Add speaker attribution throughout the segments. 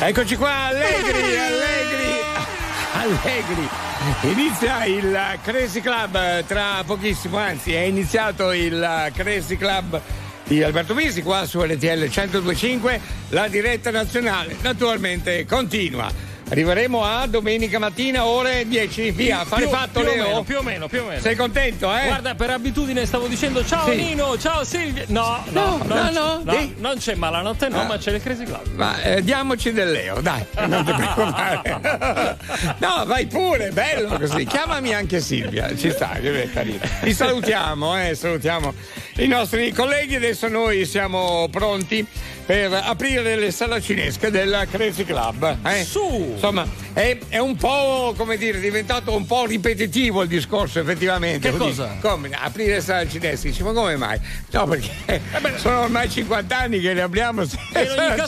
Speaker 1: Eccoci qua, allegri, allegri, allegri. Inizia il Crazy Club tra pochissimo, anzi è iniziato il Crazy Club di Alberto Misi qua su RTL 1025, la diretta nazionale naturalmente continua. Arriveremo a domenica mattina, ore 10. Via, fare fatto,
Speaker 2: più
Speaker 1: Leo?
Speaker 2: O meno, più o meno, più o meno.
Speaker 1: Sei contento, eh?
Speaker 2: Guarda, per abitudine stavo dicendo ciao
Speaker 1: Sì.
Speaker 2: Nino, ciao Silvia. No, no,
Speaker 1: No,
Speaker 2: non,
Speaker 1: no,
Speaker 2: c-
Speaker 1: no, di-
Speaker 2: non c'è malanotte, no,
Speaker 1: Ah.
Speaker 2: ma c'è il Crazy Club.
Speaker 1: Ma eh, diamoci del Leo, dai, non ti preoccupare. No, vai pure, bello così. Chiamami anche Silvia, ci sta, che è carino. Ti salutiamo, eh, salutiamo i nostri colleghi. Adesso noi siamo pronti per aprire le cinesche del Crazy Club. Eh?
Speaker 2: Su!
Speaker 1: Insomma, è, è un po', come dire, diventato un po' ripetitivo il discorso, effettivamente.
Speaker 2: Che cosa?
Speaker 1: Come? Aprire le cinesche? Dici, ma come mai? No, perché sono ormai 50 anni che ne abbiamo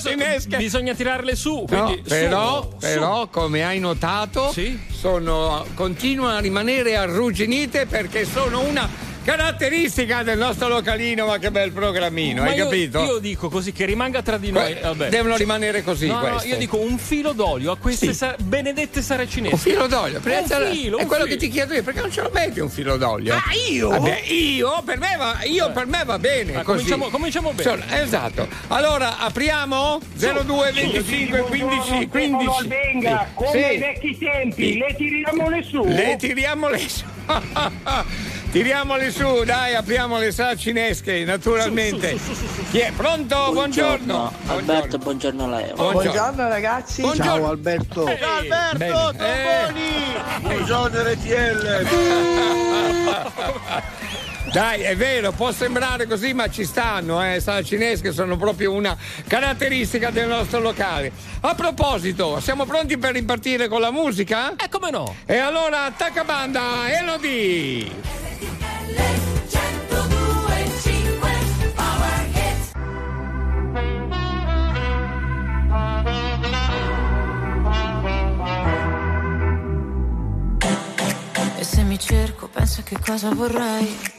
Speaker 1: cinesche.
Speaker 2: bisogna tirarle su.
Speaker 1: No, però,
Speaker 2: su,
Speaker 1: però, come hai notato,
Speaker 2: Sì.
Speaker 1: sono, continuano a rimanere arrugginite perché sono una caratteristica del nostro localino, ma che bel programmino,
Speaker 2: Ma
Speaker 1: hai
Speaker 2: io,
Speaker 1: capito?
Speaker 2: Io dico così che rimanga tra di noi.
Speaker 1: Que-
Speaker 2: vabbè.
Speaker 1: devono rimanere così
Speaker 2: No, no,
Speaker 1: queste.
Speaker 2: io dico un filo d'olio a queste
Speaker 1: Sì.
Speaker 2: sa- benedette saracinesche.
Speaker 1: Un filo d'olio,
Speaker 2: Un filo,
Speaker 1: è
Speaker 2: un
Speaker 1: quello
Speaker 2: filo.
Speaker 1: che ti chiedo io, perché non ce lo metti un filo d'olio?
Speaker 2: Ah, io?
Speaker 1: Vabbè, io per me va, io per me va bene.
Speaker 2: Ah,
Speaker 1: così.
Speaker 2: cominciamo- cominciamo bene.
Speaker 1: Insomma, esatto. Allora apriamo 02 25 15 15.
Speaker 3: Venga, come
Speaker 1: Sì.
Speaker 3: ai vecchi tempi,
Speaker 1: Sì.
Speaker 3: le tiriamole su.
Speaker 1: Le tiriamole su. tiriamole su, dai, apriamo le cinesche, naturalmente. Chi è? Pronto? Buongiorno.
Speaker 4: Alberto, buongiorno Leo.
Speaker 1: Buongiorno.
Speaker 5: ragazzi.
Speaker 1: Buongiorno.
Speaker 5: Ciao Alberto.
Speaker 1: Alberto,
Speaker 5: Buongiorno RTL.
Speaker 1: Dai, è vero, può sembrare così, ma ci stanno, eh. Cinesche sono proprio una caratteristica del nostro locale. A proposito, siamo pronti per ripartire con la musica?
Speaker 2: Eh, come no?
Speaker 1: E allora attacca banda, Elodie!
Speaker 6: E se mi cerco, penso che cosa vorrei.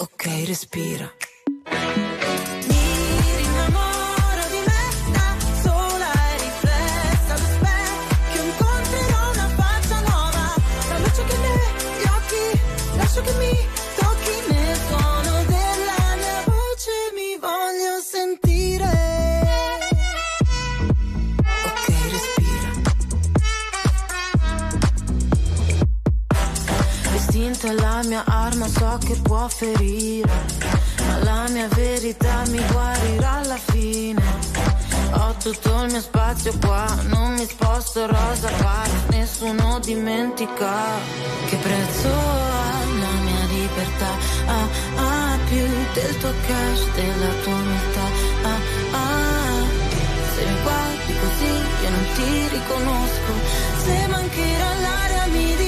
Speaker 6: Ok, respira. È la mia arma, so che può ferire. Ma la mia verità mi guarirà alla fine. Ho tutto il mio spazio qua, non mi sposto rosa pari, nessuno dimentica che prezzo ha la mia libertà. Ah, ah, più del tuo cash, della tua umiltà. Ah, ah, se mi guardi così io non ti riconosco. Se mancherà l'aria mi dirò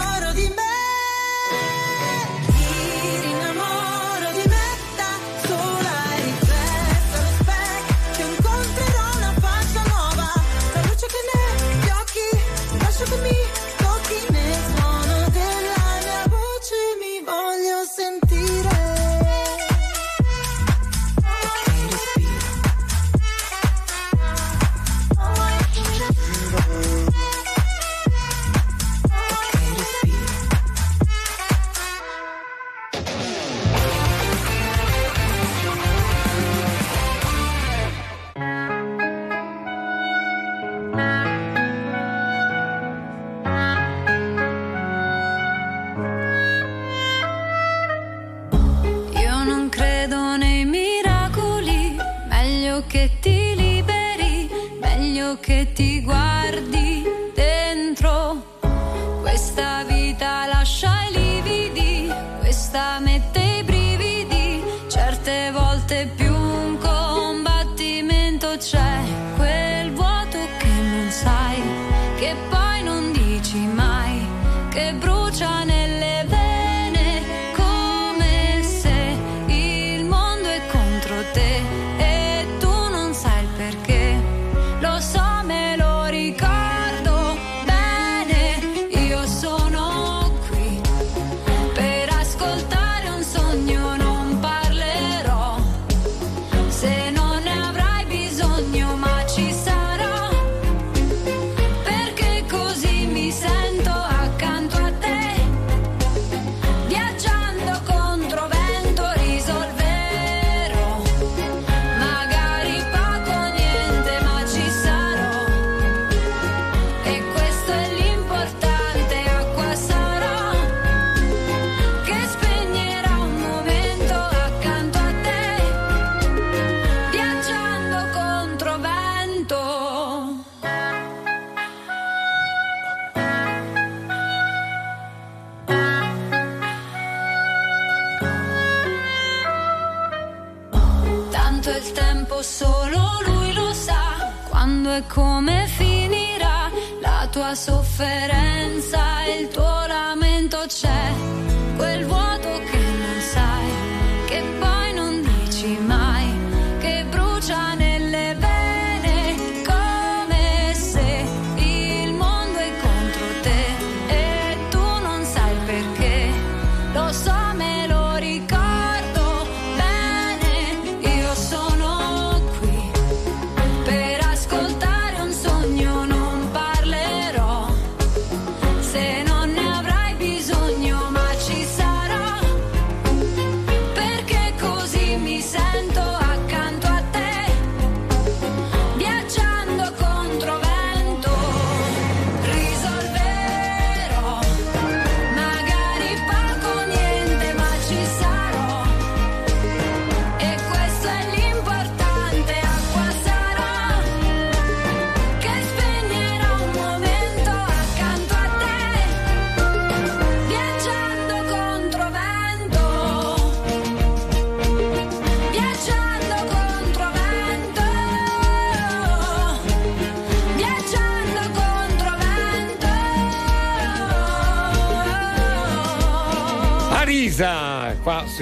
Speaker 6: che
Speaker 7: ti liberi, meglio che ti guardi dentro. Questa vita lascia i lividi, questa mette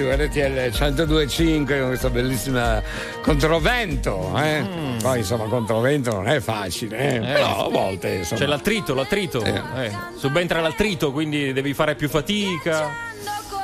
Speaker 1: su RTL 102.5 con questa bellissima controvento, eh? Poi insomma controvento non è facile, eh? però a volte insomma.
Speaker 2: C'è l'attrito, l'attrito.
Speaker 1: Eh.
Speaker 2: Eh, subentra l'attrito, quindi devi fare più fatica.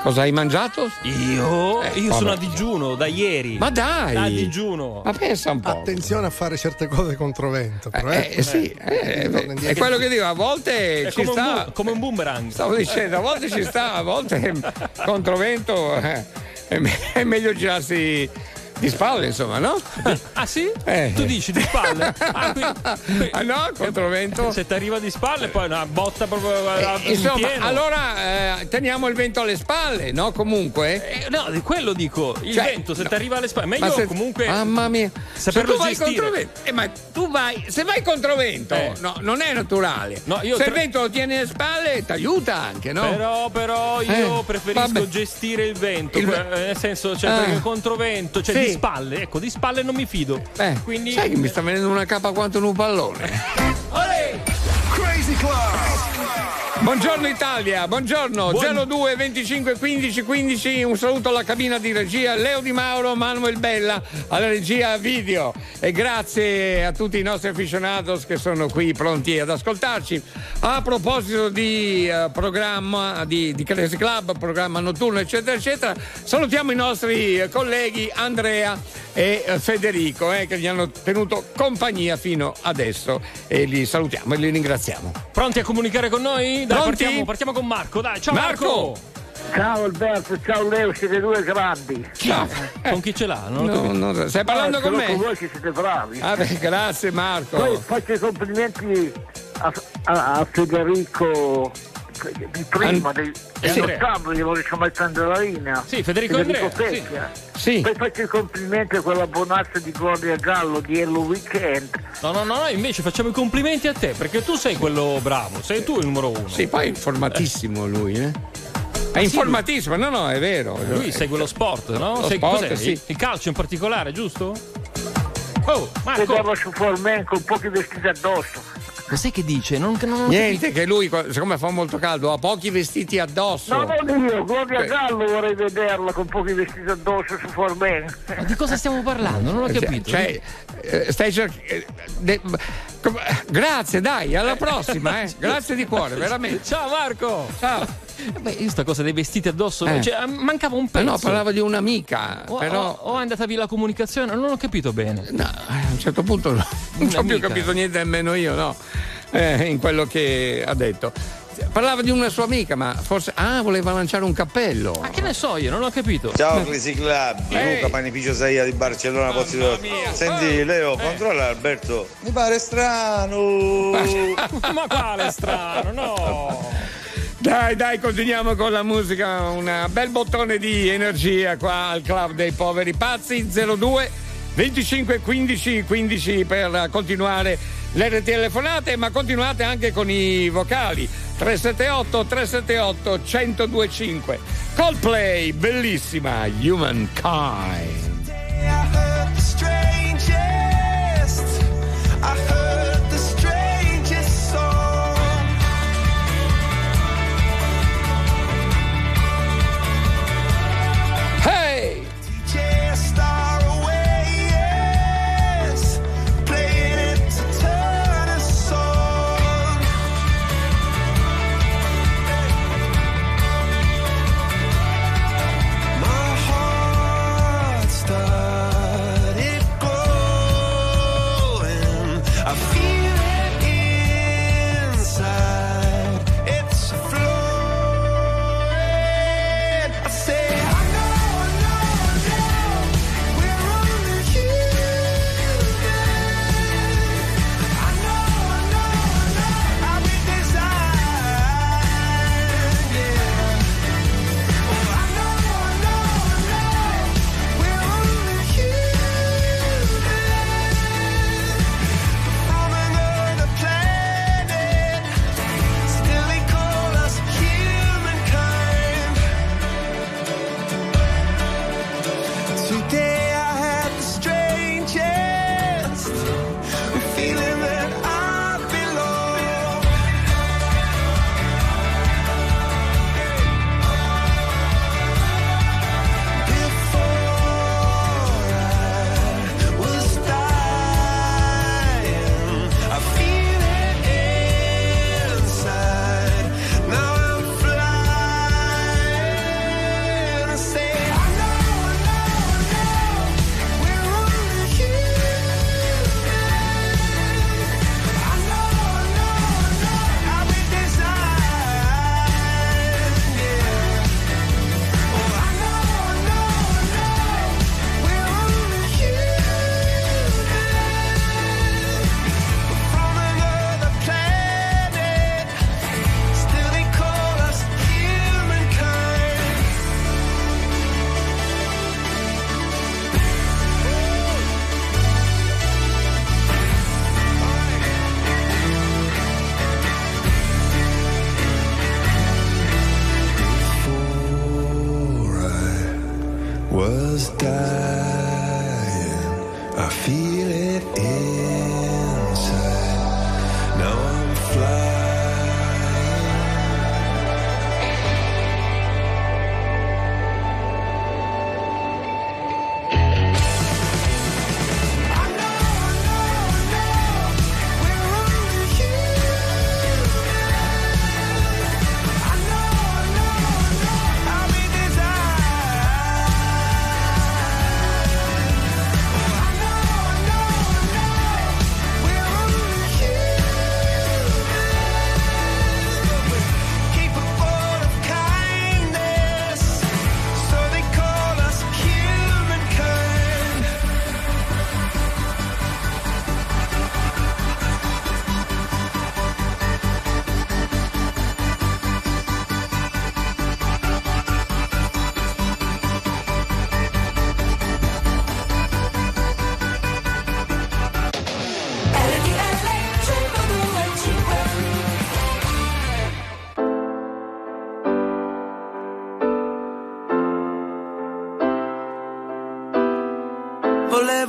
Speaker 1: Cosa hai mangiato?
Speaker 2: Io?
Speaker 1: Eh,
Speaker 2: Io sono a digiuno da ieri.
Speaker 1: Ma dai!
Speaker 2: A digiuno.
Speaker 1: Ma pensa un po'.
Speaker 8: Attenzione a fare certe cose controvento, però,
Speaker 1: Eh,
Speaker 8: eh.
Speaker 1: eh, sì, eh,
Speaker 8: indietro.
Speaker 1: è quello che dico, a volte
Speaker 2: È
Speaker 1: ci
Speaker 2: come, un
Speaker 1: sta.
Speaker 2: bu- come un boomerang.
Speaker 1: Stavo dicendo, a volte ci sta, a volte controvento eh, è, me- è meglio girarsi di spalle, insomma, no?
Speaker 2: Ah sì?
Speaker 1: Eh.
Speaker 2: Tu dici di spalle? Ah, qui-
Speaker 1: Ah no, controvento.
Speaker 2: Se ti arriva di spalle, poi una botta proprio eh,
Speaker 1: Eh,
Speaker 2: in
Speaker 1: insomma,
Speaker 2: pieno.
Speaker 1: allora eh, teniamo il vento alle spalle, no? Comunque.
Speaker 2: Eh, no, di quello dico. Il
Speaker 1: Cioè,
Speaker 2: vento, se
Speaker 1: no.
Speaker 2: ti arriva alle spalle. Meglio
Speaker 1: se-
Speaker 2: comunque.
Speaker 1: Mamma mia. Se
Speaker 2: saperlo
Speaker 1: tu vai controvento, eh, ma tu vai, se vai controvento,
Speaker 2: Eh.
Speaker 1: no, non è naturale.
Speaker 2: No, io
Speaker 1: se il
Speaker 2: tra-
Speaker 1: vento lo tieni alle spalle, ti aiuta anche, no?
Speaker 2: Però, però io
Speaker 1: Eh,
Speaker 2: preferisco
Speaker 1: vabbè.
Speaker 2: gestire il vento,
Speaker 1: Il-
Speaker 2: nel senso, cioè,
Speaker 1: Ah.
Speaker 2: perché controvento, cioè
Speaker 1: Sì.
Speaker 2: Di spalle, ecco, di spalle non mi fido.
Speaker 1: Eh,
Speaker 2: Quindi
Speaker 1: sai che mi sta venendo una capa quanto in un pallone.
Speaker 9: Crazy Club.
Speaker 1: Buongiorno Italia, buongiorno
Speaker 2: Buon-
Speaker 1: 02 25 15 15, un saluto alla cabina di regia Leo Di Mauro, Manuel Bella alla regia video e grazie a tutti i nostri aficionados che sono qui pronti ad ascoltarci. A proposito di eh, programma di, di Crazy Club, programma notturno eccetera eccetera, salutiamo i nostri eh, colleghi Andrea e eh, Federico eh, che gli hanno tenuto compagnia fino adesso e li salutiamo e li ringraziamo.
Speaker 2: pronti a comunicare con noi? Dai, partiamo, partiamo con Marco, dai, ciao
Speaker 1: Marco!
Speaker 2: Marco!
Speaker 9: Ciao Alberto, ciao Leo, siete due grandi.
Speaker 1: Ciao.
Speaker 2: Con chi ce l'ha? Non
Speaker 1: No, no, stai parlando
Speaker 9: Ah,
Speaker 1: con me?
Speaker 9: Con voi che siete bravi.
Speaker 1: Ah, beh, grazie Marco.
Speaker 9: Poi faccio i complimenti a, a- a Federico
Speaker 3: di prima, di,
Speaker 10: Eh, sì.
Speaker 3: dello stablo, gli voglio mai prendere la linea.
Speaker 2: Sì, Federico Andrea, sì.
Speaker 3: Pecchia.
Speaker 10: Sì.
Speaker 3: Poi faccio i complimenti a quella buonazza di Gloria Gallo di Hello Weekend.
Speaker 2: No, no, no, no, invece facciamo i complimenti a te, perché tu sei quello bravo, sei tu il numero uno.
Speaker 10: Sì, poi è informatissimo lui, eh? È informatissimo, no, no, è vero.
Speaker 2: Lui segue lo sport, no?
Speaker 10: Lo
Speaker 2: Sei-
Speaker 10: sport, sì.
Speaker 2: Il, il calcio in particolare, giusto? Oh, Marco!
Speaker 3: Vedevo su Formen con pochi vestiti addosso.
Speaker 2: Cos'è che dice? Non, non
Speaker 10: Niente, che lui, siccome fa molto caldo, ha pochi vestiti addosso.
Speaker 3: No, non io, Gloria
Speaker 10: Beh.
Speaker 3: Gallo vorrei vederla con pochi vestiti addosso su Formen.
Speaker 2: capito. Di cosa stiamo parlando? Non ho capito.
Speaker 10: Cioè, eh, stai cercando. Grazie, dai, alla prossima, eh. Grazie di cuore, veramente.
Speaker 2: Ciao Marco!
Speaker 10: Ciao.
Speaker 2: Beh, io sta cosa dei vestiti addosso,
Speaker 10: Eh.
Speaker 2: cioè, mancava un
Speaker 10: Ma
Speaker 2: pezzo.
Speaker 10: no, parlavo di un'amica,
Speaker 2: o,
Speaker 10: però.
Speaker 2: o- o è andata via la comunicazione, non ho capito bene.
Speaker 10: No, a un certo punto no. non ho più capito niente nemmeno io, no. Eh, in quello che ha detto. Parlava di una sua amica, ma forse. Ah, voleva lanciare un cappello.
Speaker 2: Ma che ne so io, non ho capito.
Speaker 5: Ciao Crazy Club,
Speaker 10: Ehi.
Speaker 5: Luca Panificio Saia di Barcellona Pozzi. Senti Leo, controlla Alberto. Mi pare strano.
Speaker 2: Ma quale strano, no!
Speaker 10: Dai, dai, continuiamo con la musica. Un bel bottone di energia qua al club dei poveri pazzi 02 25 15 15 per continuare le telefonate, ma continuate anche con i vocali 378 378 1025. Coldplay, bellissima, Humankind.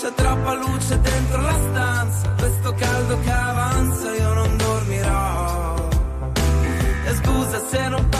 Speaker 11: C'è troppa luce dentro la stanza, questo caldo che avanza, io non dormirò. E scusa se non parlo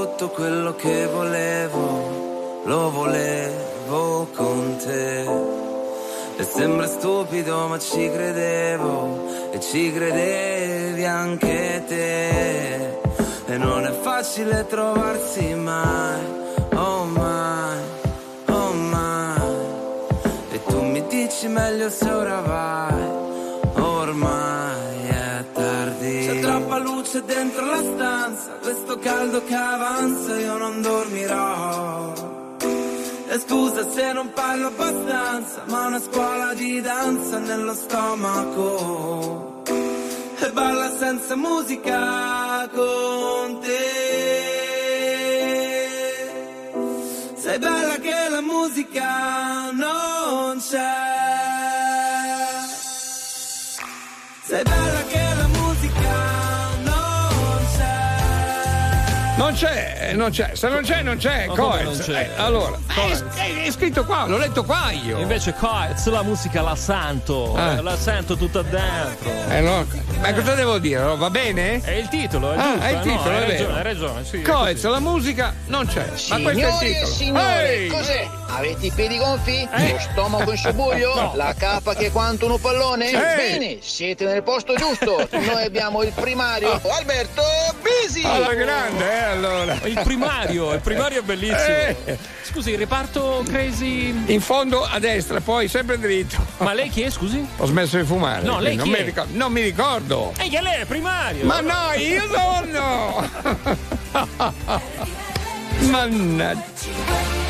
Speaker 11: tutto quello che volevo, lo volevo con te. E sembra stupido ma ci credevo e ci credevi anche te. E non è facile trovarsi mai, oh mai, oh mai. E tu mi dici meglio se ora vai, ormai luce dentro la stanza, questo caldo che avanza, io non dormirò. E scusa se non parlo abbastanza, ma una scuola di danza nello stomaco. E balla senza musica con te. Sei bella che la musica non c'è. Non c'è,
Speaker 1: eh, non c'è. Se non c'è, non c'è. Coez.
Speaker 2: non c'è?
Speaker 1: Eh, allora, è, è- è scritto qua, l'ho letto qua io.
Speaker 2: Invece Coez, la musica la sento,
Speaker 1: Ah.
Speaker 2: eh, la sento tutta dentro.
Speaker 1: Eh, no, Ma cosa devo dire? No, Va bene?
Speaker 2: È il titolo, è
Speaker 1: Ah,
Speaker 2: giusto.
Speaker 1: è il titolo,
Speaker 2: no,
Speaker 1: è
Speaker 2: hai
Speaker 1: vero.
Speaker 2: ragione, hai ragione, sì.
Speaker 1: Coez, la musica non c'è. Ma questo è il
Speaker 12: Signori e
Speaker 1: titolo.
Speaker 12: signori,
Speaker 1: Ehi!
Speaker 12: cos'è? Avete i piedi gonfi?
Speaker 1: Eh.
Speaker 12: Lo stomaco in subbuglio?
Speaker 2: No.
Speaker 12: La capa che è quanto un pallone?
Speaker 1: Sì.
Speaker 12: Bene, siete nel posto giusto. Noi abbiamo il primario Alberto Bisi.
Speaker 1: Alla grande, eh, allora.
Speaker 2: Il primario, il primario è bellissimo.
Speaker 1: Eh.
Speaker 2: Scusi, il reparto Crazy.
Speaker 1: In fondo a destra, poi sempre dritto.
Speaker 2: Ma lei chi è, scusi?
Speaker 1: Ho smesso di fumare.
Speaker 2: No, lei
Speaker 1: non,
Speaker 2: chi
Speaker 1: mi
Speaker 2: è?
Speaker 1: ricordo, non mi ricordo.
Speaker 2: E che lei è primario!
Speaker 1: Ma no, io sono! Mannaggia.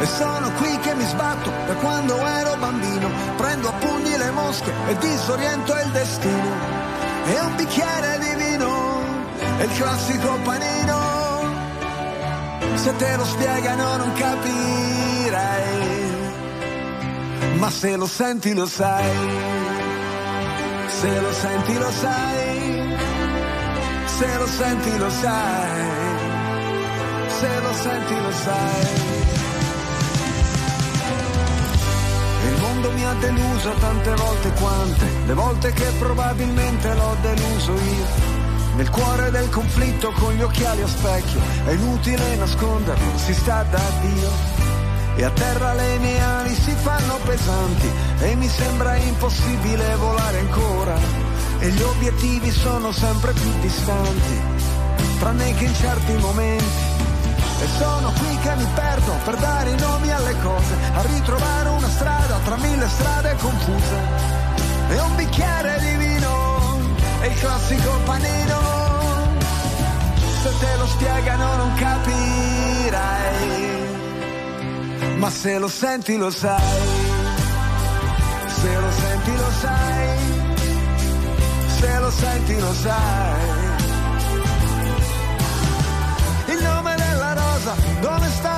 Speaker 13: E sono qui che mi sbatto da quando ero bambino, prendo a pugni le mosche e disoriento il destino. E un bicchiere di vino, è il classico panino. Se te lo spiegano non capirai, ma se lo senti lo sai. Se lo senti lo sai, se lo senti lo sai, se lo senti lo sai. Mi ha deluso tante volte quante, le volte che probabilmente l'ho deluso io. Nel cuore del conflitto con gli occhiali a specchio, è inutile nasconderlo, si sta da Dio. E a terra le mie ali si fanno pesanti e mi sembra impossibile volare ancora. E gli obiettivi sono sempre più distanti, tranne che in certi momenti. E sono qui che mi perdo per dare i nomi alle cose, a ritrovare una strada tra mille strade confuse. E un bicchiere di vino, e il classico panino. Se te lo spiegano non capirai ma se lo senti lo sai, se lo senti lo sai, se lo senti lo sai. Il nome della rosa, dove sta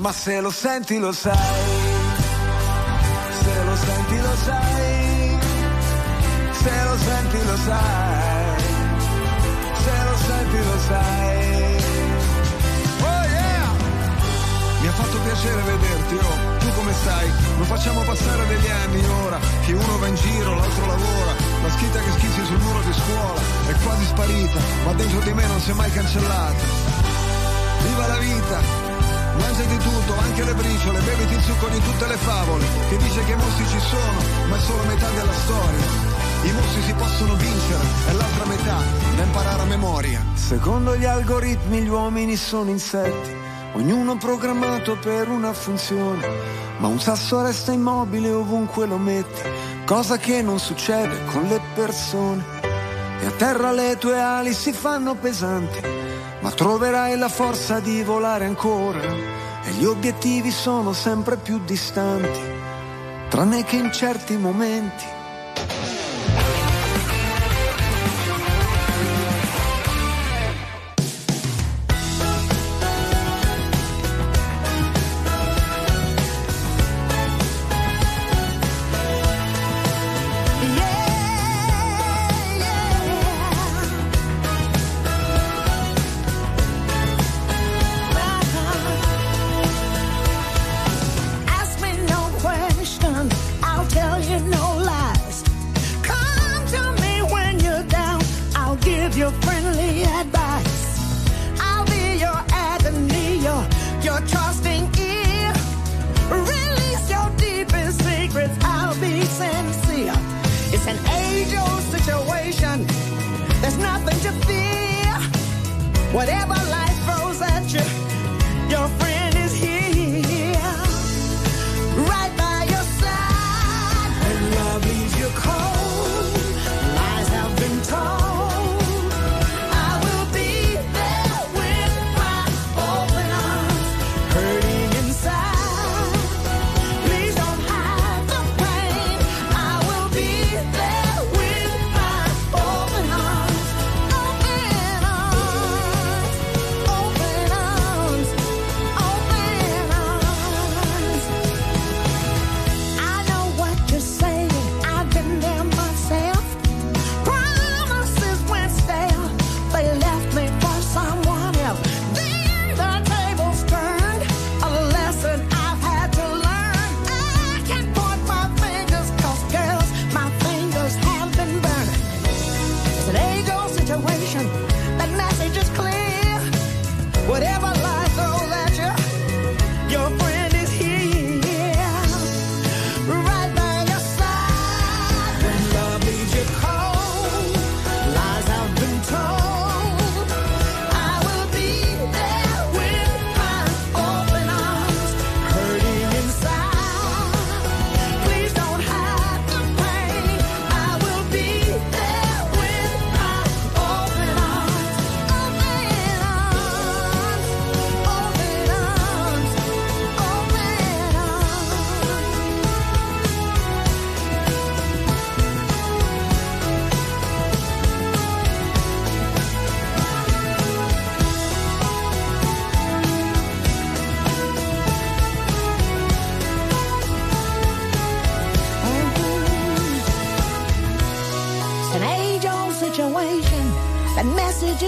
Speaker 13: ma se lo senti lo sai. Se lo senti lo sai. Se lo senti lo sai. Se lo senti lo sai. Oh yeah! Mi ha fatto piacere vederti oh. Tu come stai? Non facciamo passare degli anni ora che uno va in giro, l'altro lavora, la scritta che schizzi sul muro di scuola è quasi sparita, ma dentro di me non si è mai cancellata. Viva la vita! Mangiati tutto, anche le briciole, beviti il succo di tutte le favole, che dice che i mostri ci sono, ma è solo metà della storia. I mostri si possono vincere, e l'altra metà da imparare a memoria. Secondo gli algoritmi gli uomini sono insetti ognuno programmato per una funzione, ma un sasso resta immobile ovunque lo metti, cosa che non succede con le persone. E a terra le tue ali si fanno pesanti, ma troverai la forza di volare ancora, e gli obiettivi sono sempre più distanti, tranne che in certi momenti.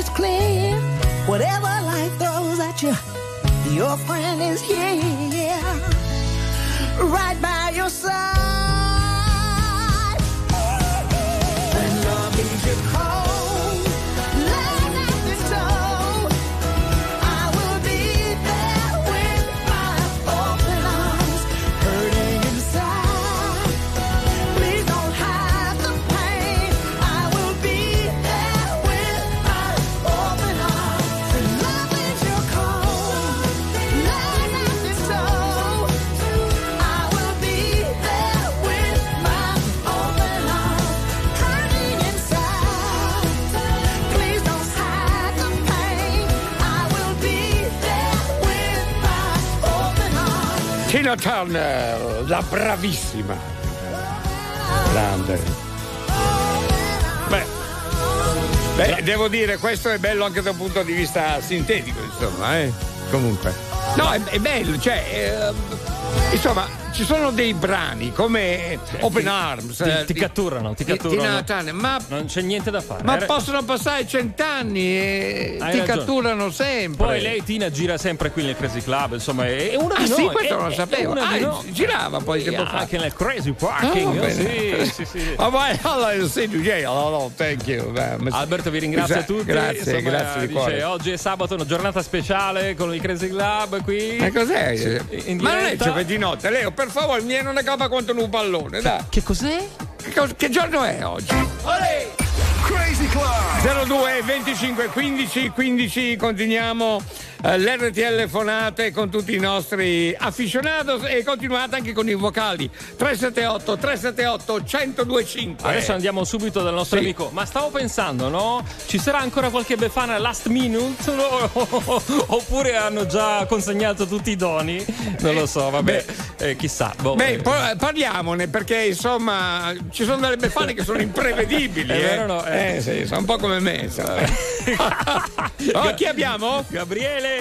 Speaker 14: Is
Speaker 15: clear.
Speaker 1: Tina Turner, la bravissima. Grande. Beh, beh, devo dire, questo è bello anche da un punto di vista sintetico, insomma, eh. Comunque. No, è, è bello, cioè. ehm, insomma, ci sono dei brani come Open Arms.
Speaker 2: Ti,
Speaker 1: eh,
Speaker 2: ti
Speaker 1: di-
Speaker 2: catturano, ti
Speaker 1: di
Speaker 2: catturano.
Speaker 1: Tina Turner, ma
Speaker 2: Non c'è niente da fare.
Speaker 1: ma possono passare cent'anni e
Speaker 2: hai
Speaker 1: ti
Speaker 2: ragione.
Speaker 1: catturano sempre.
Speaker 2: Poi lei Tina gira sempre qui nel Crazy Club, insomma, è una
Speaker 1: Ah
Speaker 2: di
Speaker 1: sì,
Speaker 2: noi.
Speaker 1: questo
Speaker 2: è-
Speaker 1: non lo sapevo. Ah,
Speaker 2: di noi.
Speaker 1: girava poi tempo fa.
Speaker 2: anche nel Crazy Parking.
Speaker 1: va
Speaker 2: sì,
Speaker 1: bene.
Speaker 2: sì, sì.
Speaker 1: Ma vai, allora, sì, no, no, thank you.
Speaker 2: Alberto vi ringrazio a tutti.
Speaker 1: Grazie,
Speaker 2: Insomma,
Speaker 1: grazie di
Speaker 2: dice,
Speaker 1: cuore.
Speaker 2: oggi è sabato, una giornata speciale con il Crazy Club qui.
Speaker 1: Ma cos'è?
Speaker 2: Sì, in
Speaker 1: Ma non è giovedì di notte, Leo, per favore, mi viene una capa quanto un pallone, dai.
Speaker 2: Che cos'è?
Speaker 1: Che, che giorno è oggi?
Speaker 13: Crazy Club.
Speaker 1: 02 25 15 15 continuiamo l'RTL fonate con tutti i nostri afficionados e continuate anche con i vocali 378 378 1025
Speaker 2: Adesso andiamo subito dal nostro
Speaker 1: Sì.
Speaker 2: amico. Ma stavo pensando, no? Ci sarà ancora qualche befana last minute? no? Oppure hanno già consegnato tutti i doni? Non lo so, vabbè. Eh, chissà. Boh,
Speaker 1: Beh,
Speaker 2: eh,
Speaker 1: parliamone perché insomma ci sono delle befane che sono imprevedibili.
Speaker 2: È
Speaker 1: eh.
Speaker 2: vero no? Eh.
Speaker 1: Eh, sì, sono un po' come me. oh, chi abbiamo?
Speaker 2: Gabriele!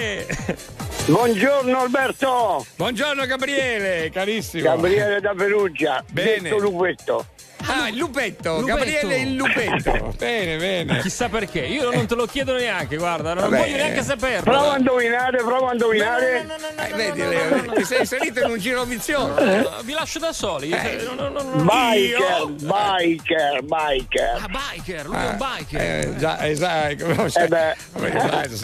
Speaker 9: Buongiorno Alberto,
Speaker 1: Buongiorno Gabriele, carissimo.
Speaker 9: Gabriele da Perugia,
Speaker 1: Bene.
Speaker 9: detto Lupetto.
Speaker 1: Ah, il lupetto,
Speaker 2: Lupetto.
Speaker 1: Gabriele il lupetto. bene, bene.
Speaker 2: Chissà perché. Io non te lo chiedo neanche, guarda, non
Speaker 1: Vabbè.
Speaker 2: voglio neanche saperlo.
Speaker 9: Prova a indovinare, prova a indovinare.
Speaker 1: Eh, vedi, Leo, ti sei inserito in un giro vizioso.
Speaker 2: No, Vi lascio da soli.
Speaker 1: Eh.
Speaker 2: No, no, no, no.
Speaker 9: Biker, biker, biker.
Speaker 2: Ah, biker, lui è un biker.
Speaker 1: Eh, già, esatto. sai-
Speaker 9: Eh beh.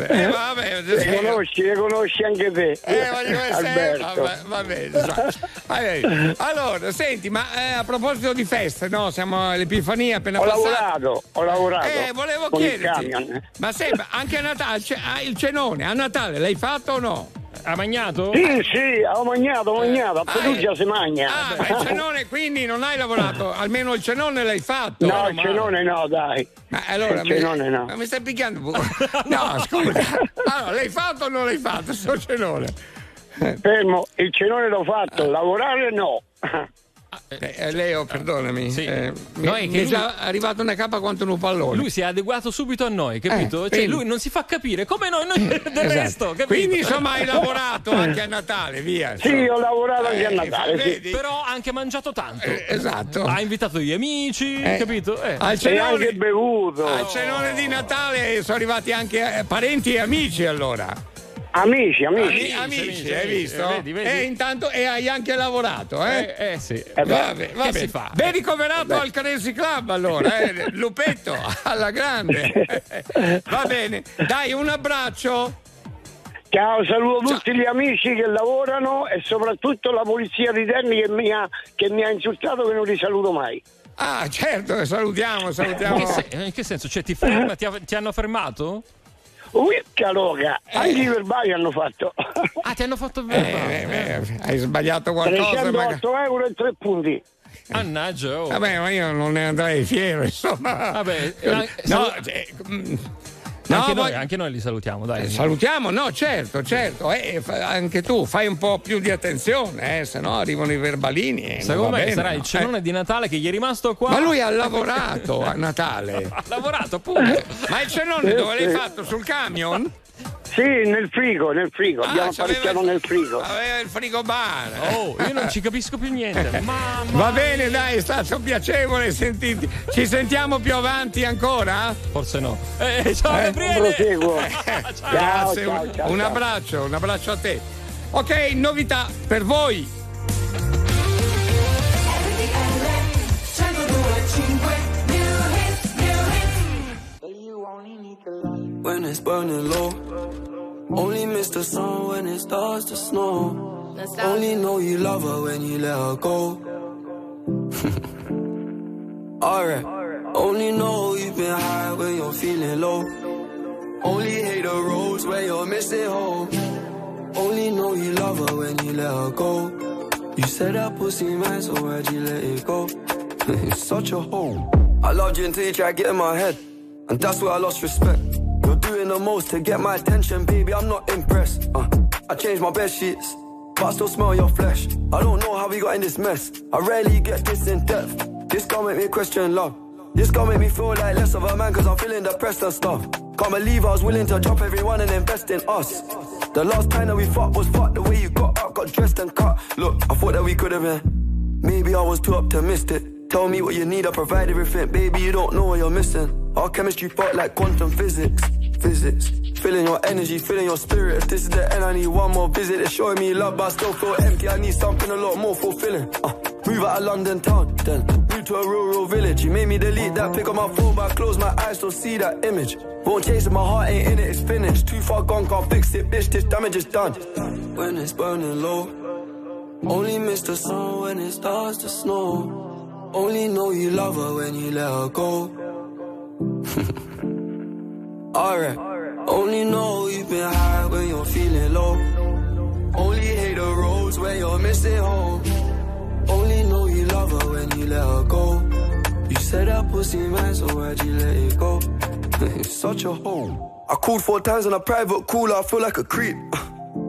Speaker 1: eh, vabbè,
Speaker 9: Le conosci, le conosci anche te.
Speaker 1: Eh, voglio essere.
Speaker 9: Alberto.
Speaker 1: Vabbè, va bene. Allora, senti, ma eh, a proposito di feste, no? Siamo all'Epifania appena
Speaker 9: Ho
Speaker 1: passata.
Speaker 9: lavorato, ho lavorato.
Speaker 1: Eh, volevo chiederti, ma sembra anche a Natale, ce- ah, il cenone, a Natale l'hai fatto o no?
Speaker 2: Ha magnato?
Speaker 9: Sì, sì, ho mangiato, ho mangiato, a
Speaker 1: Ah,
Speaker 9: Perugia
Speaker 1: eh.
Speaker 9: si mangia.
Speaker 1: Ah, ma il cenone quindi non hai lavorato, almeno il cenone l'hai fatto.
Speaker 9: No, il
Speaker 1: ma-
Speaker 9: cenone no, dai.
Speaker 1: Ma allora,
Speaker 9: il cenone no.
Speaker 1: ma mi stai picchiando pure? No, scusa. Allora, l'hai fatto o non l'hai fatto, sto cenone?
Speaker 9: Fermo, il cenone l'ho fatto, lavorare no.
Speaker 1: Eh, eh, Leo, perdonami.
Speaker 2: Sì.
Speaker 1: eh, mi,
Speaker 2: No, è
Speaker 1: mi
Speaker 2: che
Speaker 1: è
Speaker 2: lui-
Speaker 1: già arrivato una capa quanto un pallone.
Speaker 2: Lui si è adeguato subito a noi, capito?
Speaker 1: Eh,
Speaker 2: cioè, lui non si fa capire come noi, noi del
Speaker 1: Esatto.
Speaker 2: resto, capito?
Speaker 1: Quindi insomma hai lavorato anche a Natale, via.
Speaker 9: Sì,
Speaker 1: insomma.
Speaker 9: ho lavorato anche a
Speaker 1: Eh,
Speaker 9: Natale, sì.
Speaker 1: vedi?
Speaker 2: Però ha anche mangiato tanto.
Speaker 1: Eh, esatto.
Speaker 2: Ha invitato gli amici,
Speaker 1: Eh.
Speaker 2: capito? Eh.
Speaker 1: Al
Speaker 9: E
Speaker 1: cenone,
Speaker 9: anche bevuto.
Speaker 1: al cenone di Natale sono arrivati anche eh, parenti e amici allora.
Speaker 9: Amici, amici.
Speaker 1: Ami- amici,
Speaker 2: amici,
Speaker 1: hai visto?
Speaker 2: eh, vedi, vedi.
Speaker 1: E intanto e hai anche lavorato, eh?
Speaker 2: Eh, eh, sì.
Speaker 9: Eh
Speaker 1: Vabbè, vabbè.
Speaker 2: si fa?
Speaker 1: Ben ricoverato al Crazy Club allora, eh? Lupetto, alla grande. Va bene, dai un abbraccio.
Speaker 9: Ciao, saluto tutti gli amici che lavorano e soprattutto la polizia di Terni che mi ha, che mi ha insultato che non li saluto mai.
Speaker 1: Ah, certo, salutiamo,
Speaker 2: In
Speaker 1: salutiamo.
Speaker 2: che, se- in che senso? Cioè, ti, ferma, ti, ha- ti hanno fermato?
Speaker 9: Uicca loca, anche i verbali hanno fatto.
Speaker 2: Ah, ti hanno fatto
Speaker 1: Eh,
Speaker 2: bene.
Speaker 1: eh, eh, hai sbagliato qualcosa. magari.
Speaker 9: 308 euro e 3 punti.
Speaker 2: Mannaggia, oh.
Speaker 1: Vabbè, ma io non ne andrei fiero, insomma.
Speaker 2: Vabbè,
Speaker 1: no,
Speaker 2: eh, salu-
Speaker 1: cioè, mm, no,
Speaker 2: anche, noi, anche noi li salutiamo, dai.
Speaker 1: Eh, Salutiamo, no, certo, certo. Eh, fa- anche tu fai un po' più di attenzione, eh, se no arrivano i verbalini.
Speaker 2: Secondo me
Speaker 1: bene,
Speaker 2: sarà
Speaker 1: no?
Speaker 2: il cenone di Natale che gli è rimasto qua.
Speaker 1: Eh. Ma lui ha lavorato a Natale.
Speaker 2: ha lavorato, appunto.
Speaker 1: Ma il cenone dove l'hai fatto? Sul camion?
Speaker 9: Sì, nel frigo, nel frigo.
Speaker 1: Ah,
Speaker 9: Abbiamo
Speaker 1: il-
Speaker 9: nel frigo.
Speaker 1: Aveva il frigo bar.
Speaker 2: Oh, io non ci capisco più niente. Mamma
Speaker 1: Va bene, dai, è stato piacevole sentirti. Ci sentiamo più avanti ancora?
Speaker 2: Forse no. Eh, ciao
Speaker 1: Eh,
Speaker 2: Gabriele.
Speaker 9: proseguo.
Speaker 1: Grazie,
Speaker 9: ciao,
Speaker 1: un,
Speaker 9: ciao,
Speaker 1: un
Speaker 9: ciao.
Speaker 1: abbraccio, un abbraccio a te. Ok, novità per voi.
Speaker 16: When it's burning low. Only miss the sun when it starts to snow. Only know you love her when you let her go. Alright. Only know you've been high when you're feeling low. Only hate the roads where you're missing home. Only know you love her when you let her go. You said that pussy man, so why'd you let it go? it's such a hole. I loved you until you tried getting my head. And that's where I lost respect. You're doing the most to get my attention, baby. I'm not impressed. Uh, I changed my bed sheets, but I still smell your flesh. I don't know how we got in this mess. I rarely get this in depth. This gon' make me question love. This gon' make me feel like less of a man, cause I'm feeling depressed and stuff. Can't believe I was willing to drop everyone and invest in us. The last time that we fought was fucked the way you got up, got dressed and cut. Look, I thought that we could have been. Maybe I was too optimistic. Tell me what you need, I provide everything. Baby, you don't know what you're missing. Our chemistry fought like quantum physics. Physics. Feeling your energy, feeling your spirit. If this is the end, I need one more visit. It's showing me love, but I still feel empty. I need something a lot more fulfilling. Uh, move out of London town, then move to a rural village. You made me delete that pick on my phone, but I close my eyes, don't see that image. Won't chase it, my heart ain't in it, it's finished. Too far gone, can't fix it, bitch. This damage is done. When it's burning low. Only miss the sun when it starts to snow. Only know you love her when you let her go. Alright. Only know you've been high when you're feeling low. Only hate the roads when you're missing home. Only know you love her when you let her go. You said that pussy man, so why'd you let it go? it's such a hole. I called four times on a private cooler, I feel like a creep.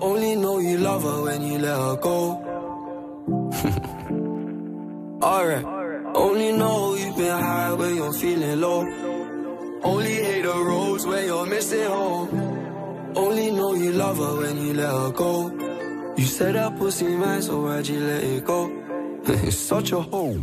Speaker 16: Only know you love her when you let her go. Alright. Only know you've been high when you're feeling low. Only hate the roads where you're missing home. Only know you love her when you let her go. You said that pussy man, so why'd you let it go? it's such a hole.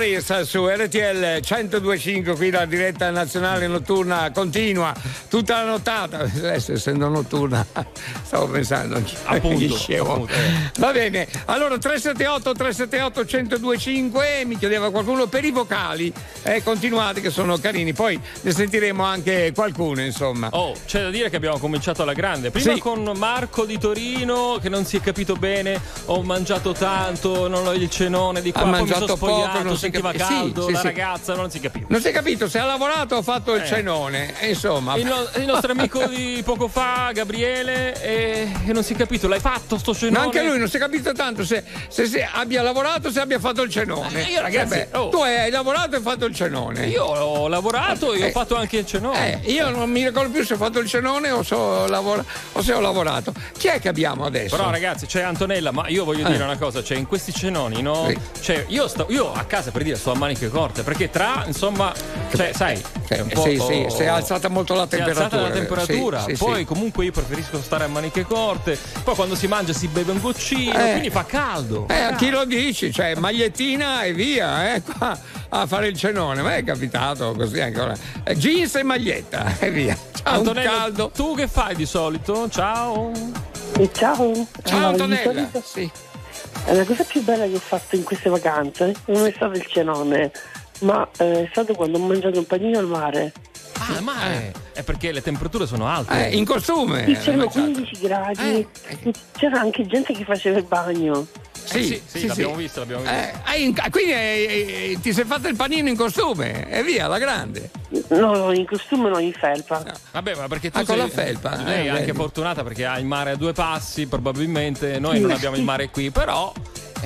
Speaker 1: Harris su RTL 1025 qui la diretta nazionale notturna continua. Tutta la nottata. Adesso essendo notturna stavo pensando
Speaker 2: Appunto, appunto,
Speaker 1: va bene allora 378 378 1025 mi chiedeva qualcuno per i vocali. Eh, continuate che sono carini. Poi ne sentiremo anche qualcuno insomma.
Speaker 2: Oh, c'è da dire che abbiamo cominciato alla grande. Prima
Speaker 1: Sì.
Speaker 2: con Marco di Torino che non si è capito bene, ho mangiato tanto, non ho il cenone di qua,
Speaker 1: Ha
Speaker 2: poi mi
Speaker 1: mangiato
Speaker 2: sono
Speaker 1: poco, non si
Speaker 2: sentiva
Speaker 1: capi- sì,
Speaker 2: caldo,
Speaker 1: sì,
Speaker 2: la
Speaker 1: sì.
Speaker 2: ragazza non si capiva.
Speaker 1: non si è capito se ha lavorato o ha fatto il
Speaker 2: Eh.
Speaker 1: cenone e insomma
Speaker 2: Il, no- il nostro amico di poco fa, Gabriele, e, e non si è capito, l'hai fatto sto cenone?
Speaker 1: Ma anche lui non si è capito tanto se, se- se abbia lavorato o se abbia fatto il cenone.
Speaker 2: Eh, io, ragazzi,
Speaker 1: Eh beh,
Speaker 2: oh.
Speaker 1: Tu hai lavorato e hai fatto il cenone.
Speaker 2: Io ho lavorato e
Speaker 1: Eh.
Speaker 2: ho fatto anche il cenone.
Speaker 1: Eh, io non mi ricordo più se ho fatto il cenone o se ho, lavora- o se ho lavorato. Chi è che abbiamo adesso?
Speaker 2: Però ragazzi c'è Antonella, ma io voglio
Speaker 1: Eh.
Speaker 2: dire una cosa, cioè in questi cenoni, no?
Speaker 1: Sì.
Speaker 2: Cioè io, sto, io a casa per dire sto a maniche corte, perché tra, insomma, cioè sai, è un po'...
Speaker 1: sì, sì, si è alzata molto la
Speaker 2: si è
Speaker 1: temperatura.
Speaker 2: alzata la temperatura,
Speaker 1: Sì, sì,
Speaker 2: poi
Speaker 1: sì.
Speaker 2: comunque io preferisco stare a maniche corte, poi quando si mangia si beve un goccino,
Speaker 1: Eh.
Speaker 2: quindi fa caldo.
Speaker 1: Eh, a chi lo dici? Cioè, magliettina e via, eh, qua a fare il cenone. Ma è capitato così ancora. Eh, jeans e maglietta e via. Ciao, un
Speaker 2: Antonella,
Speaker 1: caldo.
Speaker 2: tu che fai di solito? Ciao.
Speaker 17: E ciao.
Speaker 1: Ciao Antonella. Sì.
Speaker 17: È la cosa più bella che ho fatto in queste vacanze non è stato il cenone, ma eh, è stato quando ho mangiato un panino al mare.
Speaker 2: Ah, ma è, è perché le temperature sono alte.
Speaker 1: Eh, in costume.
Speaker 17: Sì, c'erano
Speaker 1: mangiato.
Speaker 17: 15 gradi,
Speaker 1: Eh,
Speaker 17: c'era anche gente che faceva il bagno.
Speaker 2: Eh sì, sì, l'abbiamo visto, l'abbiamo visto.
Speaker 1: Eh, hai in- quindi eh, eh, ti sei fatto il panino in costume e via, alla grande.
Speaker 17: No, no, in costume no, in felpa.
Speaker 2: Vabbè, ma perché tu
Speaker 1: Ah, con
Speaker 2: sei,
Speaker 1: la felpa?
Speaker 2: Lei
Speaker 1: Eh,
Speaker 2: è anche fortunata perché ha il mare a due passi, probabilmente. Noi non abbiamo il mare qui, però.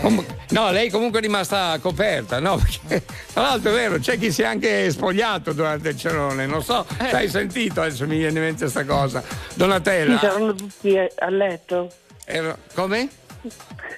Speaker 1: Com- no, lei comunque è rimasta coperta, no? Perché tra l'altro è vero, c'è chi si è anche spogliato durante il cenone, non so
Speaker 2: Eh.
Speaker 1: hai sentito, adesso mi viene in mente questa cosa.
Speaker 17: Sì,
Speaker 1: Donatella.
Speaker 17: saranno tutti a a letto.
Speaker 1: Era- come?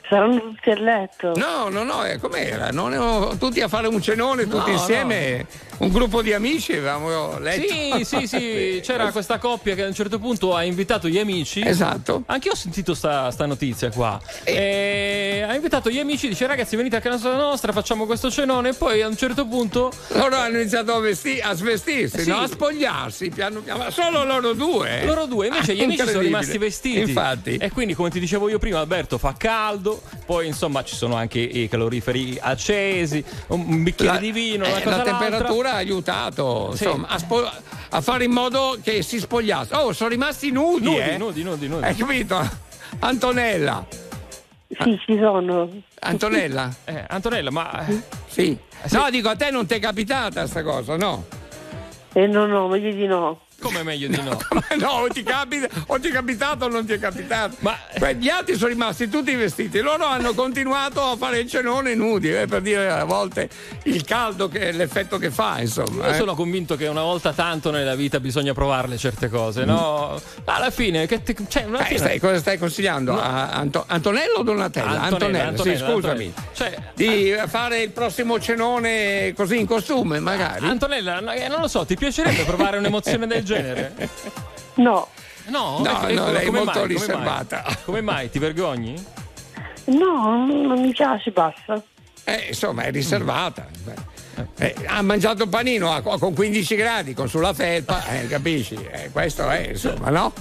Speaker 17: Saranno tutti a letto.
Speaker 1: No, no, no, eh, com'era? Non ero- tutti a fare un cenone, tutti
Speaker 2: No,
Speaker 1: insieme, un gruppo di amici, avevamo letto.
Speaker 2: Sì, sì, sì. C'era questa coppia che a un certo punto ha invitato gli amici.
Speaker 1: Esatto.
Speaker 2: Anche io ho sentito sta, sta notizia qua. E ha invitato gli amici, dice ragazzi venite a casa nostra, facciamo questo cenone. E poi a un certo punto.
Speaker 1: Loro hanno iniziato a, vesti- a svestirsi,
Speaker 2: Sì.
Speaker 1: no? a spogliarsi piano piano, ma solo loro due. eh?
Speaker 2: Loro due, invece
Speaker 1: Ah,
Speaker 2: gli amici sono
Speaker 1: incredibile.
Speaker 2: rimasti vestiti.
Speaker 1: Infatti.
Speaker 2: E quindi, come ti dicevo io prima, Alberto, fa caldo. Poi, insomma, ci sono anche i caloriferi accesi, un, bicchiere
Speaker 1: La-
Speaker 2: di vino,
Speaker 1: eh, la
Speaker 2: l'altra.
Speaker 1: temperatura ha aiutato
Speaker 2: Sì.
Speaker 1: insomma, a, spo- a fare in modo che si spogliassero. Oh, sono rimasti nudi,
Speaker 2: Nudi,
Speaker 1: eh?
Speaker 2: nudi, nudi, nudi.
Speaker 1: Hai capito? Antonella.
Speaker 17: Sì, ci sono.
Speaker 1: Antonella?
Speaker 2: Eh, Antonella, ma.
Speaker 1: Sì. No, dico, a te non ti è capitata sta cosa, no?
Speaker 17: E no, no, meglio di no.
Speaker 2: Come meglio di no?
Speaker 1: no, o ti, capita, o ti è capitato o non ti è capitato. Ma gli altri sono rimasti tutti vestiti. Loro hanno continuato a fare il cenone nudi, eh, per dire a volte il caldo che l'effetto che fa, insomma.
Speaker 2: Io
Speaker 1: eh.
Speaker 2: sono convinto che una volta tanto nella vita bisogna provarle certe cose, no? Alla fine, che ti- cioè, alla
Speaker 1: Eh,
Speaker 2: fine-
Speaker 1: stai- cosa stai consigliando?
Speaker 2: No.
Speaker 1: A Anto- Antonello o Donatella?
Speaker 2: Antonella,
Speaker 1: Antonella, sì,
Speaker 2: Antonella,
Speaker 1: scusami.
Speaker 2: Antonella. Cioè,
Speaker 1: di fare il prossimo cenone così in costume, magari.
Speaker 2: Antonella, no, eh, non lo so, ti piacerebbe provare un'emozione del genere?
Speaker 17: No,
Speaker 2: No,
Speaker 1: No,
Speaker 2: Eh,
Speaker 1: no, lei è
Speaker 2: mai?
Speaker 1: molto
Speaker 2: Come mai?
Speaker 1: riservata.
Speaker 2: Come mai? Ti vergogni?
Speaker 17: no, non mi piace, basta.
Speaker 1: Eh, insomma, è riservata. Eh, ha mangiato il panino a- con 15 gradi, con sulla felpa, eh, capisci? Eh, questo è, insomma, no?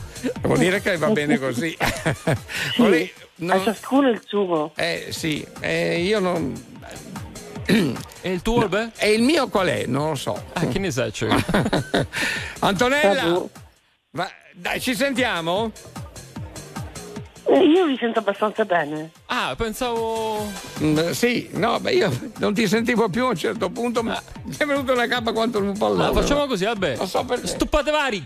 Speaker 1: Vuol dire che va bene così. Vuole-
Speaker 17: A ciascuno il suo.
Speaker 1: Eh sì, eh, io non.
Speaker 2: E il tuo, beh?
Speaker 1: E il mio qual è? Non lo so.
Speaker 2: Ah, che ne sai? Cioè?
Speaker 1: Antonella, va- dai, ci sentiamo?
Speaker 17: Eh, Io vi sento abbastanza bene.
Speaker 2: Ah, pensavo.
Speaker 1: Mm, sì, no, beh, io non ti sentivo più a un certo punto, ma mi è venuta una cappa quanto un po'
Speaker 2: Ah, facciamo così, vabbè.
Speaker 1: Non so perché.
Speaker 2: Stuppate vari.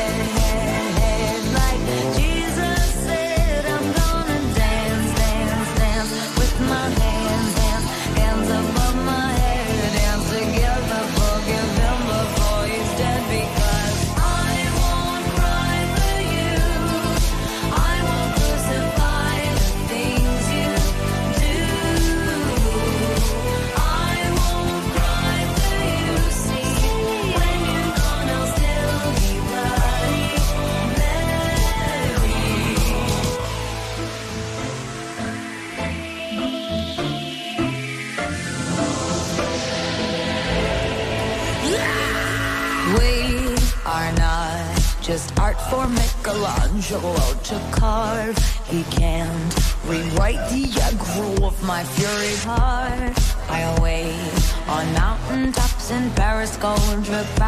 Speaker 18: He can't rewrite the aggro of my fury heart. I wait on mountain tops in Paris, gold power,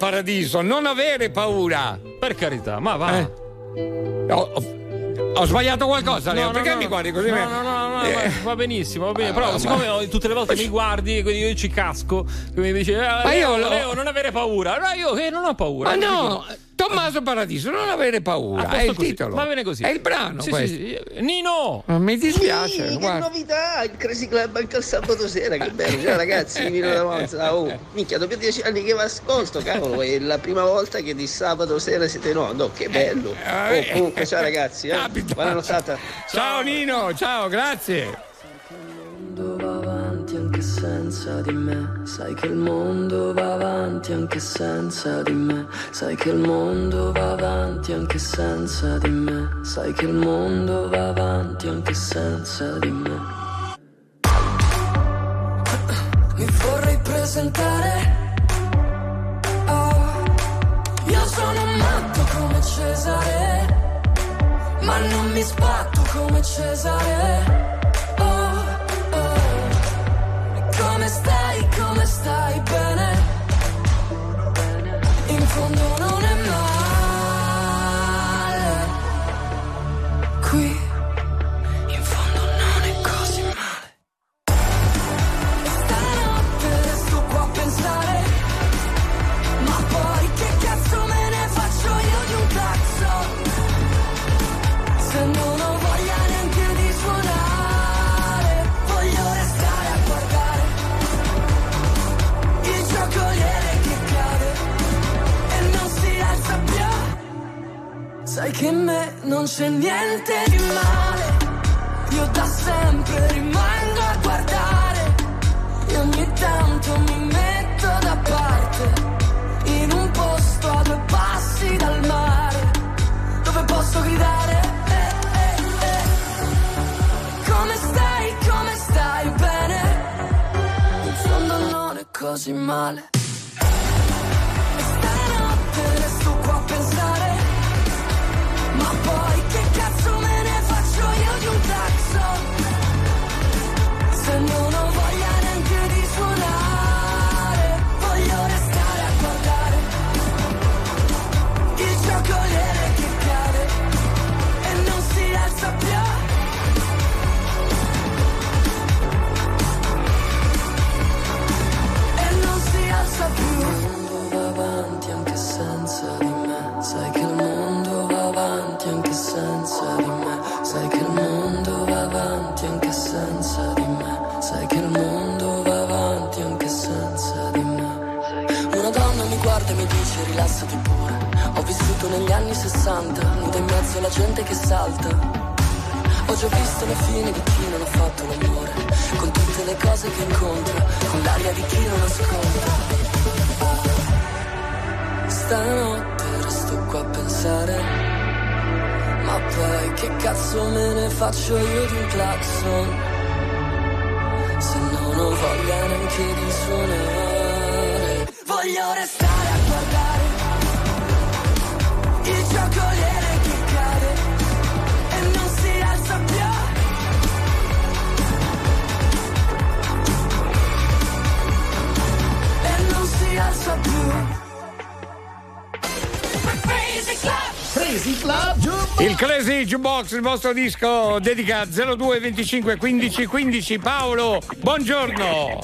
Speaker 1: Paradiso, non avere paura.
Speaker 2: Per carità, ma va.
Speaker 1: Eh? Ho, ho- sbagliato qualcosa, Leo?
Speaker 2: No, no,
Speaker 1: Perché
Speaker 2: no.
Speaker 1: mi guardi così?
Speaker 2: No, no, no, no,
Speaker 1: Eh,
Speaker 2: va, benissimo, va bene.
Speaker 1: Ah,
Speaker 2: Però,
Speaker 1: ma-
Speaker 2: siccome ho- tutte le volte mi guardi, quindi io ci casco, mi dici, eh,
Speaker 1: Ma
Speaker 2: Leo, Leo, non avere paura. No, io che non ho paura.
Speaker 1: Ma no, Tommaso Paradiso, non avere paura. È il
Speaker 2: così.
Speaker 1: titolo.
Speaker 2: Va bene così.
Speaker 1: È il brano
Speaker 2: Sì,
Speaker 1: questo.
Speaker 2: sì, sì. Nino!
Speaker 1: Mi dispiace,
Speaker 19: Sì, che novità, il Crazy Club anche il sabato sera, che bello, ciao ragazzi, di Vino da Monza, oh, minchia, dopo dieci anni che vi ascolto, cavolo, è la prima volta che di sabato sera siete no, no, che bello, oh, comunque ciao ragazzi, eh. buona nottata.
Speaker 1: Ciao Nino, ciao, grazie.
Speaker 7: va avanti anche senza di me. Sai che il mondo va avanti anche senza di me. Sai che il mondo va avanti anche senza di me. Sai che il mondo va avanti anche senza di me. Mi vorrei presentare. Oh, io sono matto come Cesare. Ma non mi sbatto come Cesare. In Sai che in me non c'è niente di male, io da sempre rimango a guardare
Speaker 10: e ogni tanto mi metto da parte in un posto a due passi dal mare dove posso gridare. Eh, eh, eh". Come stai, come stai bene? In non è così male. Che cazzo me ne faccio io di un clacson? Se non ho dice rilassati pure. Ho vissuto negli anni 60, nuda in mezzo alla gente che salta. Ho già visto la fine di chi non ha fatto l'amore, con tutte le cose che incontra, con l'aria di chi non ascolta. Stanotte resto qua a pensare, ma poi che cazzo me ne faccio io di un clacson? Se non ho voglia neanche di suonare, voglio restare il giocoliere che cade e non si alza più. E non si alza più.
Speaker 1: Crazy Club Il Crazy Jukebox, il vostro disco dedica 02 25 15 15. Paolo, buongiorno.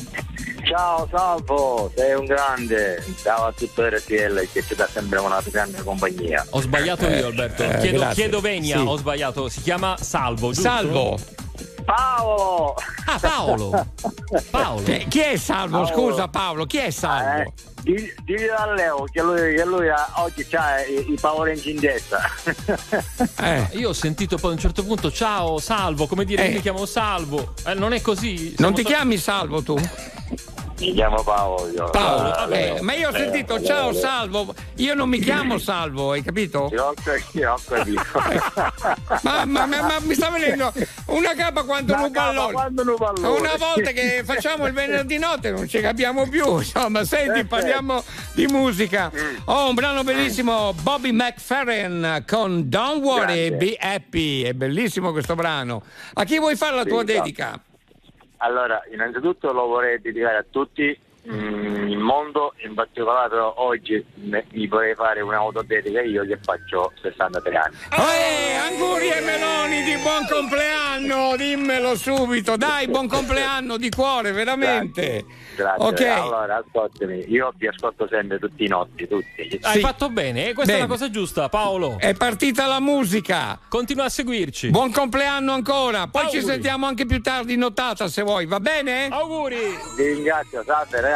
Speaker 20: Ciao Salvo, sei un grande. Ciao a tutto RTL che ci dà sempre una grande compagnia.
Speaker 2: Ho sbagliato io, Alberto.
Speaker 1: eh,
Speaker 2: chiedo,
Speaker 1: grazie.
Speaker 2: chiedo venia,
Speaker 1: Sì.
Speaker 2: ho sbagliato. Si chiama Salvo, giusto?
Speaker 1: Salvo.
Speaker 20: Paolo!
Speaker 2: Ah, Paolo. Paolo.
Speaker 1: Eh, Chi è Salvo?
Speaker 20: Paolo.
Speaker 1: Scusa Paolo, chi è Salvo?
Speaker 20: Eh, di- digli a Leo che lui, che lui ha- oggi ha i, i Power Rangers in testa.
Speaker 1: Eh.
Speaker 2: Io ho sentito poi a un certo punto, ciao, Salvo, come dire,
Speaker 1: Eh.
Speaker 2: mi chiamo Salvo. Eh, non è così.
Speaker 1: Non ti
Speaker 2: so-
Speaker 1: chiami Salvo tu?
Speaker 20: Mi chiamo Paolo.
Speaker 1: Paolo,
Speaker 20: Ah,
Speaker 1: eh,
Speaker 20: Leo,
Speaker 1: ma io ho
Speaker 20: Leo,
Speaker 1: sentito
Speaker 20: Leo,
Speaker 1: ciao
Speaker 20: Leo.
Speaker 1: Salvo, io non mi chiamo Salvo, hai capito?
Speaker 20: Io ho capito.
Speaker 1: Ma, ma- ma- ma mi sta venendo una capa quanto
Speaker 20: Una
Speaker 1: un pallone.
Speaker 20: quanto un pallone.
Speaker 1: Una volta che facciamo il venerdì notte non ci capiamo più. Insomma, senti,
Speaker 20: Eh,
Speaker 1: parliamo di musica.
Speaker 20: Mm.
Speaker 1: Ho un brano bellissimo, Bobby McFerrin con Don't Worry,
Speaker 20: Grazie.
Speaker 1: Be Happy. È bellissimo questo brano. A chi vuoi fare la
Speaker 20: Sì,
Speaker 1: tua
Speaker 20: esatto.
Speaker 1: dedica?
Speaker 20: Allora, innanzitutto lo vorrei dedicare a tutti mm, il mondo, in particolare oggi ne- mi vorrei fare un'autodedica io che faccio 63 anni.
Speaker 1: Eh, auguri e meloni di buon compleanno, dimmelo subito. Dai, buon compleanno di cuore, veramente.
Speaker 20: Grazie.
Speaker 1: Ok.
Speaker 20: Allora, ascoltami, io vi ascolto sempre tutti i notti, tutti.
Speaker 2: Hai fatto bene, eh, questa è
Speaker 1: Bene.
Speaker 2: una cosa giusta, Paolo.
Speaker 1: È partita la musica.
Speaker 2: Continua a seguirci.
Speaker 1: Buon compleanno ancora. Poi ci
Speaker 2: Auguri.
Speaker 1: sentiamo anche più tardi in notata se vuoi, va bene?
Speaker 2: Auguri.
Speaker 20: Vi ringrazio, salve ragazzi.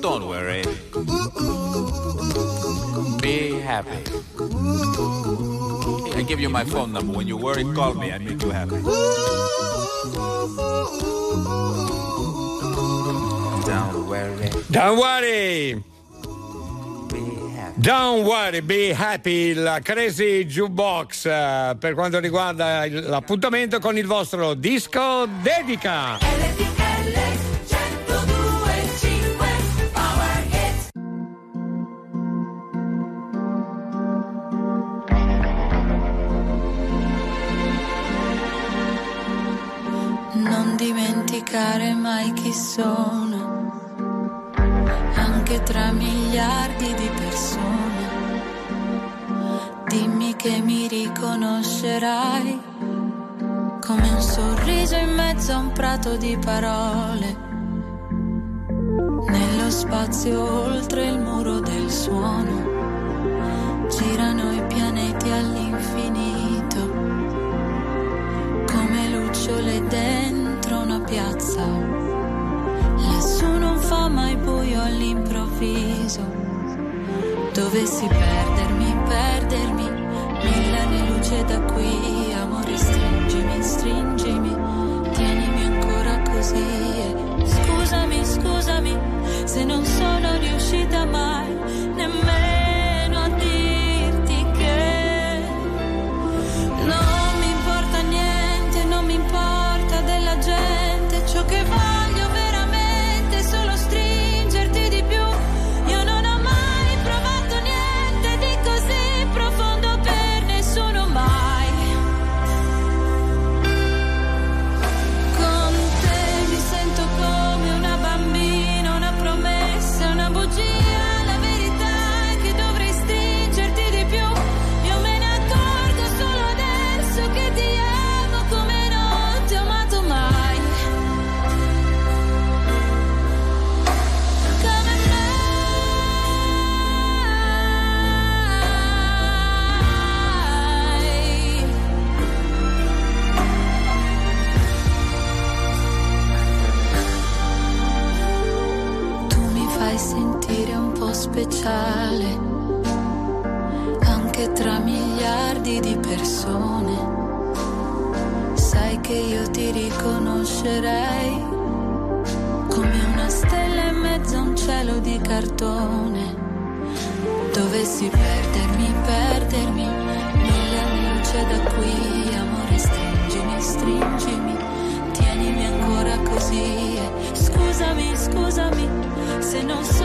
Speaker 21: Don't worry. Be happy. I give you my phone number. When you worry, call me. I make you happy. Don't worry.
Speaker 1: Don't worry. Don't worry, be happy, la Crazy Jukebox eh, per quanto riguarda l'appuntamento con il vostro disco dedica.
Speaker 7: Non dimenticare mai chi sono, anche tra miliardi di persone. Dimmi che mi riconoscerai come un sorriso in mezzo a un prato di parole. Nello spazio oltre il muro del suono girano i pianeti all'infinito come lucciole dentro piazza. Lassù non fa mai buio all'improvviso. Dovessi perdermi, perdermi, mille anni luce da qui, amore stringimi, stringimi, tienimi ancora così. Scusami, scusami, se non sono riuscita mai nemmeno a dirti che non gente, ciò speciale, anche tra miliardi di persone. Sai che io ti riconoscerei come una stella in mezzo a un cielo di cartone. Dovessi perdermi, perdermi, anni luce da qui, amore stringimi, stringimi, tienimi ancora così. Scusami, scusami, se non
Speaker 22: sono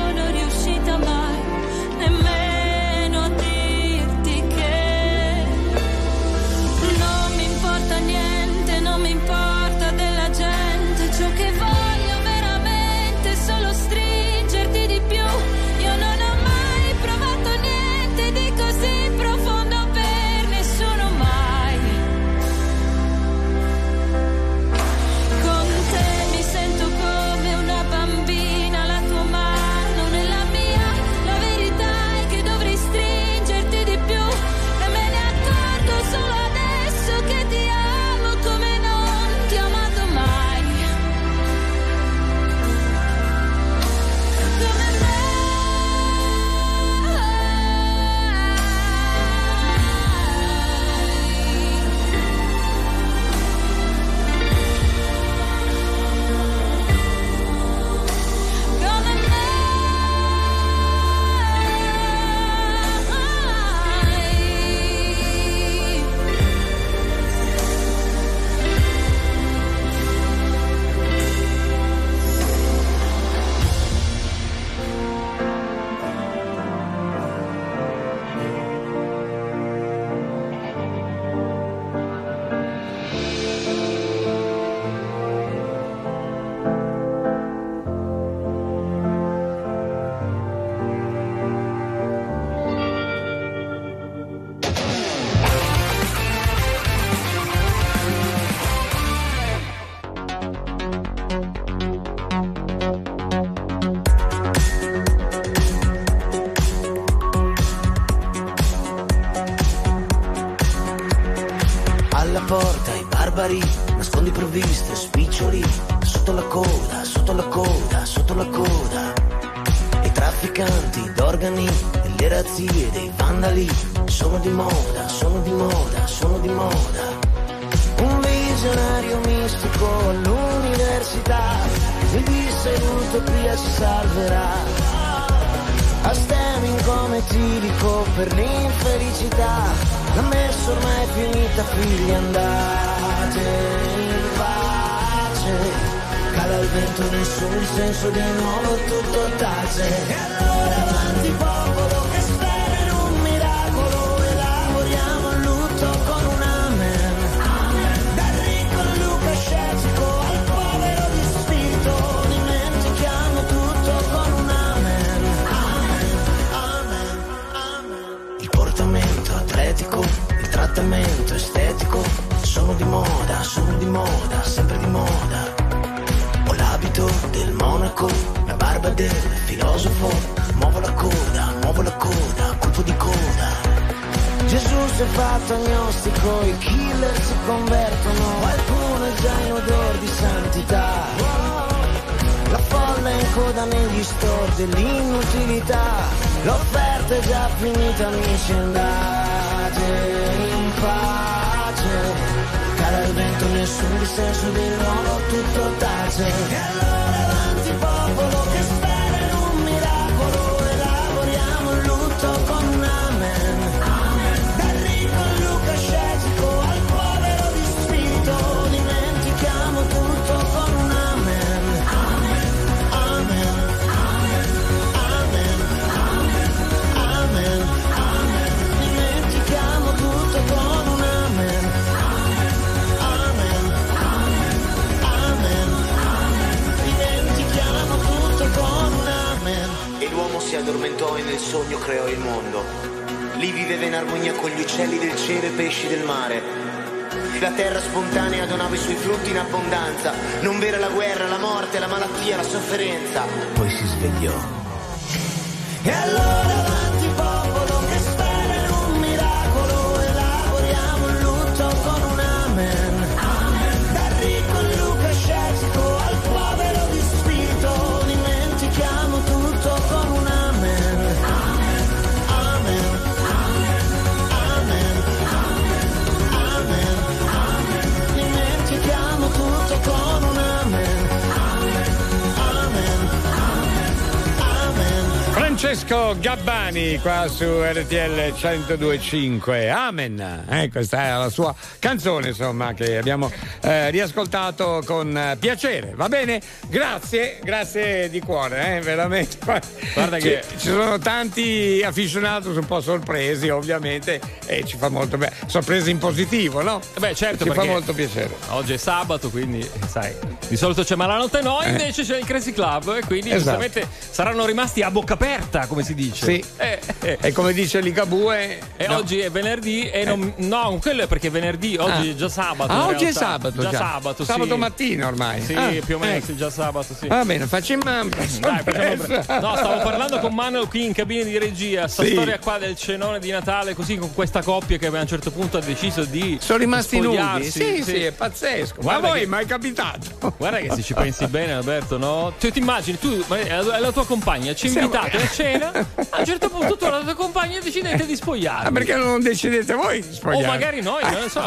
Speaker 1: su RTL 1025 Amen. Eh, questa è la sua canzone insomma che abbiamo eh, riascoltato con eh, piacere. Va bene? Grazie grazie di cuore eh, veramente.
Speaker 2: Guarda
Speaker 1: ci,
Speaker 2: che-
Speaker 1: ci sono tanti aficionados un po' sorpresi ovviamente e ci fa molto bene sorpresi in positivo no?
Speaker 2: Beh, certo,
Speaker 1: ci fa molto piacere.
Speaker 2: Oggi è sabato, quindi sai, di solito c'è Malanotte noi,
Speaker 1: Eh.
Speaker 2: invece c'è il Crazy Club e quindi
Speaker 1: Esatto.
Speaker 2: giustamente saranno rimasti a bocca aperta, come si dice.
Speaker 1: Sì.
Speaker 2: Eh, eh.
Speaker 1: e come dice Ligabue
Speaker 2: E
Speaker 1: no.
Speaker 2: oggi è venerdì e non, no, quello è perché è venerdì, oggi
Speaker 1: Ah.
Speaker 2: è già sabato.
Speaker 1: Ah, oggi è sabato
Speaker 2: Già
Speaker 1: già.
Speaker 2: sabato,
Speaker 1: Sabato
Speaker 2: sì.
Speaker 1: mattina ormai.
Speaker 2: Sì,
Speaker 1: Ah,
Speaker 2: più o meno,
Speaker 1: ecco.
Speaker 2: sì, già sabato, sì.
Speaker 1: Va bene, facciamo
Speaker 2: Dai, facciamo pre- No, stavo parlando con Manuel qui in cabina di regia. Sta
Speaker 1: Sì.
Speaker 2: storia qua del cenone di Natale, così con questa coppia che a un certo punto ha deciso di.
Speaker 1: Sono rimasti nudi.
Speaker 2: spogliarsi.
Speaker 1: Sì, sì, è pazzesco. Ma voi
Speaker 2: che-
Speaker 1: mai capitato?
Speaker 2: Guarda che se ci pensi bene, Alberto, no? Tu ti immagini, tu e la, la tua compagna ci
Speaker 1: Siamo-
Speaker 2: invitate a cena, a un certo punto tu e la tua compagna decidete di spogliarvi.
Speaker 1: Ah, perché non decidete voi di
Speaker 2: O
Speaker 1: spogliare?
Speaker 2: magari noi, non lo so.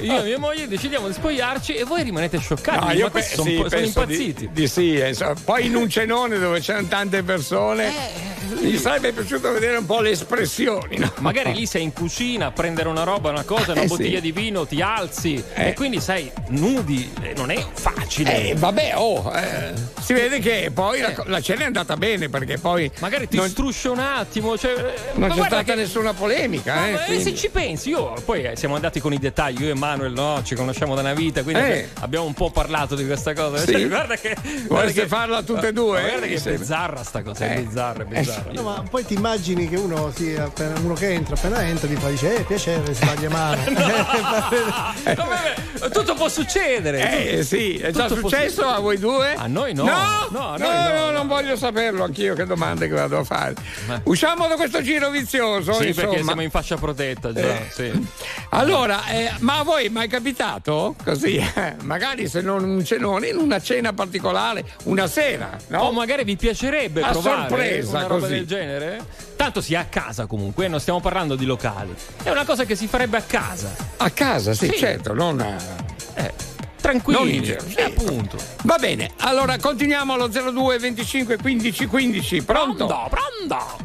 Speaker 2: eh, Io e mia moglie decidiamo di spogliarci e voi rimanete scioccati.
Speaker 1: No,
Speaker 2: ma
Speaker 1: io pe-
Speaker 2: sono,
Speaker 1: sì,
Speaker 2: sono impazziti.
Speaker 1: Di, di sì, eh, so- poi in un cenone dove c'erano tante persone,
Speaker 2: Eh,
Speaker 1: mi sarebbe piaciuto vedere un po' le espressioni. no?
Speaker 2: Magari lì sei in cucina a prendere una roba, una cosa, una
Speaker 1: Eh,
Speaker 2: bottiglia
Speaker 1: sì.
Speaker 2: di vino, ti alzi
Speaker 1: Eh.
Speaker 2: e quindi sei nudi, eh, non è facile.
Speaker 1: Eh, vabbè, oh, eh, si vede che poi la, la cena è andata bene perché poi
Speaker 2: Magari ti
Speaker 1: non,
Speaker 2: struscia un attimo. Cioè, eh,
Speaker 1: non
Speaker 2: ma
Speaker 1: c'è
Speaker 2: guarda
Speaker 1: stata
Speaker 2: che-
Speaker 1: nessuna polemica.
Speaker 2: Ma,
Speaker 1: eh,
Speaker 2: eh,
Speaker 1: quindi-
Speaker 2: se ci pensi, io poi eh, siamo andati con i dettagli, io e Manuel, no, ci conosciamo da una vita, quindi
Speaker 1: Eh.
Speaker 2: abbiamo un po' parlato di questa cosa.
Speaker 1: Sì?
Speaker 2: Cioè, guarda che.
Speaker 1: Vorreste
Speaker 2: che-
Speaker 1: farla tutte e due?
Speaker 2: Ma Guarda che è bizzarra sta cosa, è
Speaker 1: Eh.
Speaker 2: bizzarra, è
Speaker 1: Eh,
Speaker 2: bizzarra.
Speaker 8: No, ma poi ti immagini che uno, si, appena, uno che entra, appena entra, ti fa dice, eh, piacere, sbaglia mano.
Speaker 2: No, vabbè, tutto può succedere.
Speaker 1: Eh sì, è già successo a voi due?
Speaker 2: A noi no.
Speaker 1: No,
Speaker 2: No,
Speaker 1: no,
Speaker 2: no.
Speaker 1: no, non voglio saperlo anch'io che domande che vado a fare. Usciamo da questo giro vizioso,
Speaker 2: Sì,
Speaker 1: insomma.
Speaker 2: perché siamo in fascia protetta già.
Speaker 1: Eh.
Speaker 2: Sì.
Speaker 1: Allora, eh, ma a voi mai capitato? Così, eh, magari se non un cenone, in una cena particolare, una sera, no?
Speaker 2: O magari vi piacerebbe
Speaker 1: A
Speaker 2: provare
Speaker 1: sorpresa,
Speaker 2: una roba
Speaker 1: così.
Speaker 2: del genere? Tanto si è a casa comunque, non stiamo parlando di locali. È una cosa che si farebbe a casa.
Speaker 1: A casa, sì,
Speaker 2: Sì.
Speaker 1: certo, non a...
Speaker 2: Eh, tranquilli.
Speaker 1: Non in giro, sì.
Speaker 2: appunto.
Speaker 1: Va bene, allora continuiamo allo 02 25 15 15. Pronto?
Speaker 2: Pronto, pronto.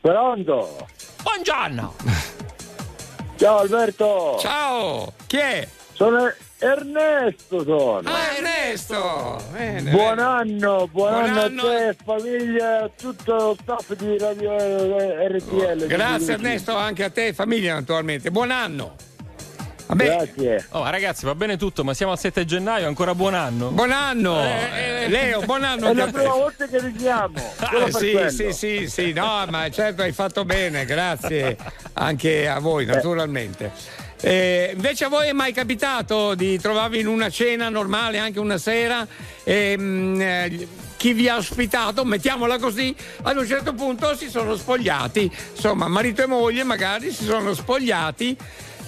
Speaker 23: Pronto?
Speaker 2: Buongiorno.
Speaker 23: Ciao Alberto.
Speaker 1: Ciao. Chi è?
Speaker 23: Sono Ernesto sono.
Speaker 1: Ah, Ernesto. Bene,
Speaker 23: Buon
Speaker 1: bene.
Speaker 23: anno, buon,
Speaker 1: Buon
Speaker 23: anno,
Speaker 1: anno.
Speaker 23: a te, famiglia, a tutto lo staff di Radio RTL.
Speaker 1: Grazie Ernesto, anche a te famiglia naturalmente. Buon anno. Vabbè.
Speaker 23: Grazie.
Speaker 2: Oh, ragazzi, va bene tutto, ma siamo al 7 gennaio, ancora buon anno.
Speaker 1: Buon anno. Eh, Leo, buon anno
Speaker 23: È la prima volta che
Speaker 1: Eh,
Speaker 23: per
Speaker 1: sì,
Speaker 23: quello.
Speaker 1: sì, sì, sì, no, ma certo hai fatto bene, grazie anche a voi naturalmente. Eh, invece a voi è mai capitato di trovarvi in una cena normale anche una sera e mm, eh, chi vi ha ospitato, mettiamola così, ad un certo punto si sono spogliati, insomma marito e moglie magari si sono spogliati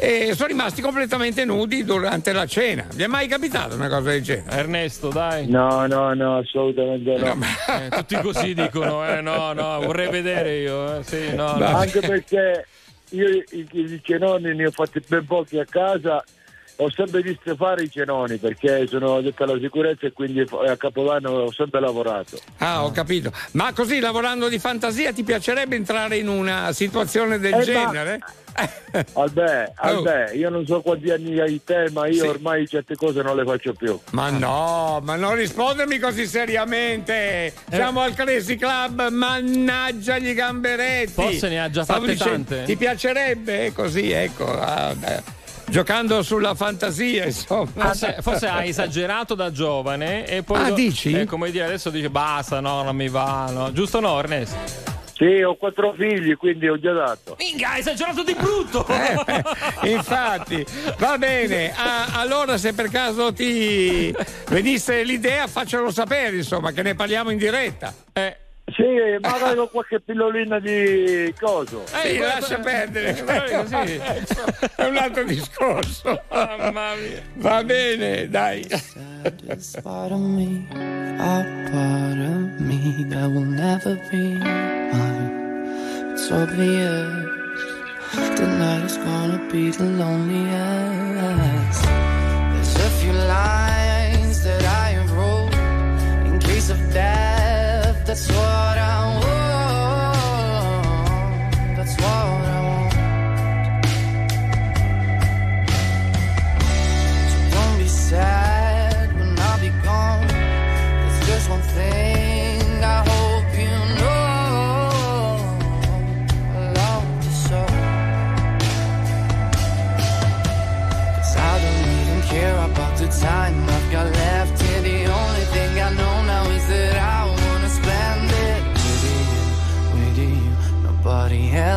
Speaker 1: e sono rimasti completamente nudi durante la cena. Vi è mai capitato una cosa del genere?
Speaker 2: Ernesto, dai.
Speaker 23: No, no, no, assolutamente no.
Speaker 2: Eh, tutti così dicono, eh, no, no, vorrei vedere io. eh, sì, no, no.
Speaker 23: Anche perché io i, i cenoni ne ho fatti ben pochi a casa. Ho sempre visto fare i cenoni perché sono detto alla sicurezza e quindi a Capodanno ho sempre lavorato.
Speaker 1: Ah, ho capito. Ma così lavorando di fantasia ti piacerebbe entrare in una situazione del
Speaker 23: Eh, ma-
Speaker 1: genere?
Speaker 23: Albè, Albè, io non so quanti anni hai te, ma io
Speaker 1: Oh. Sì.
Speaker 23: ormai certe cose non le faccio più.
Speaker 1: Ma no, ma non rispondermi così seriamente. Siamo al Crazy Club, mannaggia gli gamberetti.
Speaker 2: Forse ne ha già
Speaker 1: Stavo
Speaker 2: fatte
Speaker 1: dicendo,
Speaker 2: tante?
Speaker 1: Ti piacerebbe? Così, ecco. ah, beh, giocando sulla fantasia, insomma.
Speaker 2: Forse, forse ha esagerato da giovane e poi.
Speaker 1: Ah,
Speaker 2: do-
Speaker 1: dici?
Speaker 2: eh, come dire, adesso dice basta, no, non mi va, no. Giusto no, Ernesto?
Speaker 23: Sì, ho quattro figli, quindi ho già dato.
Speaker 2: Minga, hai esagerato di brutto!
Speaker 1: Eh, Infatti, va bene. Ah, allora, se per caso ti venisse l'idea, faccelo sapere, insomma, che ne parliamo in diretta.
Speaker 2: Eh.
Speaker 23: Sì, magari con qualche pillolina di coso.
Speaker 1: Sì, lascia perdere. È un altro discorso.
Speaker 2: Mamma mia.
Speaker 1: Va bene, dai.
Speaker 24: part of me, a part of me that will never be mine. It's obvious tonight is gonna be the loneliest. There's a few lines that I have wrote in case of death. That's what I want. That's what I want. So don't be sad when I'll be gone. There's just one thing I hope you know. I love you so. Cause I don't even care about the time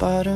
Speaker 7: spot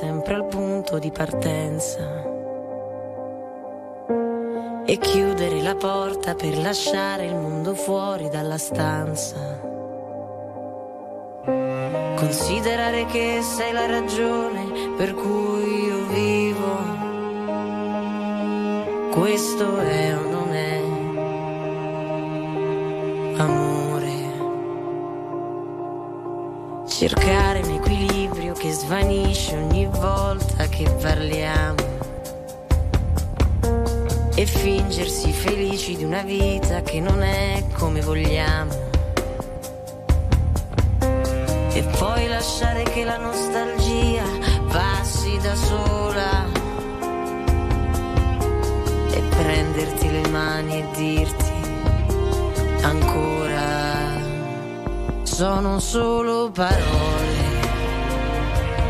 Speaker 7: sempre al punto di partenza. E chiudere la porta per lasciare il mondo fuori dalla stanza. Considerare che sei la ragione per cui io vivo. Questo è o non è amore. Cercare volta che parliamo. E fingersi felici di una vita che non è come vogliamo. E poi lasciare che la nostalgia passi da sola. E prenderti le mani e dirti ancora. Sono solo parole,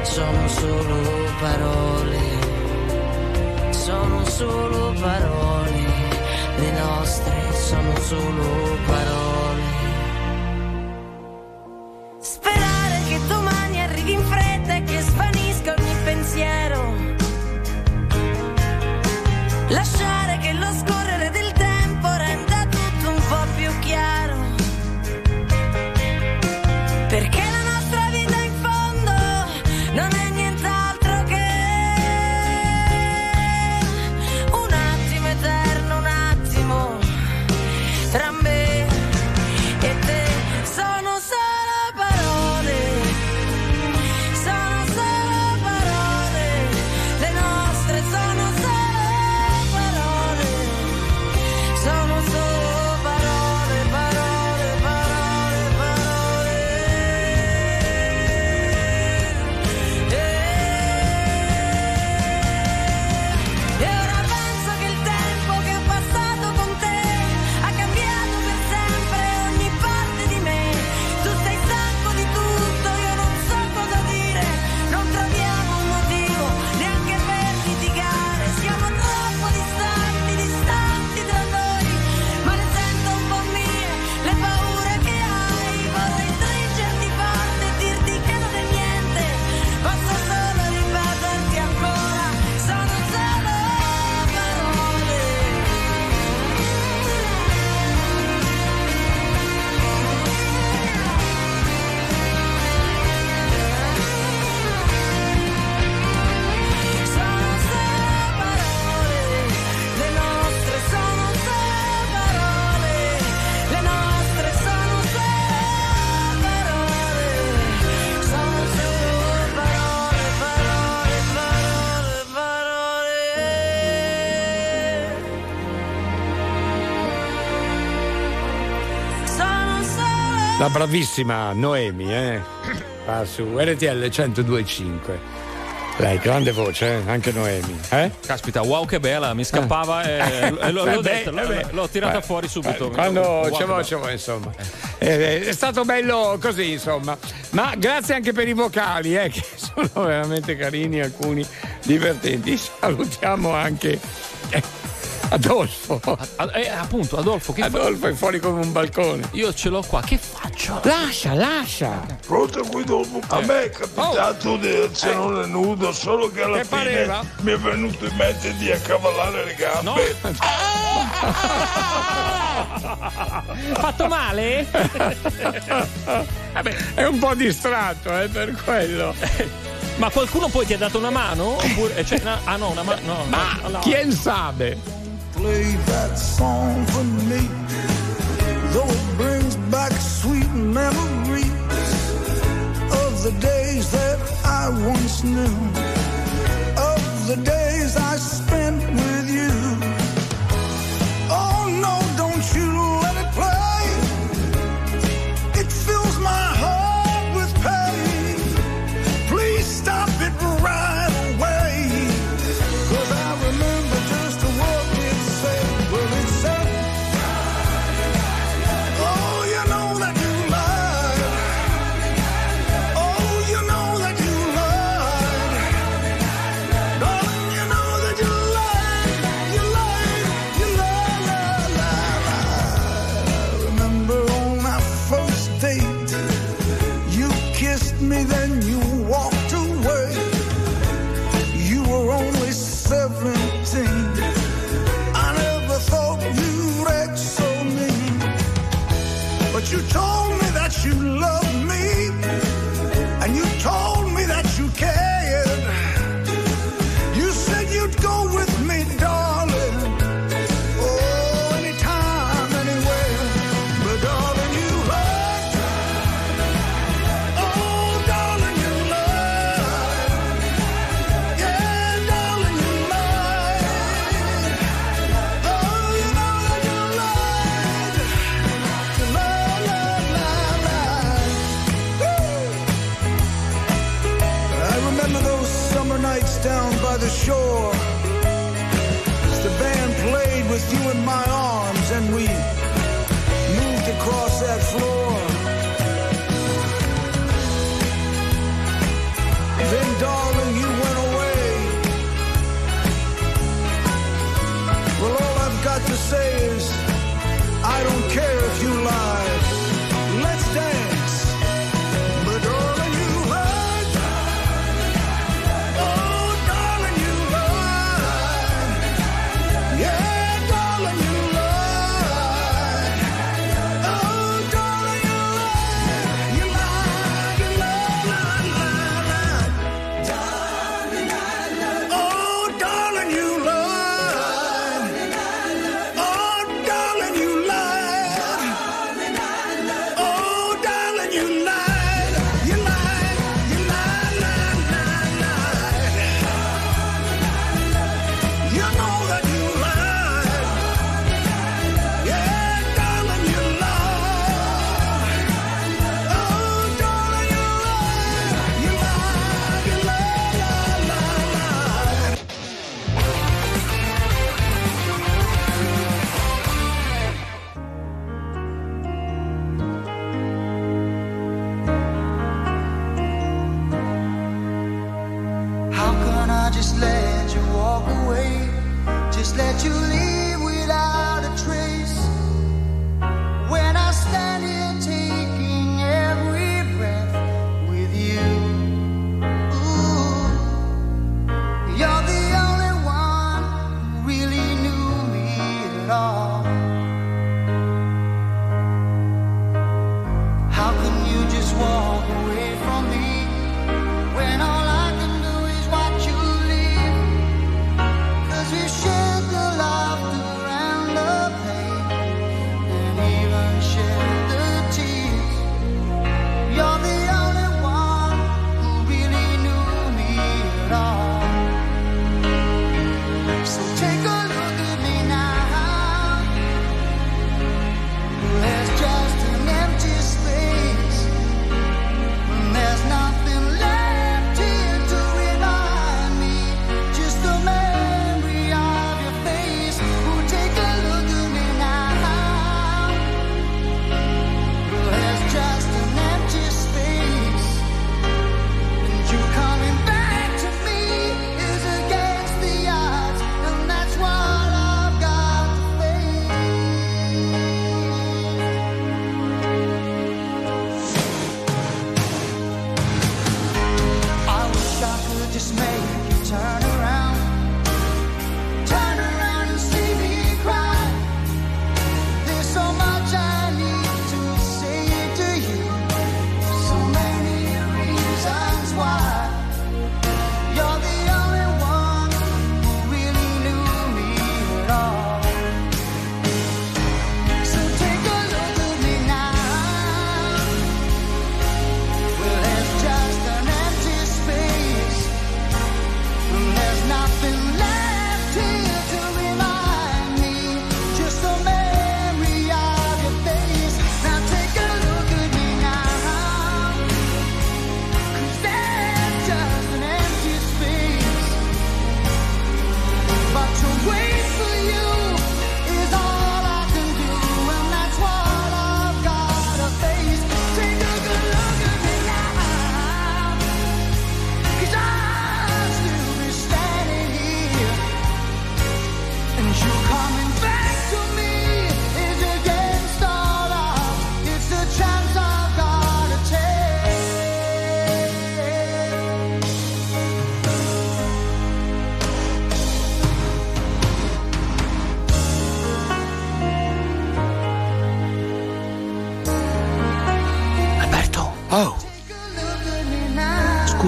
Speaker 7: sono solo parole, sono solo parole, le nostre sono solo parole.
Speaker 1: Bravissima Noemi, eh? Va su RTL 1025. Lei, grande voce, eh? anche Noemi. Eh?
Speaker 2: Caspita, wow che bella, mi scappava e, l'ho,
Speaker 1: Eh
Speaker 2: l'ho
Speaker 1: beh,
Speaker 2: detto, l'ho,
Speaker 1: eh beh.
Speaker 2: l'ho tirata
Speaker 1: Eh,
Speaker 2: fuori subito.
Speaker 1: eh, Quando
Speaker 2: Wow,
Speaker 1: ce l'ho, ce l'ho, insomma. Eh, è stato bello così, insomma. Ma grazie anche per i vocali, eh, che sono veramente carini, alcuni divertenti. Salutiamo anche. Adolfo.
Speaker 2: Ad, eh, appunto, Adolfo. Che
Speaker 1: Adolfo fa... è fuori come un balcone.
Speaker 2: Io ce l'ho qua, che faccio?
Speaker 1: Lascia, lascia.
Speaker 25: Pronto qui dopo. A eh. me è capitato oh. di essere eh. nudo, solo che alla
Speaker 1: che
Speaker 25: fine
Speaker 1: pareva?
Speaker 25: mi è venuto in mente di accavallare le gambe. No. Ah!
Speaker 2: Fatto male?
Speaker 1: Vabbè, è un po' distratto, eh, per quello.
Speaker 2: Ma qualcuno poi ti ha dato una mano? Oppure, eh, cioè, una, ah no, una mano. No,
Speaker 1: Ma
Speaker 2: no, no.
Speaker 1: chi sa?
Speaker 14: play that song for me. Though it brings back sweet memories of the days that I once knew, of the days I spent with.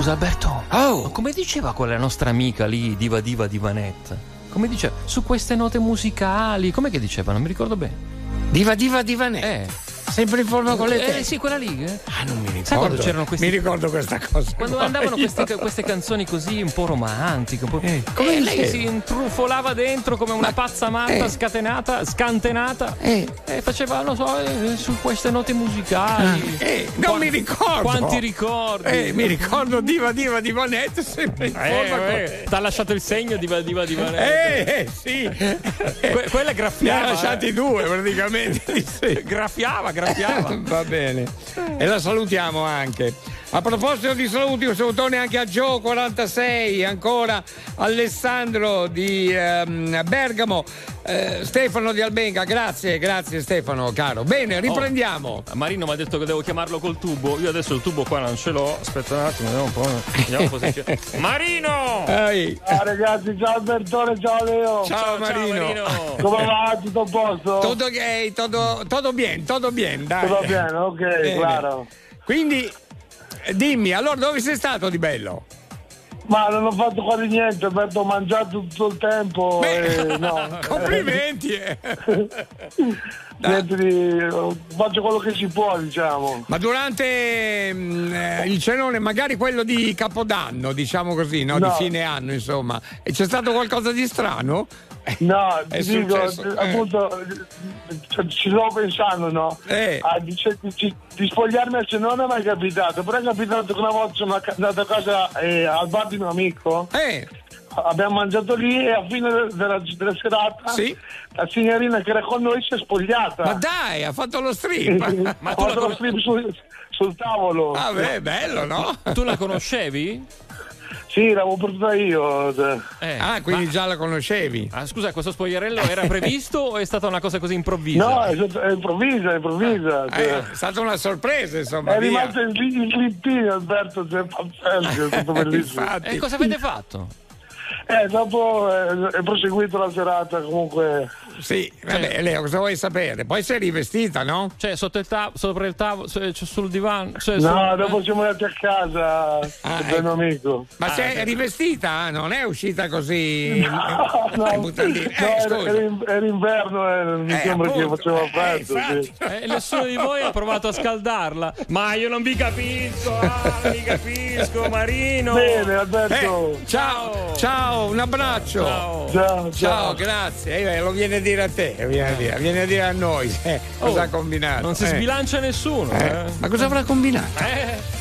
Speaker 2: Scusa Alberto, ma come diceva quella nostra amica lì, Diva Diva Divanetta? Come diceva? Su queste note musicali, com'è che diceva? Non mi ricordo bene.
Speaker 1: Diva Diva Divanetta. Sempre in forma con le
Speaker 2: Eh
Speaker 1: tette.
Speaker 2: sì, quella lì. eh.
Speaker 1: Ah, non mi.
Speaker 2: Sai quando c'erano questi
Speaker 1: Mi ricordo questa cosa.
Speaker 2: Quando
Speaker 1: qua.
Speaker 2: andavano queste, queste canzoni così un po' romantiche, un po'...
Speaker 1: come
Speaker 2: e lei si intrufolava dentro come una pazza matta,
Speaker 1: eh.
Speaker 2: scatenata, scantenata
Speaker 1: Eh.
Speaker 2: e faceva, non so, eh, su queste note musicali.
Speaker 1: Eh, non mi ricordo.
Speaker 2: Quanti ricordi?
Speaker 1: Eh, mi ricordo Diva Diva Divanetta sempre in forma
Speaker 2: Eh, eh, t'ha lasciato il segno di Diva Diva
Speaker 1: Eh, eh, sì.
Speaker 2: Que- quella
Speaker 1: Ne
Speaker 2: graffiava.
Speaker 1: ha lasciati
Speaker 2: eh.
Speaker 1: due praticamente.
Speaker 2: Graffiava, graffiava.
Speaker 1: Va bene. E la salutiamo anche. A proposito di saluti, un salutone anche a Gio 46, ancora Alessandro di ehm, Bergamo, eh, Stefano di Albenga, grazie, grazie Stefano, caro. Bene, riprendiamo.
Speaker 2: Oh, Marino mi ha detto che devo chiamarlo col tubo. Io adesso il tubo qua non ce l'ho. Aspetta un attimo, vediamo un po'. Vediamo un po' se c'è. Marino!
Speaker 1: Ehi.
Speaker 26: Ciao ragazzi, ciao Albertone, ciao Leo.
Speaker 1: Ciao, Marino.
Speaker 26: Come va? Tutto a posto?
Speaker 1: Todo ok, todo, todo bien, todo bien, dai.
Speaker 26: Tutto bene, ok,
Speaker 1: Bene.
Speaker 26: claro.
Speaker 1: Quindi, dimmi, allora dove sei stato di bello?
Speaker 26: Ma non ho fatto quasi niente, Alberto, ho mangiato tutto il tempo e no.
Speaker 1: Complimenti! eh.
Speaker 26: Di- faccio quello che si può, diciamo.
Speaker 1: Ma durante mm, eh, il cenone, magari quello di Capodanno, diciamo così, no?
Speaker 26: No.
Speaker 1: Di fine anno, insomma, e c'è stato qualcosa di strano?
Speaker 26: No, dico,
Speaker 1: eh.
Speaker 26: appunto, cioè, ci stavo pensando, no?
Speaker 1: Eh.
Speaker 26: Ah, di, cioè, di- di spogliarmi al cenone non è mai capitato, però è capitato che una volta sono andato a casa eh, al bar di un amico.
Speaker 1: Eh.
Speaker 26: Abbiamo mangiato lì e a fine della, della serata la signorina che era con noi si è spogliata.
Speaker 1: Ma dai, ha fatto lo strip!
Speaker 26: Ma tu lo strip sul, sul tavolo.
Speaker 1: Ah, beh, bello, no?
Speaker 2: Tu la conoscevi?
Speaker 26: Sì, l'avevo portata io.
Speaker 1: ah, quindi già la conoscevi?
Speaker 2: Ah, scusa, questo spogliarello era previsto o è stata una cosa così improvvisa?
Speaker 26: No, è, è improvvisa, è improvvisa.
Speaker 1: Eh,
Speaker 26: cioè.
Speaker 1: è stata una sorpresa, insomma.
Speaker 26: È
Speaker 1: via.
Speaker 26: rimasto il, il clippino, Alberto, cioè, pazzesco, è tutto bellissimo.
Speaker 2: E cosa avete fatto?
Speaker 26: Eh, dopo eh, è proseguito la serata, comunque.
Speaker 1: Sì, vabbè, Leo, cosa vuoi sapere? Poi sei rivestita, no?
Speaker 2: Cioè, sotto il tavolo, sopra il tavolo, cioè, sul divano. Cioè,
Speaker 26: No,
Speaker 2: sul-
Speaker 26: dopo siamo andati a casa del mio amico.
Speaker 1: Ma sei rivestita? Non è uscita così?
Speaker 26: No,
Speaker 1: Eh,
Speaker 26: no,
Speaker 1: mutandine.
Speaker 26: no,
Speaker 1: Eh,
Speaker 26: era,
Speaker 1: scusa.
Speaker 26: era era inverno e mi
Speaker 1: Eh,
Speaker 26: sembra che
Speaker 1: appunto.
Speaker 26: faceva
Speaker 1: Eh,
Speaker 26: freddo. sì.
Speaker 2: Eh, nessuno di voi ha provato a scaldarla. Ma io non vi capisco, ah, non vi capisco, Marino.
Speaker 26: Bene, Alberto.
Speaker 1: Eh, ciao, ciao, un abbraccio.
Speaker 2: Ciao.
Speaker 26: Ciao,
Speaker 1: Ciao, grazie. Eh, lo viene dire a te, viene a dire, viene a dire a noi eh, cosa
Speaker 2: Oh,
Speaker 1: ha combinato.
Speaker 2: Non si
Speaker 1: eh.
Speaker 2: sbilancia nessuno.
Speaker 1: Eh,
Speaker 2: eh.
Speaker 1: Ma cosa avrà combinato?
Speaker 2: Eh.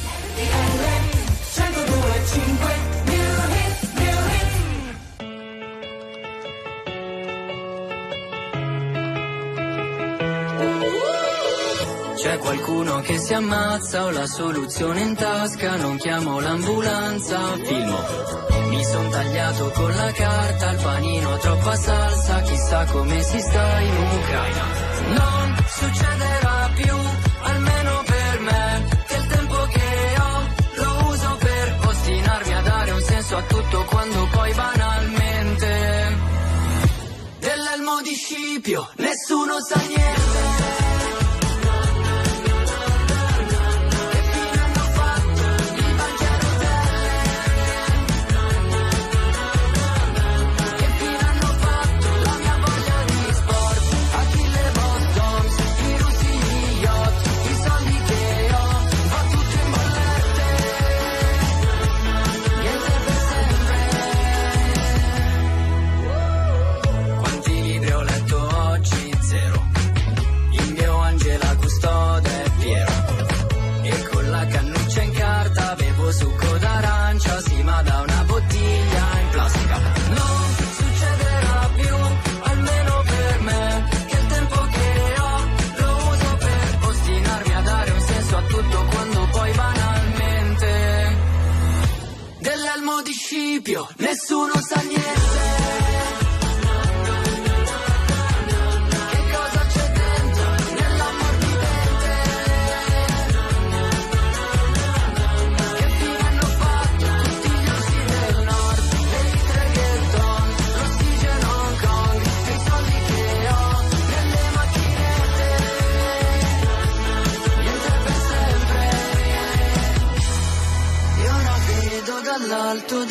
Speaker 10: C'è qualcuno che si ammazza, ho la soluzione in tasca, non chiamo l'ambulanza, filmo. Mi son tagliato con la carta, il panino troppa salsa, chissà come si sta in Ucraina. Non succederà più, almeno per me, che il tempo che ho lo uso per ostinarmi a dare un senso a tutto quando poi banalmente dell'elmo di Scipio nessuno sa niente.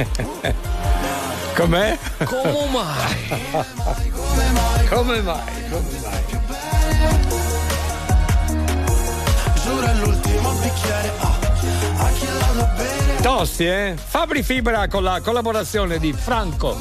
Speaker 1: Com'è?
Speaker 2: Come mai?
Speaker 14: Come mai,
Speaker 1: Come mai? Come mai?
Speaker 14: Giuro è l'ultimo bicchiere ah, A chi la va bene
Speaker 1: Tosti, eh? Fabri Fibra con la collaborazione di Franco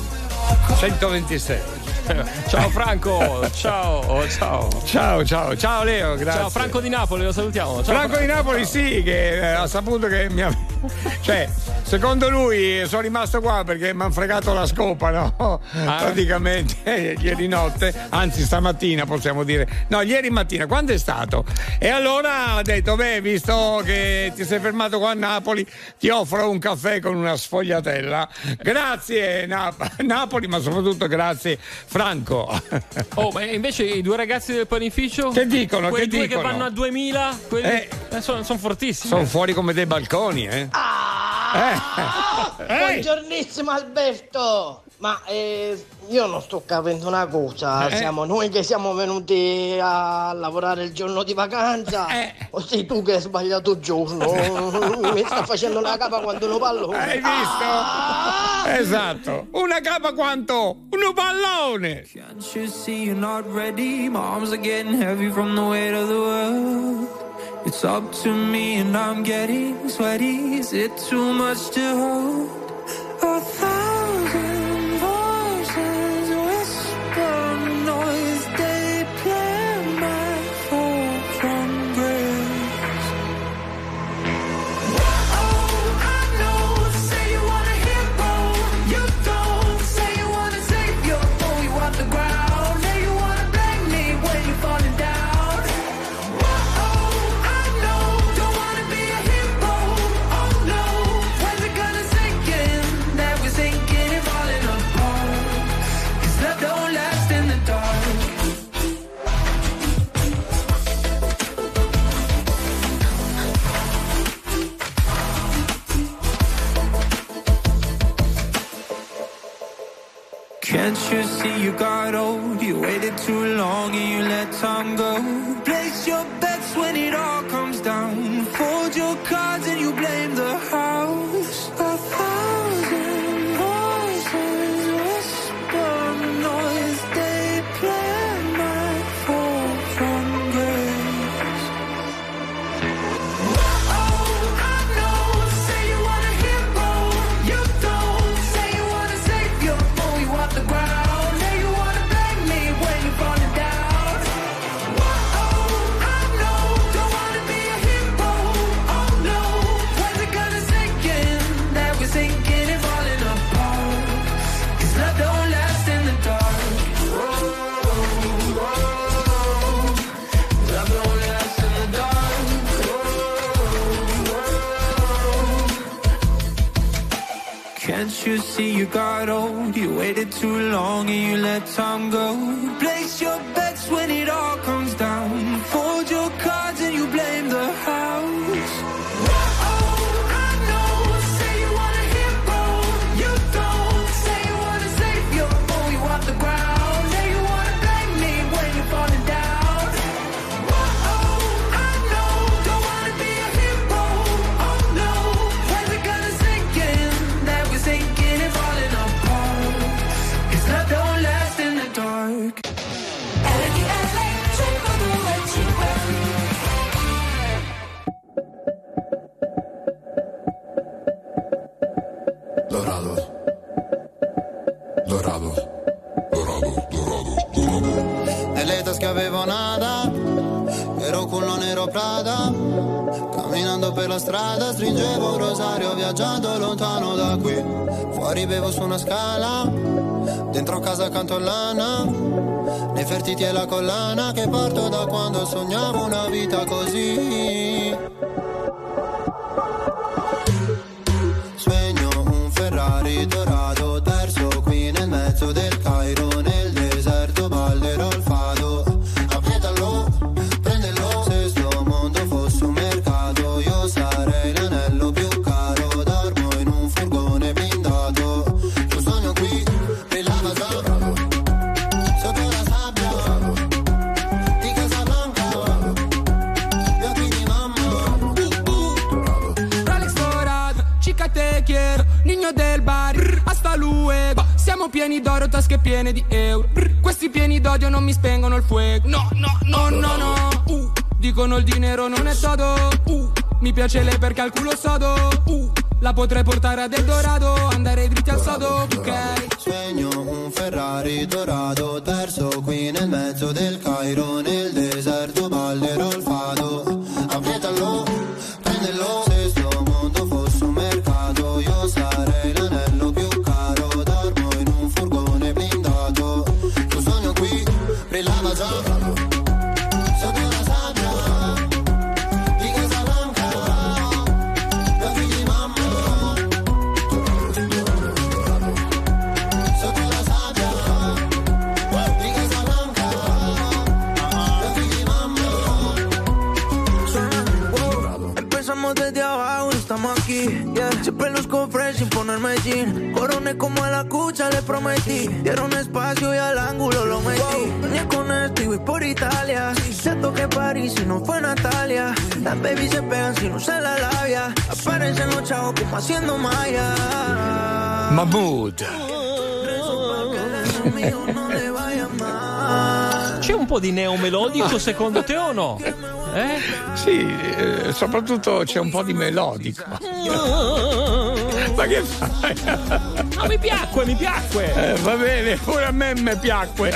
Speaker 1: 126.
Speaker 2: Ciao Franco, ciao, ciao.
Speaker 1: Ciao, ciao, ciao Leo, grazie.
Speaker 2: Ciao Franco di Napoli, lo salutiamo. Ciao,
Speaker 1: Franco di Napoli sì, che eh, ha saputo che mi ha... Cioè, secondo lui sono rimasto qua perché mi hanno fregato la scopa, no? Praticamente eh, ieri notte, anzi stamattina possiamo dire. No, ieri mattina, quando è stato? E allora ha detto, beh, visto che ti sei fermato qua a Napoli, ti offro un caffè con una sfogliatella. Grazie Nap- Napoli, ma soprattutto grazie Franco.
Speaker 2: Oh, ma invece i due ragazzi del panificio?
Speaker 1: Che dicono?
Speaker 2: Quei
Speaker 1: Che
Speaker 2: due
Speaker 1: dicono?
Speaker 2: che vanno a 2000? Quelli
Speaker 1: Eh.
Speaker 2: sono, fortissimi.
Speaker 1: Sono fuori come dei balconi, eh?
Speaker 12: Ah,
Speaker 1: Eh.
Speaker 12: Buongiornissimo Alberto!
Speaker 27: Ma eh, io non sto capendo una cosa,
Speaker 1: Eh?
Speaker 27: siamo noi che siamo venuti a lavorare il giorno di vacanza o sei tu che hai sbagliato il giorno? Mi sta facendo la capa quando lo parlo.
Speaker 1: Hai visto? Esatto. Una capa quanto? Un pallone.
Speaker 24: Can't you see you're not ready? Are getting heavy from the weight of the world. It's up to me and I'm getting sweaty. Is it too much to hold? A thousand see you got old? You waited too long and you let time go. Place your bets when it all comes see you got old? You waited too long and you let time go. Place your bets when it all comes down.
Speaker 28: Prada. Camminando per la strada stringevo un rosario viaggiando lontano da qui. Fuori bevo su una scala, dentro casa accanto all'ana. Nei fertiti e la collana che parto da quando sognavo una vita così.
Speaker 29: Siamo pieni d'oro, tasche piene di euro. Brr, Questi pieni d'odio non mi spengono il fuoco. No, no, no, no, no. Uh, dicono il dinero non è todo. Uh, mi piace lei perché ha il culo sodo. Uh, la potrei portare ad Eldorado, andare dritti al sodo, ok?
Speaker 28: Sogno un Ferrari dorato, perso qui nel mezzo del Cairo, nel deserto ballerò
Speaker 24: prometí. Dieron espacio y al ángulo lo metí. Venía con esto y voy por Italia. Siento que París si no fue Natalia. Las babies se pegan si no usa la labia. Aparecen los chavos como haciendo maya.
Speaker 1: Mahmood.
Speaker 2: C'è un po' di neomelodico secondo te o no? Eh?
Speaker 1: Sì, eh, soprattutto c'è un po' di melodico. Ma che fai?
Speaker 2: Ah, mi piacque, mi piacque.
Speaker 1: Eh, va bene, pure a me mi piacque.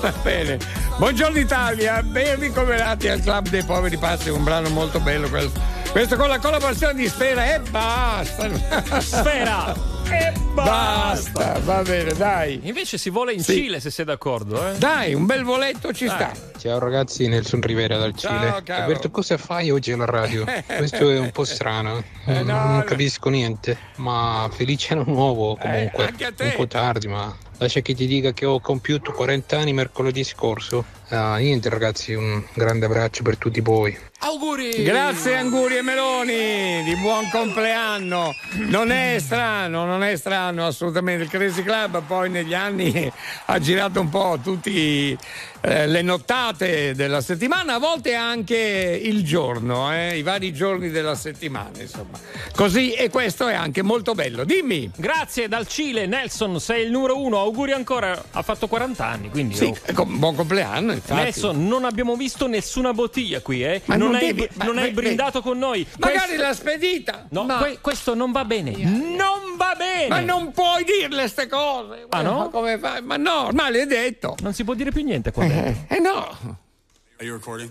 Speaker 1: Va bene. Buongiorno Italia, ben ricoverati al Club dei Poveri Pazzi, un brano molto bello questo. Questo con la collaborazione di Sfera e basta.
Speaker 2: Sfera!
Speaker 1: E basta, va bene, dai.
Speaker 2: Invece si vola in
Speaker 1: Sì.
Speaker 2: Cile se sei d'accordo, eh?
Speaker 1: Dai, un bel voletto ci sta.
Speaker 30: Ciao ragazzi, Nelson Rivera dal
Speaker 1: Ciao,
Speaker 30: Cile.
Speaker 1: caro.
Speaker 30: Alberto, cosa fai oggi alla radio? Questo è un po' strano,
Speaker 1: Eh, no,
Speaker 30: non
Speaker 1: no.
Speaker 30: capisco niente, ma felice anno nuovo comunque.
Speaker 1: anche a te.
Speaker 30: un po' tardi, ma lascia che ti dica che ho compiuto 40 anni mercoledì scorso. Ah, niente ragazzi, un grande abbraccio per tutti voi.
Speaker 2: Auguri!
Speaker 1: Grazie Anguri e Meloni, di buon compleanno. Non è strano, non è strano assolutamente. Il Crazy Club poi negli anni ha girato un po' tutte le nottate della settimana, a volte anche il giorno, eh, i vari giorni della settimana, insomma. Così e questo è anche molto bello. Dimmi.
Speaker 2: Grazie dal Cile, Nelson, sei il numero uno. Auguri ancora, ha fatto 40 anni, quindi.
Speaker 1: Sì,
Speaker 2: oh.
Speaker 1: ecco, buon compleanno, infatti.
Speaker 2: Nelson, non abbiamo visto nessuna bottiglia qui, eh?
Speaker 1: Ma
Speaker 2: non,
Speaker 1: non
Speaker 2: hai,
Speaker 1: devi- ma-
Speaker 2: non hai
Speaker 1: ma-
Speaker 2: brindato con noi.
Speaker 1: Magari
Speaker 2: Questo-
Speaker 1: l'ha spedita.
Speaker 2: No,
Speaker 1: Ma-
Speaker 2: que- questo non va bene. Non va bene.
Speaker 1: Ma non puoi dirle ste cose.
Speaker 2: Ah, no?
Speaker 1: Ma come fai? Ma no, ormai l'hai detto.
Speaker 2: Non si può dire più niente qua dentro.
Speaker 1: Eh no.
Speaker 31: Are you recording?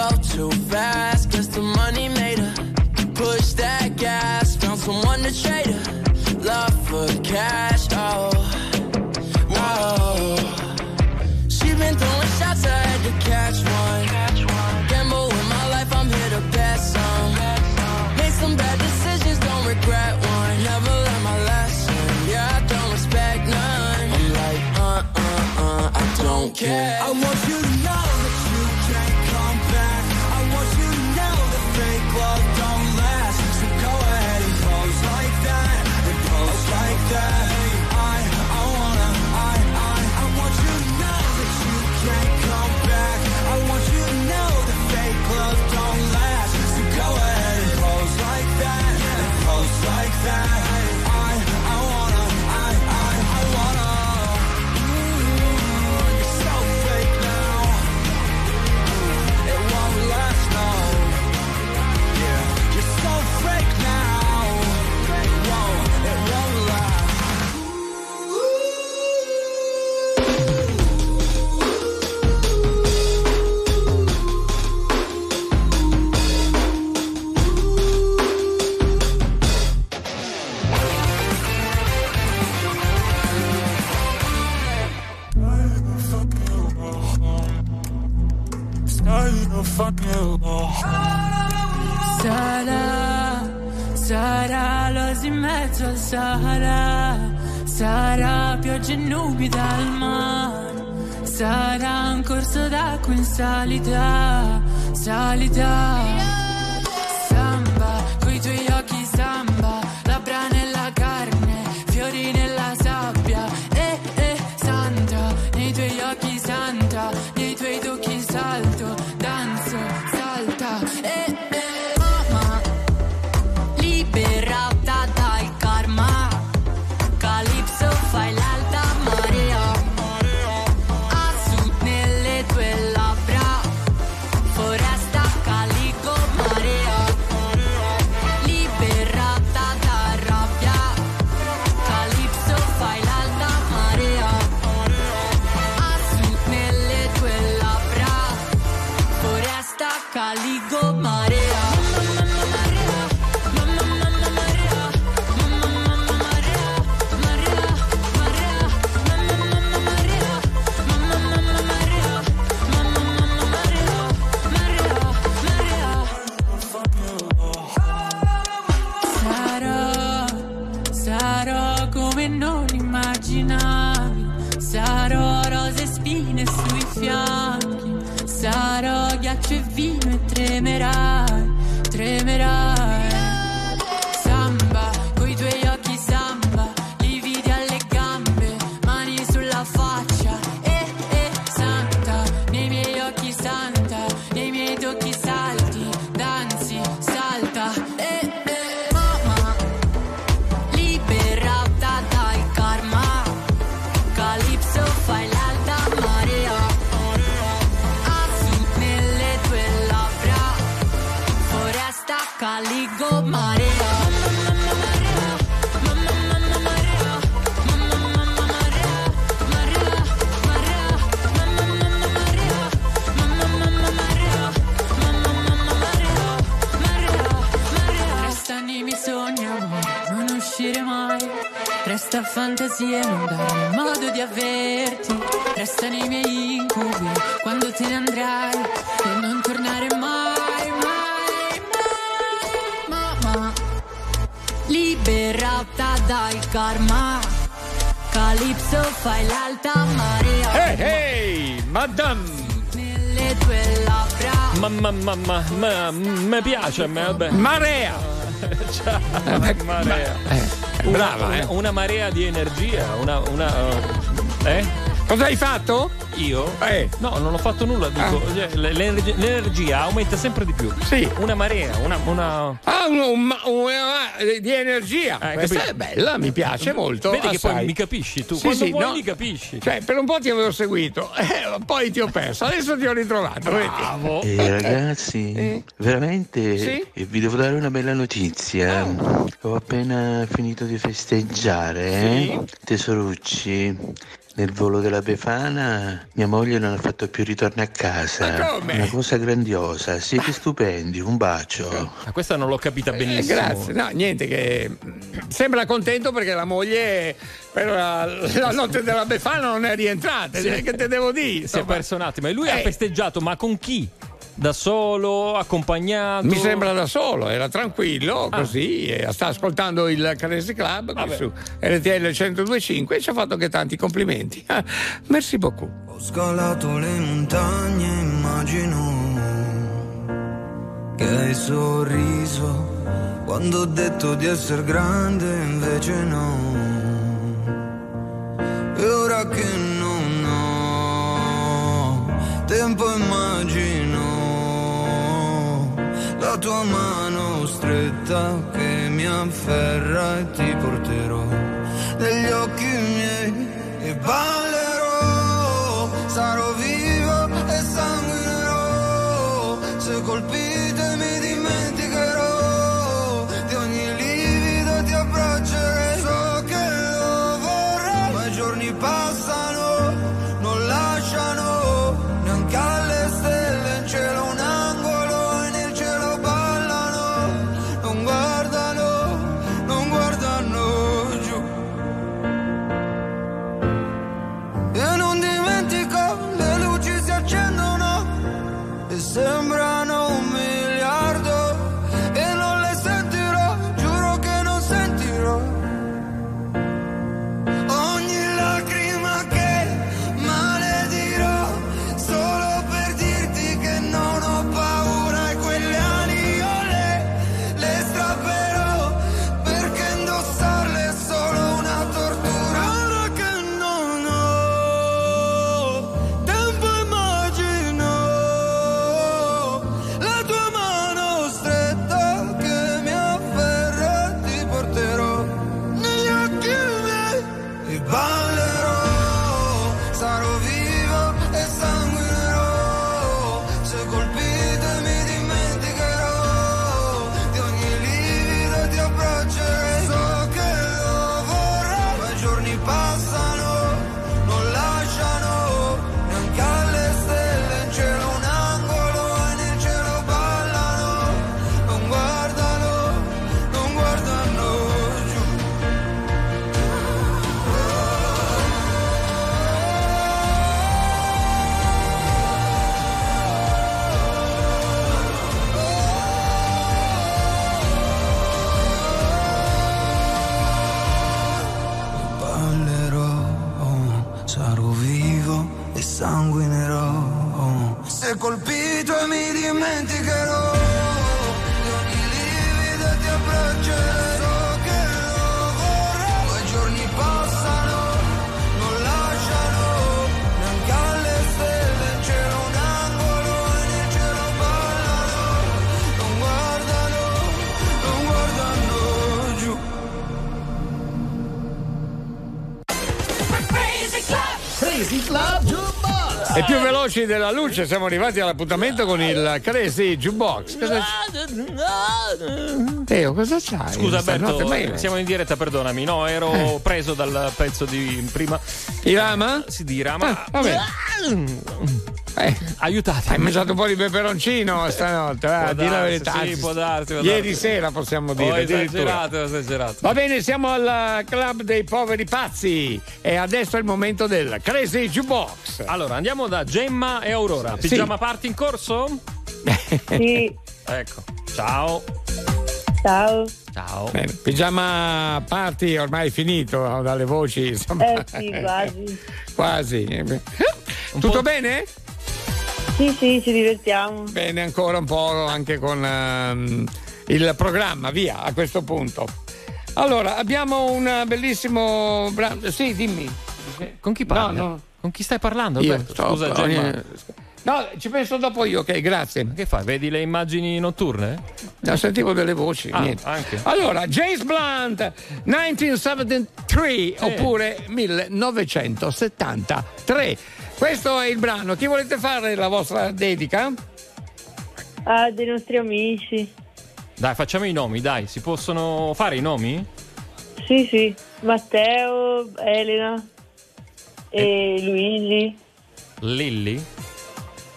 Speaker 24: go too fast, cause the money made her push that gas. Found someone to trade her love for cash. Oh, oh. She been throwing shots, I had to catch one. Gamble with my life, I'm here to bet some. Made some bad decisions, don't regret one. Never learned my lesson, yeah, I don't respect none. I'm like, uh, uh, uh, I don't care.
Speaker 31: I want you to
Speaker 7: d'acqua in Mamma,
Speaker 32: mamma,
Speaker 2: ma, mi piace a me, vabbè.
Speaker 1: Marea!
Speaker 2: Ciao, marea.
Speaker 1: eh, brava,
Speaker 2: una,
Speaker 1: eh.
Speaker 2: una, marea di energia, una. una eh?
Speaker 1: Cosa hai fatto?
Speaker 2: Io?
Speaker 1: Eh.
Speaker 2: No, non ho fatto nulla, dico, cioè, l'energia, l'energia aumenta sempre di più.
Speaker 1: Sì.
Speaker 2: Una marea, una. una...
Speaker 1: Ah, un, un- un- di energia.
Speaker 2: Eh,
Speaker 1: Questa
Speaker 2: capito?
Speaker 1: è bella, mi piace molto.
Speaker 2: Vedi che
Speaker 1: assai.
Speaker 2: poi mi capisci tu.
Speaker 1: Sì,
Speaker 2: Quando
Speaker 1: sì,
Speaker 2: vuoi
Speaker 1: no.
Speaker 2: mi capisci.
Speaker 1: Cioè, per un po' ti avevo seguito, eh, poi ti ho perso, adesso ti ho ritrovato.
Speaker 2: Bravo.
Speaker 33: Eh, ragazzi, veramente
Speaker 1: Sì?
Speaker 33: eh, vi devo dare una bella notizia. Ho appena finito di festeggiare, eh? tesorucci. Nel volo della Befana mia moglie non ha fatto più ritorno a casa.
Speaker 1: Ma come?
Speaker 33: Una cosa grandiosa, siete stupendi, un bacio.
Speaker 2: Ma questa non l'ho capita
Speaker 1: Eh,
Speaker 2: benissimo.
Speaker 1: grazie, no, niente che sembra contento perché la moglie per la, la notte della Befana non è rientrata,
Speaker 2: Sì.
Speaker 1: che te devo dire?
Speaker 2: Si è perso un attimo. E lui ha
Speaker 1: Eh.
Speaker 2: festeggiato, ma con chi? Da solo, accompagnato?
Speaker 1: Mi sembra da solo, era tranquillo
Speaker 2: Ah.
Speaker 1: così, e sta ascoltando il Crazy Club qui
Speaker 2: Vabbè.
Speaker 1: su RTL 1025 e ci ha fatto che tanti complimenti. Ah, merci beaucoup.
Speaker 24: Ho scalato le montagne, immagino che hai sorriso quando ho detto di essere grande, invece no. E ora che non ho tempo, immagino la tua mano stretta che mi afferra e ti porterò. Negli occhi miei e ballerò, sarò vivo e sanguinerò, se colpite mi dimenticherò
Speaker 15: veloci della luce siamo arrivati all'appuntamento con il Crazy Jukebox. Cosa Teo, cosa c'hai?
Speaker 2: Scusa Alberto,
Speaker 15: io-
Speaker 2: siamo in diretta, perdonami. No, ero
Speaker 15: Eh.
Speaker 2: preso dal pezzo di prima.
Speaker 15: Irama?
Speaker 2: Si dirama.
Speaker 15: Ah, vabbè. Eh,
Speaker 2: Aiutate.
Speaker 15: Hai mangiato un po' di peperoncino stanotte, eh, di la verità.
Speaker 2: sì, può darsi, può
Speaker 15: Ieri
Speaker 2: darsi.
Speaker 15: sera possiamo dire. addirittura.
Speaker 2: esagerato, ho esagerato.
Speaker 15: Va bene, siamo al club dei poveri pazzi e adesso è il momento del Crazy Jukebox.
Speaker 2: Allora, andiamo da Gemma e Aurora.
Speaker 15: Sì.
Speaker 2: Pigiama party in corso?
Speaker 34: Sì,
Speaker 2: Ecco. Ciao.
Speaker 34: ciao.
Speaker 2: Ciao.
Speaker 15: Bene, pigiama party ormai finito dalle voci, insomma.
Speaker 34: Eh sì, quasi.
Speaker 15: Quasi. Eh, Tutto bene?
Speaker 34: Sì, sì, ci divertiamo.
Speaker 15: Bene, ancora un po' anche con ehm, il programma, via a questo punto. Allora, abbiamo un bellissimo brano. Sì, dimmi.
Speaker 2: Con chi parli?
Speaker 15: No, no.
Speaker 2: Con chi stai parlando?
Speaker 15: Io
Speaker 2: Alberto?
Speaker 15: sto-
Speaker 2: Scusa, Gemma.
Speaker 15: eh, No, ci penso dopo io, ok, grazie.
Speaker 2: Che fai? Vedi le immagini notturne?
Speaker 15: No, sentivo delle voci,
Speaker 2: Ah,
Speaker 15: niente.
Speaker 2: anche.
Speaker 15: Allora, James Blunt, 1973 oppure 1973. Questo è il brano. Chi volete fare la vostra dedica?
Speaker 34: Ah, dei nostri amici.
Speaker 2: Dai, facciamo i nomi, dai. Si possono fare i nomi?
Speaker 34: Sì, sì. Matteo, Elena e Luigi.
Speaker 2: Lilli?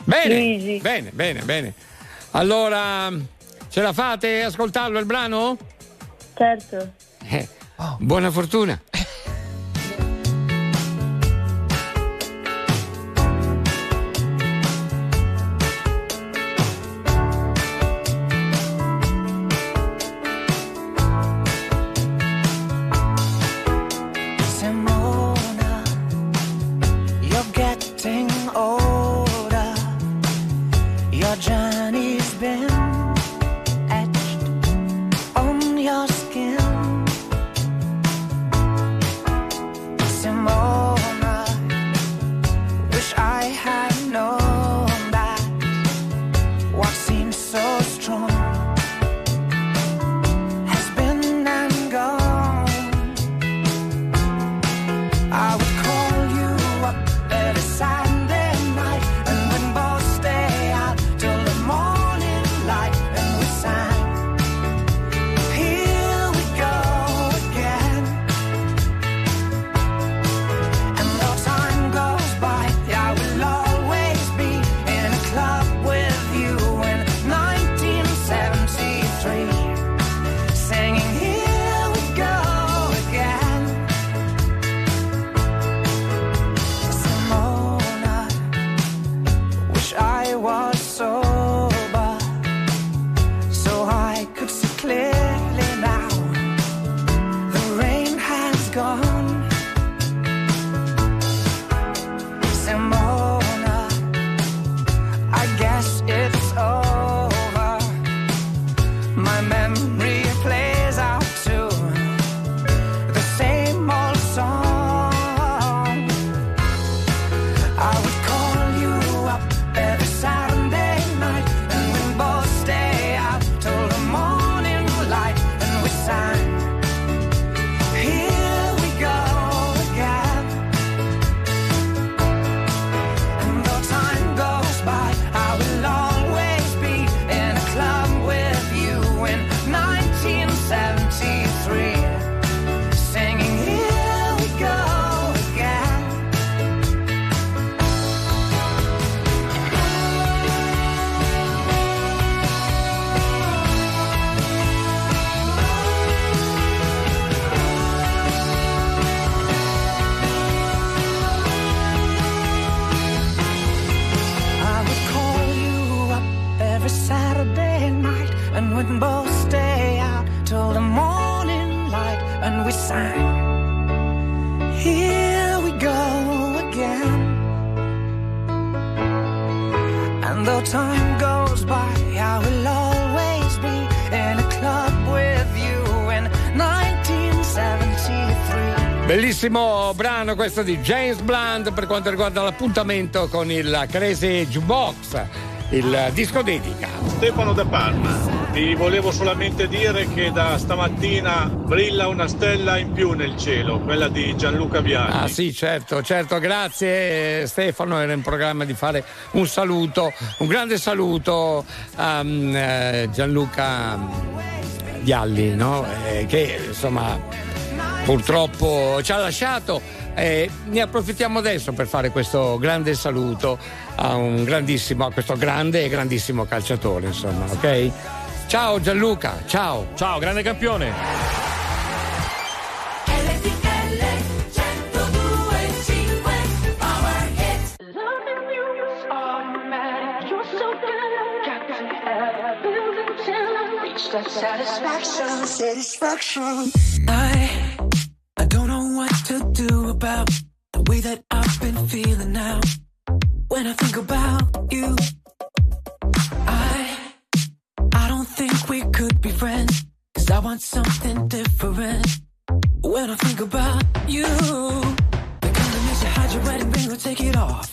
Speaker 15: Bene,
Speaker 34: Luigi.
Speaker 15: bene, bene, bene. Allora, ce la fate ascoltarlo il brano?
Speaker 34: Certo.
Speaker 15: Eh, Buona fortuna.
Speaker 1: brano questo di James Blunt per quanto riguarda l'appuntamento con il Crazy Jukebox, il disco dedica.
Speaker 35: Stefano Da Palma, ti volevo solamente dire che da stamattina brilla una stella in più nel cielo, quella di Gianluca Vialli.
Speaker 1: Ah sì, certo, certo, grazie Stefano, era in programma di fare un saluto, un grande saluto a mm, eh, Gianluca Vialli, no? Eh, che insomma purtroppo ci ha lasciato. Eh, ne approfittiamo adesso per fare questo grande saluto a un grandissimo, a questo grande e grandissimo calciatore, insomma, ok? Ciao Gianluca, ciao.
Speaker 2: Ciao, grande campione.
Speaker 36: Satisfaction, satisfaction. I, I about the way that I've been feeling now. When I think about you, I, I don't think we could be friends. Cause I want something different. When I think about you, the you hide your wedding ring or take it off.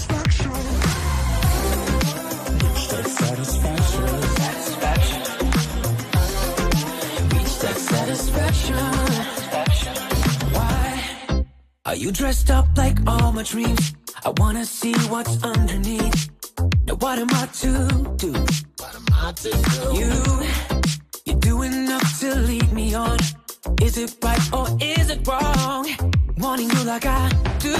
Speaker 36: Satisfaction. Satisfaction. Reach that satisfaction. Why are you dressed up like all my dreams? I wanna see what's underneath. Now what am I to do? What am I to do? You, you do enough to lead me on. Is it right or is it wrong? Wanting you like I do.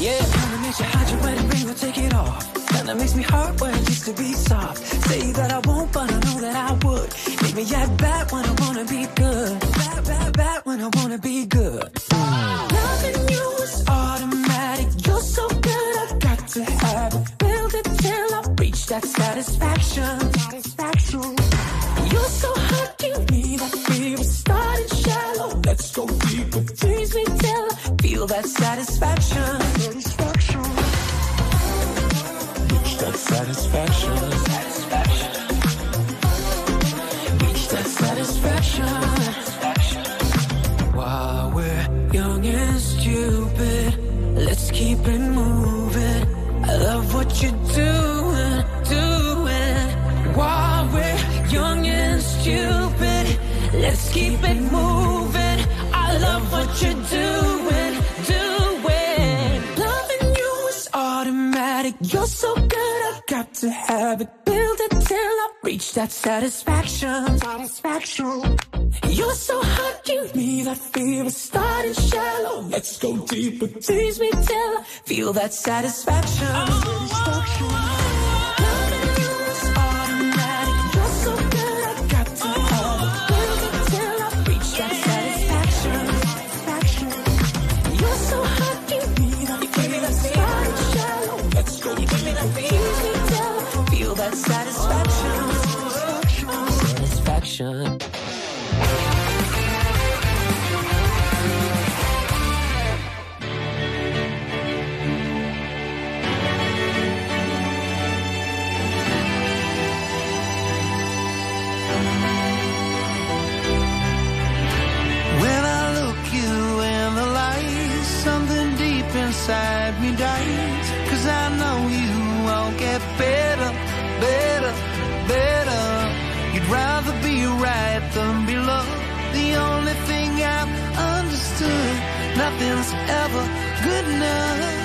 Speaker 36: Yeah, kinda makes you hide your wedding ring or take it off. Kinda makes me hurt where it used to be soft. Say that I won't, but I know that I would. Make me act bad when I wanna be good. Bad, bad, bad when I wanna be good. Loving you is automatic. You're so good, I got to have it. Build it till I reach that satisfaction. Satisfaction. You're so hot, give me that fever. Starting shallow, let's go deeper. Tease me till I feel that. Satisfaction. Satisfaction. Satisfaction. Reach that satisfaction. While we're young and stupid, let's keep it moving. I love what you're doing, doing. While we're young and stupid, let's keep it moving. I love what you're doing. Automatic. You're so good, I got to have it. Build it till I reach that satisfaction. Satisfaction. You're so hot, give me that fever. Starting shallow, let's go deeper. Tease me till I feel that satisfaction. Satisfaction. Satisfaction. Satisfaction.
Speaker 15: Nothing's ever good enough.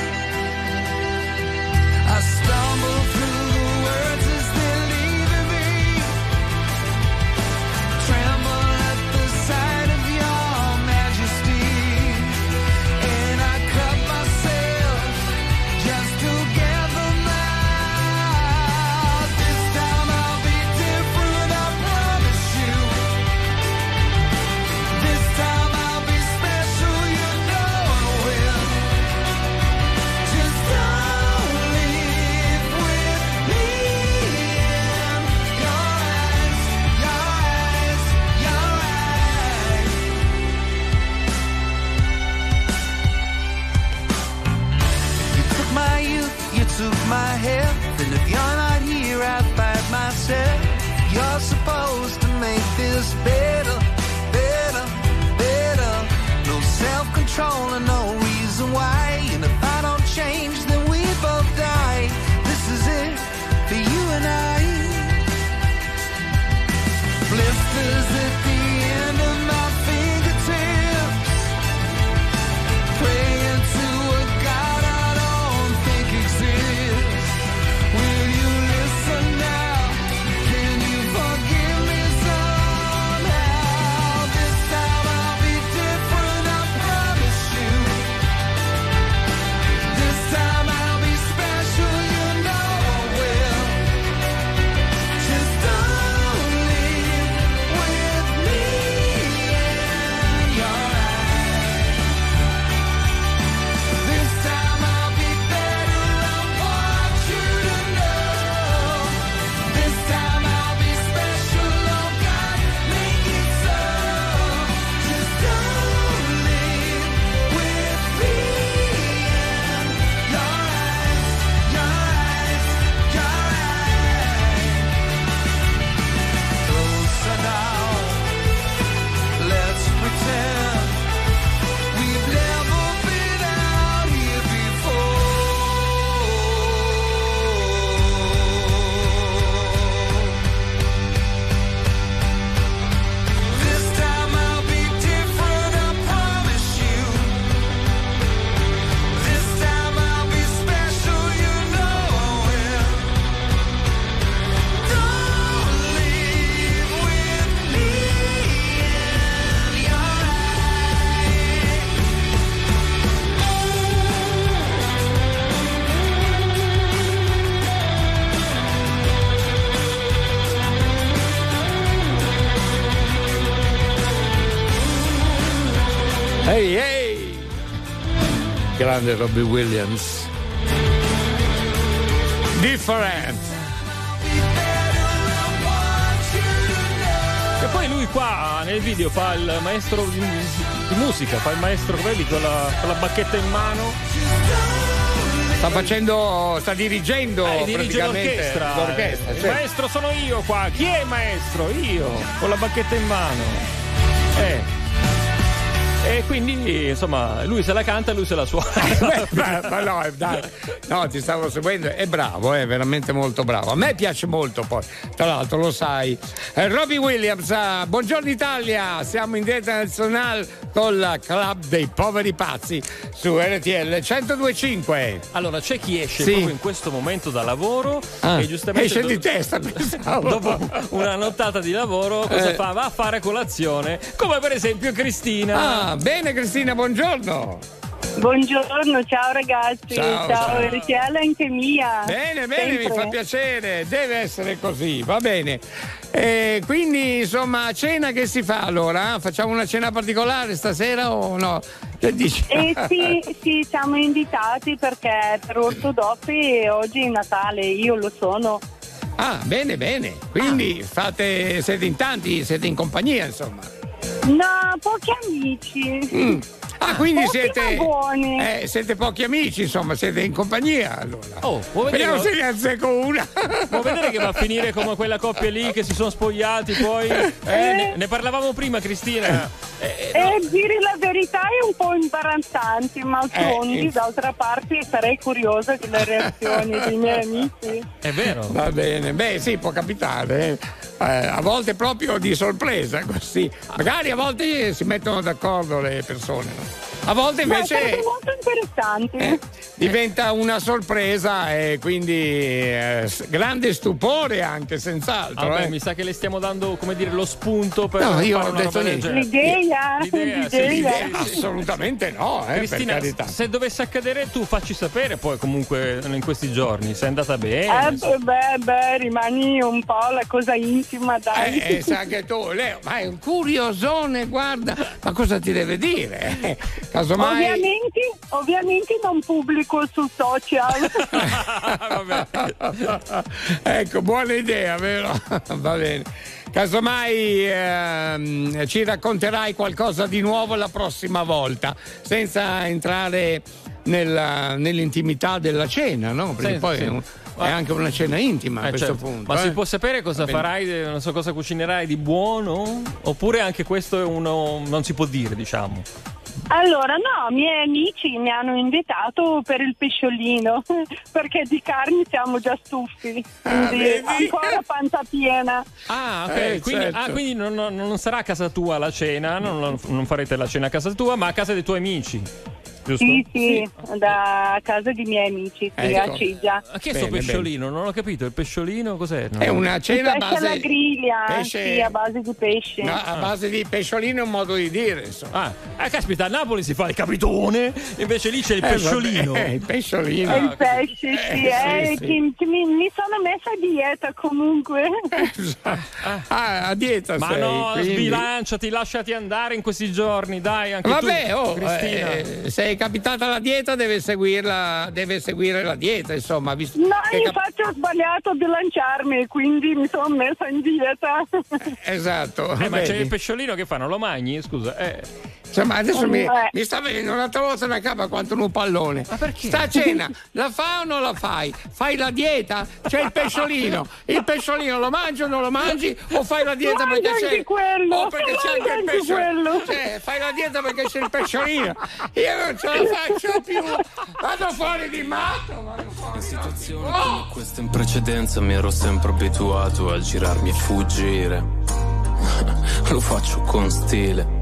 Speaker 1: Grande Robbie Williams. Different.
Speaker 2: E poi lui qua nel video fa il maestro di, di musica, fa il maestro, vedi, con la, con la bacchetta in mano.
Speaker 1: Sta facendo, sta dirigendo
Speaker 2: Eh, l'orchestra.
Speaker 1: l'orchestra,
Speaker 2: il
Speaker 1: certo.
Speaker 2: maestro sono io qua. Chi è il maestro? Io, con la bacchetta in mano. Eh. E quindi, insomma, lui se la canta e lui se la suona.
Speaker 1: Ma, ma no, dai, no, ti stavo seguendo, è bravo, è veramente molto bravo. A me piace molto poi, tra l'altro lo sai. Eh, Robbie Williams, ah, buongiorno Italia, siamo in diretta nazionale con la Club dei Poveri Pazzi su RTL 1025.
Speaker 2: Allora, c'è chi esce
Speaker 1: Sì.
Speaker 2: proprio in questo momento da lavoro
Speaker 1: Ah,
Speaker 2: e giustamente.
Speaker 1: esce di testa, pensavo.
Speaker 2: Dopo una nottata di lavoro, cosa
Speaker 1: Eh.
Speaker 2: fa? Va a fare colazione, come per esempio Cristina.
Speaker 1: Ah, bene Cristina, buongiorno.
Speaker 37: Buongiorno, ciao ragazzi,
Speaker 1: Ciao,
Speaker 37: ciao,
Speaker 1: ciao.
Speaker 37: RTL anche mia.
Speaker 1: Bene, bene, mi
Speaker 37: Sempre.
Speaker 1: fa piacere, deve essere così, va bene. Eh, quindi, insomma, cena che si fa allora? Facciamo una cena particolare stasera o no? Che dici?
Speaker 37: Eh sì, sì, siamo invitati perché per ortodossi oggi è Natale, io lo sono.
Speaker 1: Ah, bene, bene. Quindi fate, siete in tanti, siete in compagnia, insomma.
Speaker 37: 那不跟
Speaker 1: 你去 Ah, quindi
Speaker 37: Pochi
Speaker 1: siete.
Speaker 37: buoni.
Speaker 1: eh, siete pochi amici, insomma, siete in compagnia allora.
Speaker 2: Oh, vuoi vedere-
Speaker 1: Vediamo se ne azzecco una.
Speaker 2: Vuoi vedere che va a finire come quella coppia lì che si sono spogliati poi? Eh, ne, ne parlavamo prima, Cristina. Eh,
Speaker 37: E Eh, dire la verità è un po' imbarazzante, ma d'altronde,
Speaker 1: Eh, inf-
Speaker 37: d'altra parte sarei curiosa delle reazioni dei miei amici.
Speaker 2: È vero.
Speaker 1: Va bene, beh sì, può capitare. eh. Eh, a volte proprio di sorpresa, così. Magari a volte si mettono d'accordo le persone, no? A volte invece
Speaker 37: sarebbe molto interessante.
Speaker 1: eh, diventa una sorpresa e quindi eh, grande stupore anche, senz'altro.
Speaker 2: Vabbè,
Speaker 1: eh.
Speaker 2: mi sa che le stiamo dando, come dire, lo spunto per
Speaker 1: No, io ho detto niente.
Speaker 37: L'idea,
Speaker 2: L'idea, sì,
Speaker 37: l'idea.
Speaker 1: Assolutamente no, eh,
Speaker 2: Cristina,
Speaker 1: per carità.
Speaker 2: se dovesse accadere tu facci sapere poi comunque in questi giorni, se è andata bene.
Speaker 37: Eh,
Speaker 2: insomma.
Speaker 37: beh, beh, rimani un po' la cosa intima, dai.
Speaker 1: Eh, eh, sa anche tu, Leo, ma è un curiosone, guarda, ma cosa ti deve dire? Eh, Casomai.
Speaker 37: Ovviamente, ovviamente non pubblico su social.
Speaker 1: ecco, buona idea, vero? Va bene. Casomai ehm, ci racconterai qualcosa di nuovo la prossima volta, senza entrare nella- nell'intimità della cena, no? Perché
Speaker 2: Sì,
Speaker 1: poi
Speaker 2: sì.
Speaker 1: è, un- è anche una cena intima a
Speaker 2: Eh,
Speaker 1: questo
Speaker 2: certo.
Speaker 1: punto.
Speaker 2: Ma
Speaker 1: eh.
Speaker 2: si può sapere cosa farai, eh, non so cosa cucinerai di buono? Oppure anche questo è uno non si può dire, diciamo.
Speaker 37: Allora, no, i miei amici mi hanno invitato per il pesciolino, perché di carni siamo già stufi, quindi
Speaker 2: vedi?
Speaker 37: ancora panza piena.
Speaker 2: Ah, ok.
Speaker 1: Eh,
Speaker 2: quindi
Speaker 1: certo.
Speaker 2: ah, quindi non, non- non sarà a casa tua la cena, non, non farete la cena a casa tua, ma a casa dei tuoi amici. Giusto?
Speaker 37: Sì, sì, da casa di miei amici, sì,
Speaker 2: Ecco.
Speaker 37: a Ciglia.
Speaker 2: Ma che è sto
Speaker 1: Bene,
Speaker 2: pesciolino? Non ho capito, il pesciolino cos'è?
Speaker 1: È una cena a base
Speaker 37: alla griglia,
Speaker 1: pesce-
Speaker 37: sì, a base di pesce.
Speaker 1: No, a base di pesciolino è un modo di dire, insomma.
Speaker 2: Ah, ah, caspita, a Napoli si fa il capitone, invece lì c'è il
Speaker 1: Eh,
Speaker 2: pesciolino.
Speaker 1: vabbè, il pesciolino.
Speaker 37: Il pesce, sì,
Speaker 1: Eh,
Speaker 37: eh,
Speaker 1: sì, sì.
Speaker 37: che- che mi, mi sono messa a dieta comunque.
Speaker 1: Ah, a dieta
Speaker 2: Ma
Speaker 1: sei,
Speaker 2: no,
Speaker 1: quindi-
Speaker 2: sbilanciati, lasciati andare in questi giorni, dai, anche
Speaker 1: Vabbè,
Speaker 2: tu,
Speaker 1: oh,
Speaker 2: Cristina.
Speaker 1: eh, se è capitata la dieta deve seguirla, deve seguire la dieta, insomma. Visto
Speaker 37: No,
Speaker 1: che cap-
Speaker 37: infatti ho sbagliato a bilanciarmi, quindi mi sono messa in dieta.
Speaker 1: Esatto.
Speaker 2: Eh, ma c'è il pesciolino che fa? Non lo mangi? Scusa. Eh.
Speaker 1: Insomma, adesso mi,
Speaker 37: Eh.
Speaker 1: mi sta venendo un'altra volta una capa quanto un pallone. Ma
Speaker 2: perché?
Speaker 1: Sta cena, la fa o non la fai? Fai la dieta? C'è il pesciolino. Il pesciolino lo mangi o non lo mangi? O fai la dieta
Speaker 37: Mangia
Speaker 1: perché c'è.
Speaker 37: anche quello,
Speaker 1: O perché c'è
Speaker 37: mangia
Speaker 1: anche il
Speaker 37: anche
Speaker 1: pesciolino. Cioè, fai la dieta perché c'è il pesciolino. Io non ce la faccio più. Vado fuori di matto. Vado fuori di
Speaker 38: situazioni
Speaker 1: matto.
Speaker 38: come questa in precedenza mi ero sempre abituato a girarmi e fuggire. Lo faccio con stile.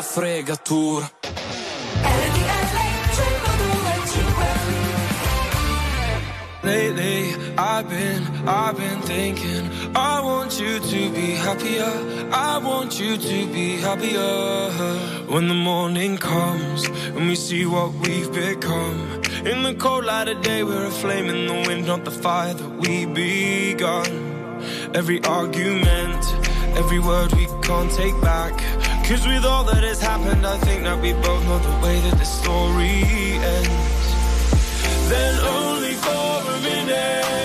Speaker 38: bella fregatura
Speaker 24: Lately, I've been, I've been thinking. I want you to be happier. I want you to be happier. When the morning comes and we see what we've become. In the cold light of day, we're a flame in the wind, not the fire that we begun. Every argument, every word we can't take back. Cause with all that has happened, I think that we both know the way that the story ends. Then only for a minute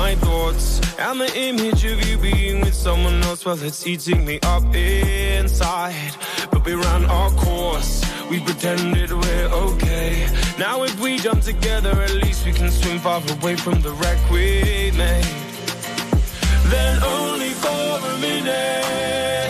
Speaker 24: my
Speaker 39: thoughts and the image of you being with someone else. Well, it's eating me up inside. But we ran our course. We pretended we're okay. Now if we jump together, at least we can swim far away from the wreck we made. Then only for a minute,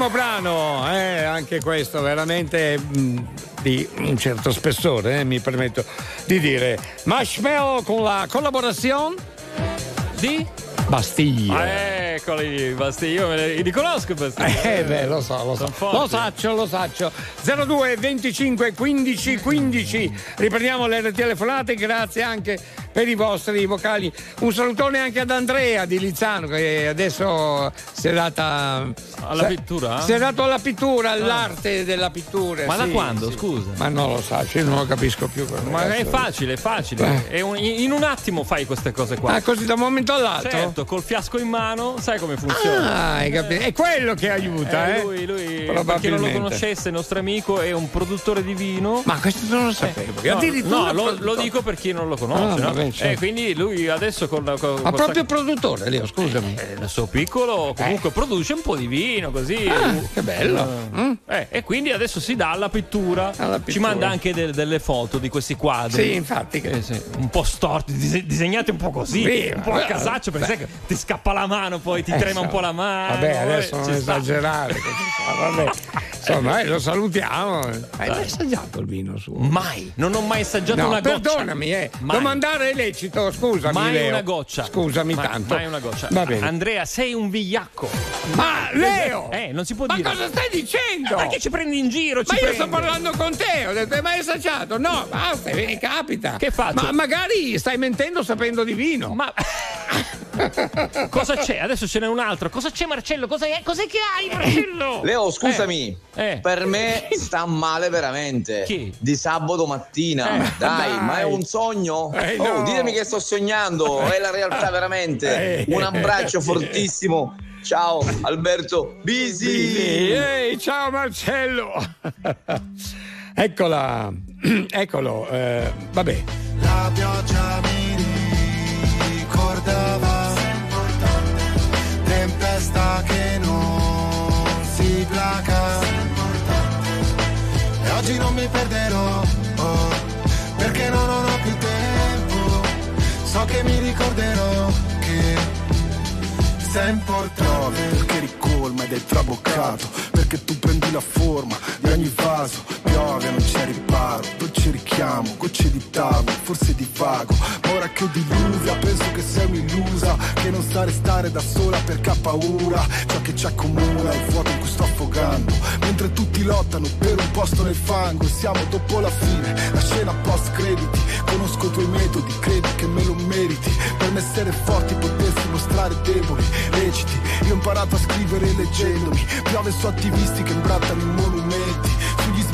Speaker 1: Bellissimo brano, eh, anche questo veramente mh, di un certo spessore, eh, mi permetto di dire. Marshmallow con la collaborazione
Speaker 2: di
Speaker 1: Bastiglia.
Speaker 2: Ah, eccoli, Basti, io li riconosco questi.
Speaker 1: Eh beh, lo so, lo so. Lo saccio, lo saccio. 02 25 15 15. Riprendiamo le telefonate, grazie anche per i vostri vocali. Un salutone anche ad Andrea di Lizzano che adesso si è data
Speaker 2: Alla pittura?
Speaker 1: Si è dato alla pittura, all'arte della pittura.
Speaker 2: Ma da
Speaker 1: sì,
Speaker 2: quando,
Speaker 1: sì.
Speaker 2: scusa?
Speaker 1: Ma non lo so, io non lo capisco più.
Speaker 2: Ma è
Speaker 1: ragazzo.
Speaker 2: facile, è facile.
Speaker 1: Eh.
Speaker 2: È un- in un attimo fai queste cose qua.
Speaker 1: Ah, così da un momento all'altro?
Speaker 2: Certo, col fiasco in mano, sai come funziona.
Speaker 1: Ah, hai capito? È quello che aiuta, eh?
Speaker 2: Lui, lui, per chi non lo conoscesse, il nostro amico è un produttore di vino.
Speaker 1: Ma questo non lo sapevo.
Speaker 2: No,
Speaker 1: addirittura
Speaker 2: no, lo, lo dico per chi non lo conosce.
Speaker 1: Ah,
Speaker 2: no?
Speaker 1: Certo.
Speaker 2: Eh, quindi lui adesso con la. Con,
Speaker 1: Ma proprio
Speaker 2: sac-
Speaker 1: produttore, Leo, scusami.
Speaker 2: Eh, il suo piccolo comunque produce un po' di vino così.
Speaker 1: Ah, che bello. Mm.
Speaker 2: Eh, e quindi adesso si dà alla pittura. Ci manda anche de- delle foto di questi quadri.
Speaker 1: Sì, infatti.
Speaker 2: Eh, sì, Un po' storti, dise- disegnati un po' così.
Speaker 1: Sì,
Speaker 2: un po' a casaccio perché sai che ti scappa la mano, poi ti
Speaker 1: Eh,
Speaker 2: trema un
Speaker 1: so.
Speaker 2: po' la mano.
Speaker 1: Vabbè, adesso
Speaker 2: eh,
Speaker 1: non
Speaker 2: sta.
Speaker 1: esagerare. vabbè. Insomma, eh, lo salutiamo. Hai mai assaggiato il vino suo?
Speaker 2: Mai, non ho mai assaggiato
Speaker 1: No,
Speaker 2: una goccia.
Speaker 1: perdonami, eh.
Speaker 2: Mai.
Speaker 1: Domandare è lecito, scusami.
Speaker 2: Mai
Speaker 1: Leo.
Speaker 2: una goccia.
Speaker 1: Scusami
Speaker 2: Mai-
Speaker 1: tanto.
Speaker 2: Mai una goccia.
Speaker 1: Va bene.
Speaker 2: Andrea, sei un vigliacco.
Speaker 1: Ma Leo!
Speaker 2: Eh, non si può
Speaker 1: Ma
Speaker 2: dire.
Speaker 1: cosa stai dicendo?
Speaker 2: Ma perché ci prendi in giro? Ci
Speaker 1: Ma io sto parlando con te, ho detto, hai mai assaggiato? No, basta, eh, capita.
Speaker 2: Che faccio?
Speaker 1: Ma magari stai mentendo sapendo di vino.
Speaker 2: Ma Cosa c'è? Adesso ce n'è un altro. Cosa c'è, Marcello? Cosa è? Cos'è che hai, Marcello?
Speaker 40: Leo, scusami,
Speaker 2: Eh, eh.
Speaker 40: per me sta male veramente.
Speaker 2: Chi?
Speaker 40: Di sabato mattina.
Speaker 2: Eh,
Speaker 40: dai,
Speaker 1: dai.
Speaker 40: ma è un sogno?
Speaker 1: Eh,
Speaker 40: oh,
Speaker 1: no.
Speaker 40: ditemi che sto sognando, è la realtà veramente.
Speaker 1: Eh.
Speaker 40: Un abbraccio fortissimo. Ciao, Alberto Bisi.
Speaker 1: Bisi. Ehi, ciao Marcello. Eccola, eccolo, eh, vabbè.
Speaker 28: La pioggia mi ricordava Tempesta che non si placa E oggi non mi perderò oh, Perché non ho più tempo So che mi ricorderò che sei importante Perché ricolma ed è traboccato Perché tu prendi la forma di ogni vaso Piove, non c'è riparo
Speaker 41: dolce richiamo, gocce di tavolo, forse di vago. Ma ora che diluvia, penso che sei un'illusa, che non sa restare da sola perché ha paura. Ciò che ci accomuna è il fuoco in cui sto affogando. Mentre tutti lottano per un posto nel fango, siamo dopo la fine, la scena post crediti. Conosco i tuoi metodi, credi che me lo meriti. Per me essere forti potersi mostrare deboli, reciti. Io ho imparato a scrivere leggendomi. Piove su attivisti che imbrattano i monumenti.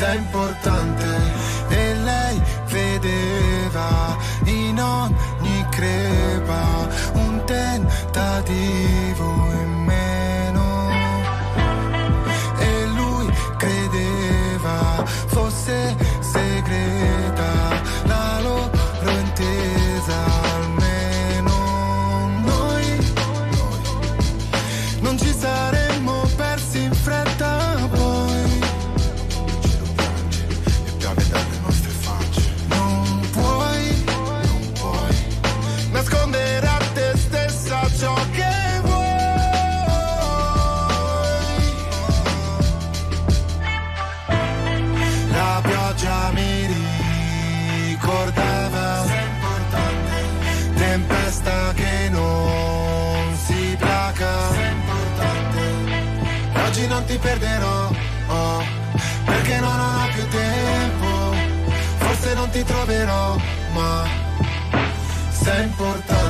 Speaker 10: sei importante. E lei vedeva in ogni crepa un tentativo ti troverò, ma sei importante.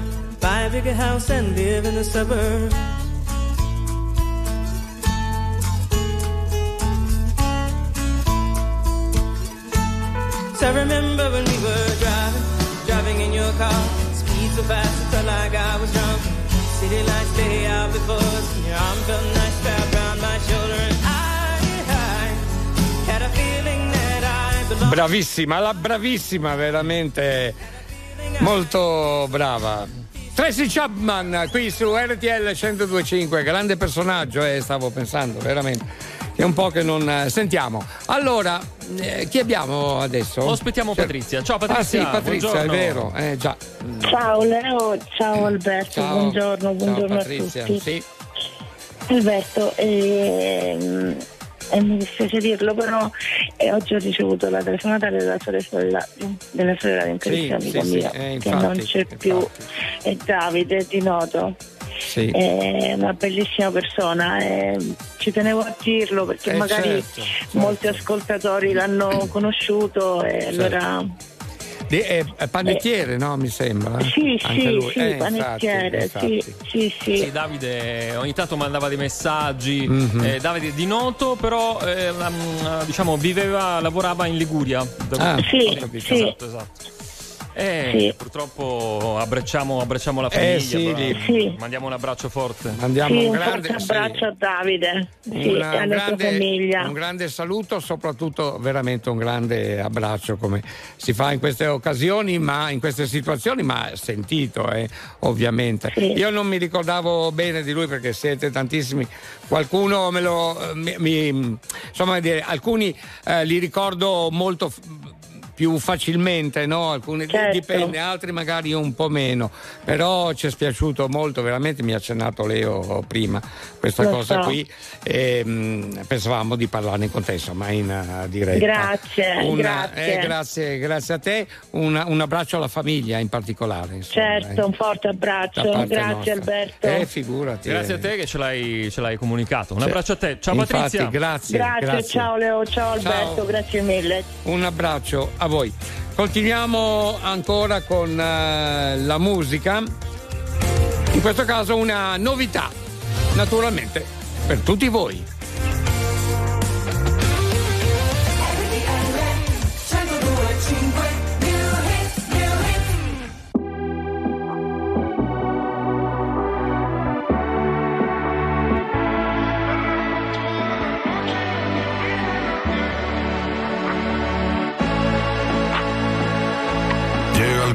Speaker 42: Buy a bigger house and live in the suburbs. So I remember when we were driving, driving in your car. Speed so fast, it felt like I was drunk. City lights lay out before us. and Your arm felt nice wrapped around my shoulder. And I, I had a feeling that I belonged.
Speaker 1: Bravissima, la bravissima, veramente molto brava. Tracy Chapman qui su RTL 1025, grande personaggio, eh, stavo pensando, veramente. È un po' che non eh, sentiamo. Allora, eh, chi abbiamo adesso?
Speaker 2: Ospitiamo
Speaker 1: Cioè-
Speaker 2: Patrizia. Ciao
Speaker 1: Ah
Speaker 2: Patrizia.
Speaker 1: sì, Patrizia, è
Speaker 2: buongiorno.
Speaker 1: vero, eh, già.
Speaker 43: Ciao Leo, ciao Alberto,
Speaker 1: Ciao.
Speaker 43: buongiorno, buongiorno
Speaker 1: Ciao
Speaker 43: a
Speaker 1: Patrizia,
Speaker 43: tutti.
Speaker 1: sì.
Speaker 43: Alberto, ehm, e mi dispiace dirlo, però eh, oggi ho ricevuto la telefonata della sorella, della sorella di un
Speaker 1: Sì,
Speaker 43: carissimo
Speaker 1: sì,
Speaker 43: amico
Speaker 1: sì, eh,
Speaker 43: che
Speaker 1: infatti,
Speaker 43: non c'è più, è Davide di Noto.
Speaker 1: Sì.
Speaker 43: È una bellissima persona e ci tenevo a dirlo perché
Speaker 1: Eh,
Speaker 43: magari
Speaker 1: certo,
Speaker 43: molti ascoltatori l'hanno conosciuto e
Speaker 1: Certo.
Speaker 43: allora
Speaker 1: è, è panettiere, no? Mi sembra.
Speaker 43: sì,
Speaker 1: Anche
Speaker 43: sì,
Speaker 1: lui.
Speaker 43: sì,
Speaker 1: Eh, infatti,
Speaker 43: panettiere,
Speaker 1: infatti.
Speaker 43: sì, sì, sì.
Speaker 2: Sì, Davide ogni tanto mandava dei messaggi.
Speaker 1: Mhm.
Speaker 2: Eh, Davide di noto, però eh, mm, diciamo viveva, lavorava in Liguria.
Speaker 43: Ah, sì,
Speaker 2: Ho
Speaker 43: sì.
Speaker 2: Esatto, esatto. Eh,
Speaker 43: Sì.
Speaker 2: purtroppo abbracciamo, abbracciamo la
Speaker 1: Eh,
Speaker 2: famiglia.
Speaker 1: sì,
Speaker 2: però
Speaker 1: lì.
Speaker 2: Mandiamo un abbraccio forte.
Speaker 1: Mandiamo
Speaker 43: Sì,
Speaker 1: un
Speaker 43: un
Speaker 1: grande sì.
Speaker 43: abbraccio a Davide sì,
Speaker 1: Una-
Speaker 43: e alla
Speaker 1: un,
Speaker 43: sua famiglia.
Speaker 1: grande, un grande saluto, soprattutto veramente un grande abbraccio come si fa in queste occasioni, ma in queste situazioni, ma sentito eh, ovviamente. Io non mi ricordavo bene di lui perché siete tantissimi, qualcuno me lo... mi- mi- insomma, dire, alcuni eh, li ricordo molto... più facilmente, no? Alcuni
Speaker 43: Certo.
Speaker 1: dipende, altri magari un po' meno, però ci è spiaciuto molto, veramente mi ha accennato Leo prima questa
Speaker 43: Lo
Speaker 1: cosa
Speaker 43: so.
Speaker 1: qui e mh, pensavamo di parlarne con te, insomma, in eh, diretta.
Speaker 43: Grazie,
Speaker 1: Un-
Speaker 43: grazie.
Speaker 1: eh, grazie, grazie a te, un, un abbraccio alla famiglia in particolare. insomma,
Speaker 43: Certo,
Speaker 1: eh.
Speaker 43: un forte abbraccio, grazie
Speaker 1: nostra.
Speaker 43: Alberto.
Speaker 1: Eh, figurati.
Speaker 2: Grazie
Speaker 1: eh.
Speaker 2: a te che ce l'hai, ce l'hai comunicato. Un abbraccio a te. Ciao
Speaker 1: Infatti,
Speaker 2: Patrizia.
Speaker 1: grazie,
Speaker 43: grazie,
Speaker 1: grazie.
Speaker 43: ciao Leo, ciao Alberto,
Speaker 1: Ciao.
Speaker 43: grazie mille.
Speaker 1: Un abbraccio a voi. Continuiamo ancora con eh, la musica. In questo caso una novità, naturalmente, per tutti voi.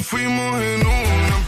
Speaker 44: fuimos en una,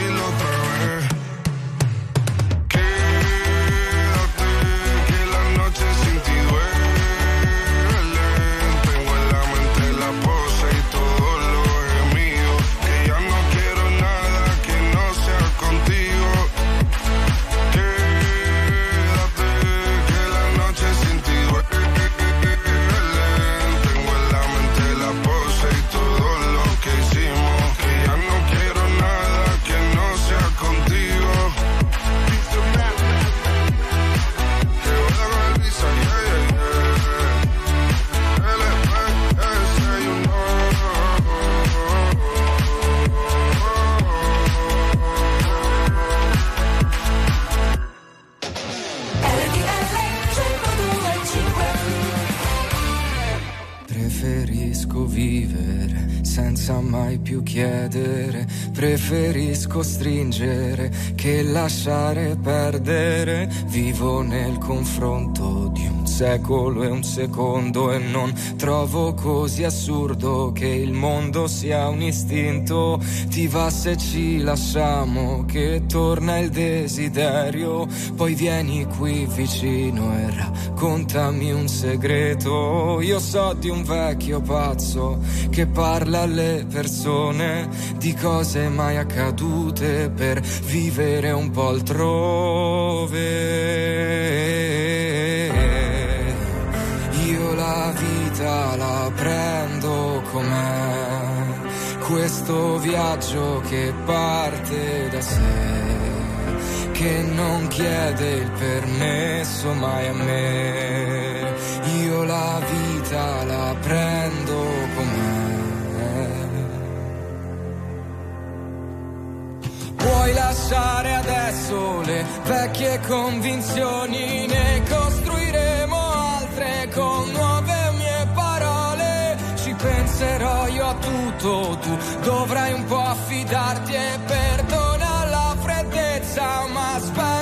Speaker 45: senza mai più chiedere, preferisco stringere che lasciare perdere. Vivo nel confronto di secolo e un secondo e non trovo così assurdo che il mondo sia un istinto. Ti va se ci lasciamo che torna il desiderio, poi vieni qui vicino e raccontami un segreto. Io so di un vecchio pazzo che parla alle persone di cose mai accadute per vivere un po' altrove. Prendo com'è, questo viaggio che parte da sé, che non chiede il permesso mai a me. Io la vita la prendo com'è. Puoi lasciare adesso le vecchie convinzioni, ne costruiremo tutto, tu. Dovrai un po' affidarti e perdona la freddezza, ma spero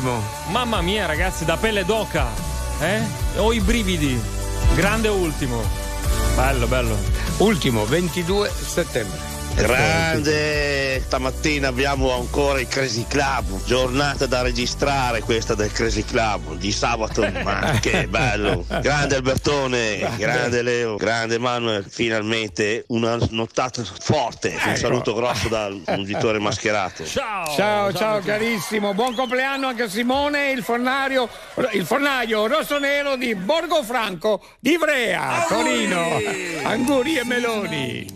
Speaker 45: com'è.
Speaker 1: Ultimo.
Speaker 2: Mamma mia, ragazzi, da pelle d'oca. Eh? Ho i brividi. Grande ultimo. Bello, bello.
Speaker 1: Ultimo, 22 settembre.
Speaker 46: Grande, stamattina abbiamo ancora il Crazy Club, giornata da registrare questa del Crazy Club di sabato, ma che bello. Grande Albertone, grande Leo, grande Manuel, finalmente una nottata forte. Un
Speaker 1: Ecco.
Speaker 46: saluto grosso dal mungitore mascherato.
Speaker 1: Ciao, ciao, ciao carissimo, buon compleanno anche a Simone, il fornario, il fornaio rosso-nero di Borgofranco di Ivrea, Torino. Anguri e meloni.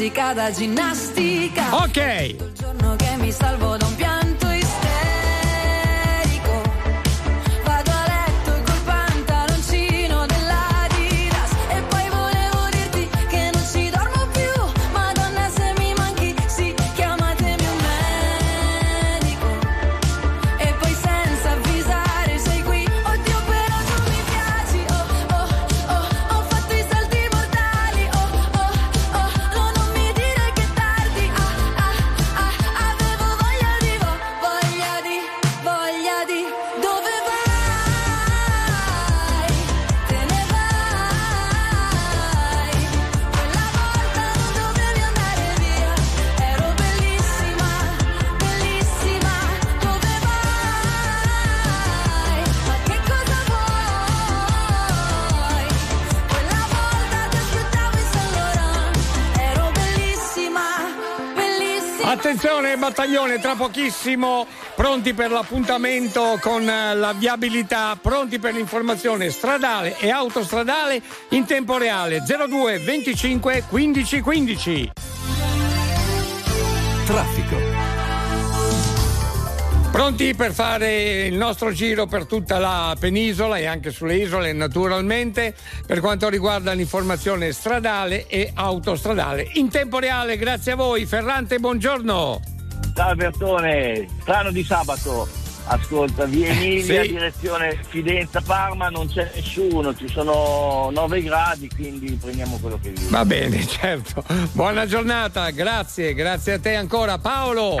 Speaker 32: po' di musica da ginnastica.
Speaker 1: Ok. Tra pochissimo pronti per l'appuntamento con eh, la viabilità, pronti per l'informazione stradale e autostradale in tempo reale 02 25 15 15.
Speaker 47: Traffico.
Speaker 1: Pronti per fare il nostro giro per tutta la penisola e anche sulle isole naturalmente per quanto riguarda l'informazione stradale e autostradale in tempo reale grazie a voi Ferrante buongiorno
Speaker 48: Ciao Albertone, strano di sabato. Ascolta, via Emilia,
Speaker 1: Sì.
Speaker 48: direzione Fidenza-Parma, non c'è nessuno, ci sono 9 gradi, quindi prendiamo quello che viene.
Speaker 1: Va bene, certo. Buona giornata, grazie, grazie a te ancora. Paolo!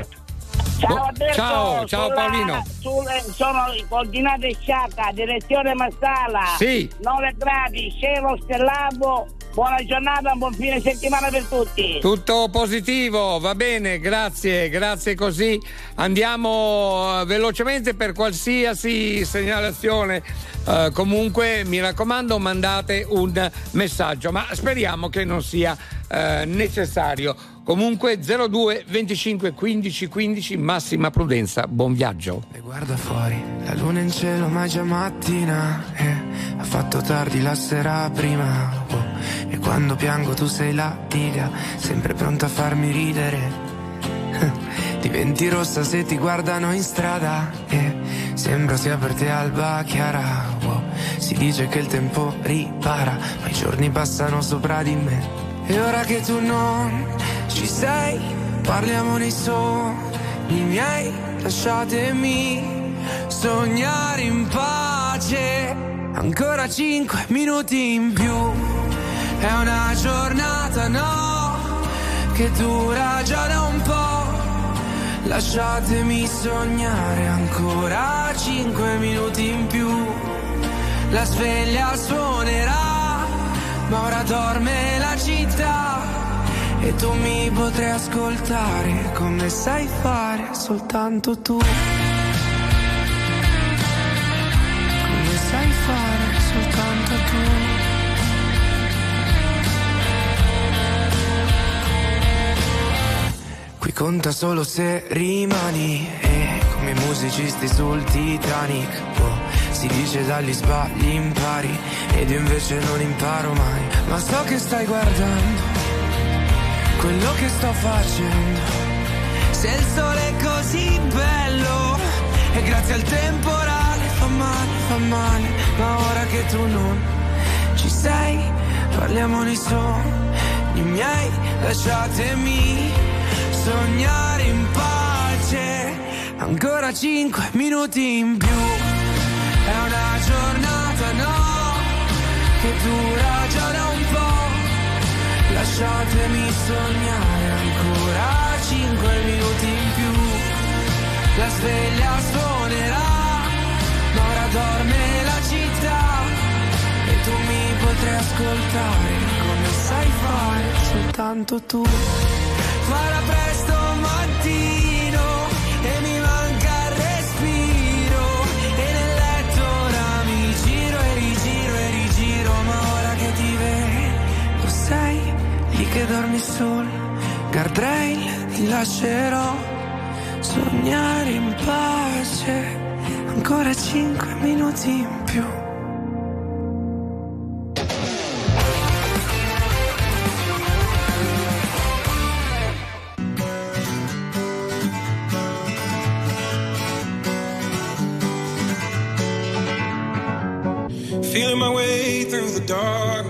Speaker 49: Ciao Alberto,
Speaker 1: ciao, ciao
Speaker 49: sulla-
Speaker 1: Paolino.
Speaker 49: sulle- sono coordinate sciata, direzione Massala.
Speaker 1: Sì.
Speaker 49: 9 gradi, cielo stellato. Buona giornata, buon fine settimana per tutti.
Speaker 1: Tutto positivo, va bene, grazie, grazie così. Andiamo eh, velocemente per qualsiasi segnalazione. Eh, comunque mi raccomando mandate un messaggio, ma speriamo che non sia eh, necessario. Comunque 02 25 15 15 massima prudenza, buon viaggio.
Speaker 36: E guarda fuori, la luna in cielo ma già mattina eh, Ha fatto tardi la sera prima. Oh, E quando piango tu sei la diga Sempre pronta a farmi ridere. Diventi rossa se ti guardano in strada eh, Sembra sia per te alba chiara. Oh, Si dice che il tempo ripara Ma i giorni passano sopra di me E ora che tu non ci sei Parliamo nei sogni miei Lasciatemi sognare in pace. Ancora cinque minuti in più. È una giornata no Che dura già da un po' Lasciatemi sognare ancora cinque minuti in più. La sveglia suonerà Ma ora dorme la città E tu mi potrai ascoltare Come sai fare soltanto tu. Come sai fare soltanto tu. Qui conta solo se rimani E come musicisti sul Titanic oh, Si dice dagli sbagli impari Ed io invece non imparo mai. Ma so che stai guardando Quello che sto facendo. Se il sole è così bello E grazie al temporale fa male, fa male. Ma ora che tu non ci sei Parliamo nei sogni miei Lasciatemi sognare in pace. Ancora cinque minuti in più È una giornata no Che dura già da un po' Lasciatemi sognare ancora cinque minuti in più. La sveglia suonerà Ma ora dorme la città. E tu mi potrai ascoltare Come sai fare. Soltanto tu. Farà presto che dormi sola, guardrail ti lascerò sognare in pace, ancora cinque minuti in più.
Speaker 47: Feeling my way through the dark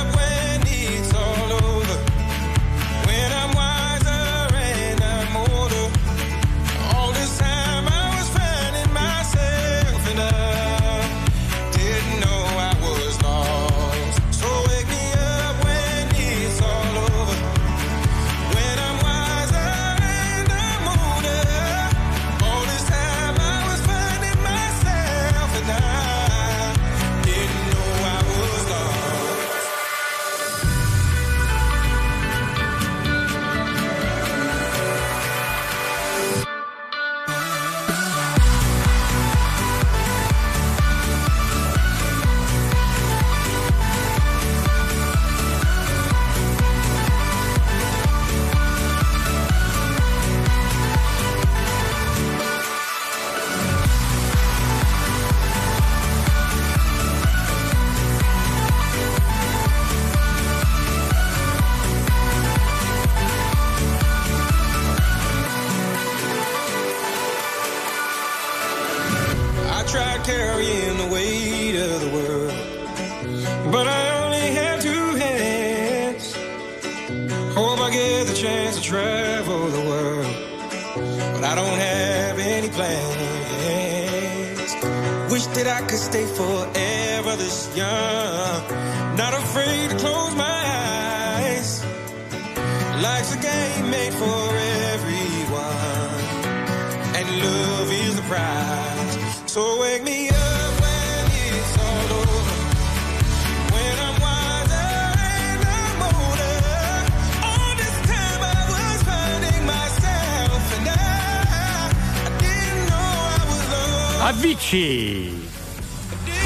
Speaker 1: Avicii!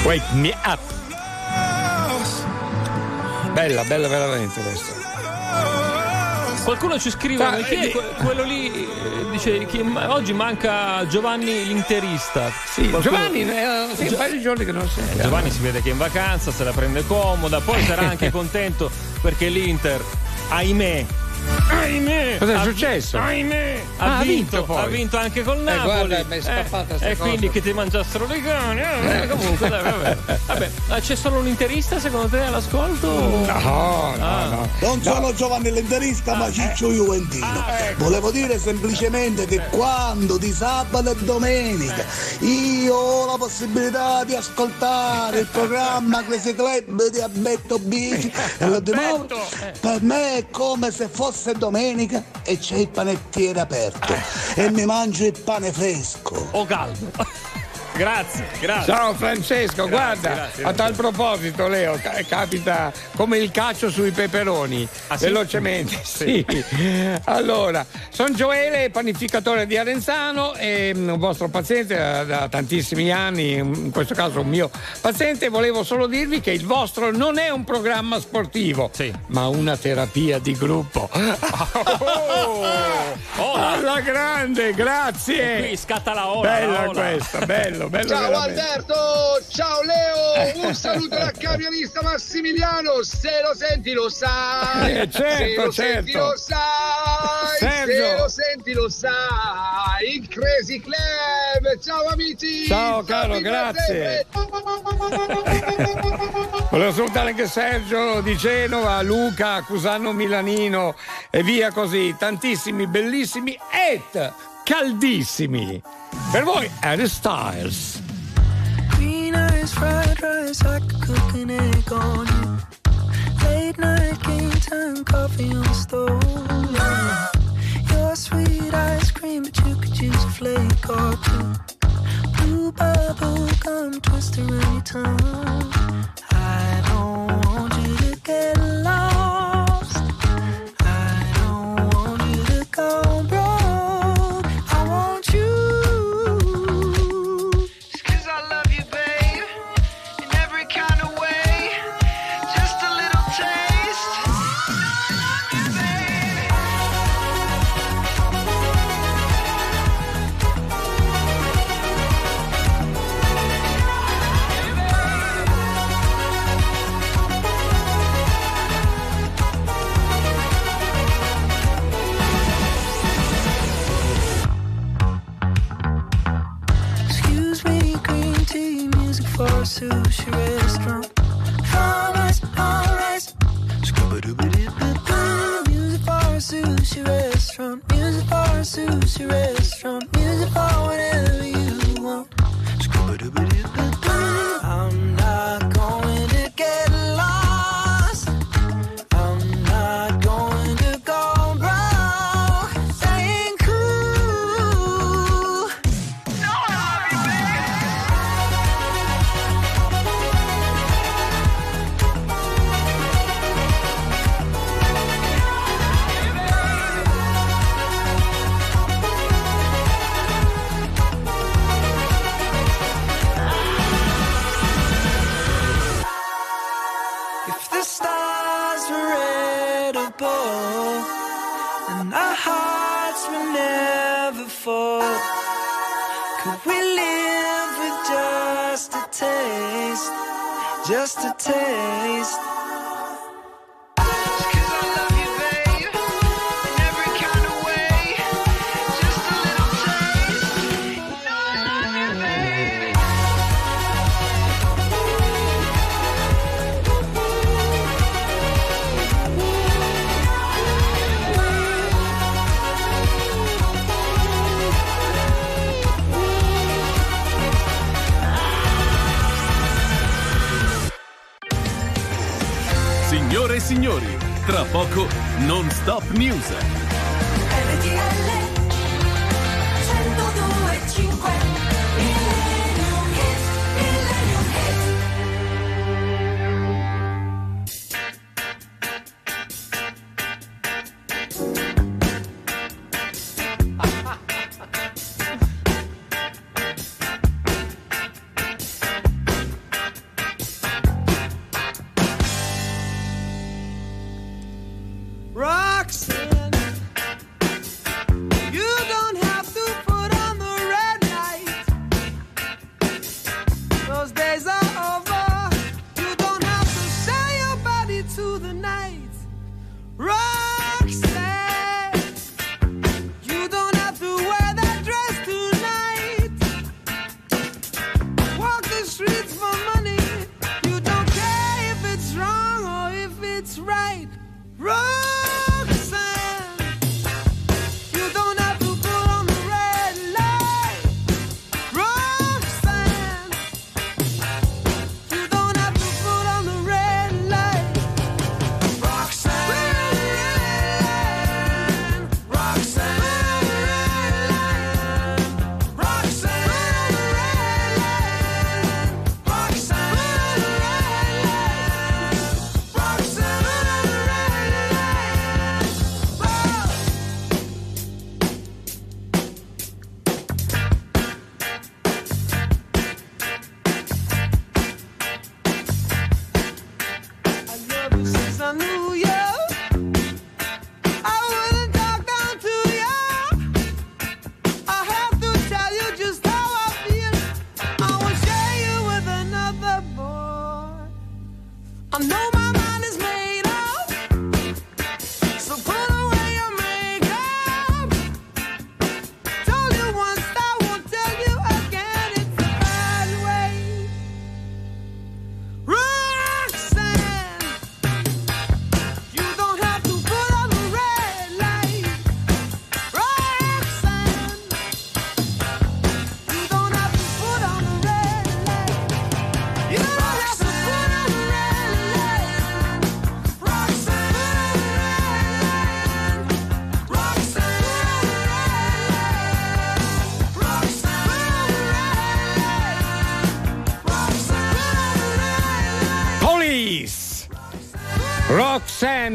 Speaker 1: Wake me up! Bella, bella veramente questa.
Speaker 2: Qualcuno ci scrive
Speaker 1: Sa-
Speaker 2: chi è
Speaker 1: eh,
Speaker 2: que- quello lì? eh, Dice che ma- oggi manca Giovanni l'interista.
Speaker 1: Sì,
Speaker 2: Qualcuno-
Speaker 1: Giovanni, eh, sì, un paio di giorni che non sei.
Speaker 2: Eh, Giovanni si vede che è in vacanza, se la prende comoda, poi sarà anche contento perché l'Inter, ahimè, ahimè,
Speaker 1: Cos'è successo?
Speaker 2: Ahimè, ha,
Speaker 1: Ah, ha
Speaker 2: vinto,
Speaker 1: vinto poi.
Speaker 2: ha vinto anche col
Speaker 1: Eh,
Speaker 2: Napoli.
Speaker 1: guarda, mi è scappata sta
Speaker 2: e quindi che ti mangiassero le cani. eh, comunque, dai, vabbè. Vabbè, ma c'è solo un interista secondo te all'ascolto?
Speaker 1: No, no,
Speaker 2: Ah.
Speaker 1: no.
Speaker 14: Non sono Giovanni l'interista, ma Ciccio Juventino. Volevo dire semplicemente che quando di sabato e domenica io ho la possibilità di ascoltare il programma Crazy Club di Abetto Bici e lo dimoro, per me è come se fosse domenica e c'è il panettiere aperto e mi mangio il pane fresco.
Speaker 2: O caldo. Grazie, grazie.
Speaker 1: Ciao Francesco,
Speaker 2: Grazie,
Speaker 1: guarda,
Speaker 2: grazie,
Speaker 1: a tal proposito Leo, ca- capita come il calcio sui peperoni,
Speaker 2: Ah, sì?
Speaker 1: velocemente. Sì. Allora, sono Gioele, panificatore di Arenzano e mm, un vostro paziente da, da tantissimi anni, in questo caso un mio paziente, volevo solo dirvi che il vostro non è un programma sportivo, ma una terapia di gruppo. Alla grande, grazie!
Speaker 2: E qui scatta la ola.
Speaker 1: Bella
Speaker 2: la
Speaker 1: questa, bello, bello
Speaker 50: Ciao
Speaker 1: veramente.
Speaker 50: Alberto, ciao Leo, un saluto da camionista Massimiliano, se lo senti lo sai,
Speaker 1: Eh, certo,
Speaker 50: se lo senti
Speaker 1: certo.
Speaker 50: lo sai,
Speaker 1: Sergio.
Speaker 50: se lo senti lo sai, il Crazy Club, ciao amici,
Speaker 1: Ciao, caro, grazie. Volevo salutare anche Sergio di Genova, Luca, Cusano Milanino e via così. Tantissimi, bellissimi et caldissimi. Per voi Harry Styles.
Speaker 36: Fried rice, I could cook an egg on you. Late night game time, coffee on the stove. yeah. Your sweet ice cream, but you could use a flake or two. Blue bubble gum twist around your tongue. I don't want you to get lost. Scuba. Music for sushi restaurant. Music sushi restaurant.
Speaker 7: Non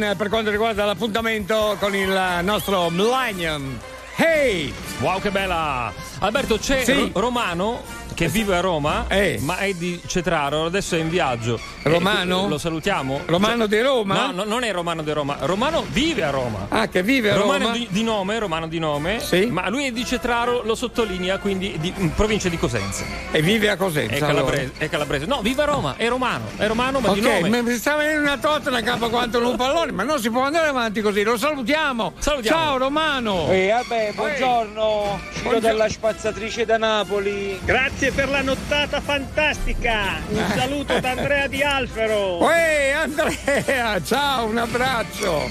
Speaker 36: Roxanne
Speaker 1: per quanto riguarda l'appuntamento con il nostro Millennium. Hey!
Speaker 2: Wow, che bella! Alberto, c'è
Speaker 1: Sì.
Speaker 2: Ro- Romano che vive a Roma, ma è di Cetraro, adesso è in viaggio.
Speaker 1: Romano?
Speaker 2: Eh, lo salutiamo?
Speaker 1: Romano di Roma?
Speaker 2: No, no, non è Romano di Roma. Romano vive a Roma.
Speaker 1: Ah, che vive a
Speaker 2: Romano
Speaker 1: Roma?
Speaker 2: Di, di nome, Romano di nome. Ma lui è di Cetraro, lo sottolinea, quindi di in provincia di Cosenza.
Speaker 1: E vive a Cosenza.
Speaker 2: È calabrese, è calabrese. No, vive a Roma, è romano, è romano, ma di
Speaker 1: Ok,
Speaker 2: nome.
Speaker 1: mi sta venendo una totta una capa quanto un pallone, ma non si può andare avanti così, lo salutiamo. Ciao Romano.
Speaker 40: Eh, vabbè, buongiorno, Ciro della spazzatrice da Napoli.
Speaker 51: Grazie per la nottata fantastica. Un saluto da Andrea Di Alfero.
Speaker 1: Uè, Andrea, ciao, un abbraccio.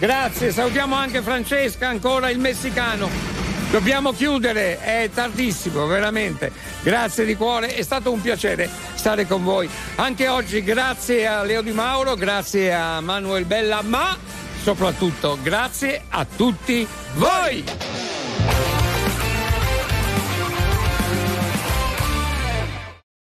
Speaker 1: Grazie, salutiamo anche Francesca, ancora il messicano. Dobbiamo chiudere, è tardissimo, veramente. Grazie di cuore, è stato un piacere stare con voi. Anche oggi grazie a Leo Di Mauro, grazie a Manuel Bella, ma soprattutto grazie a tutti voi.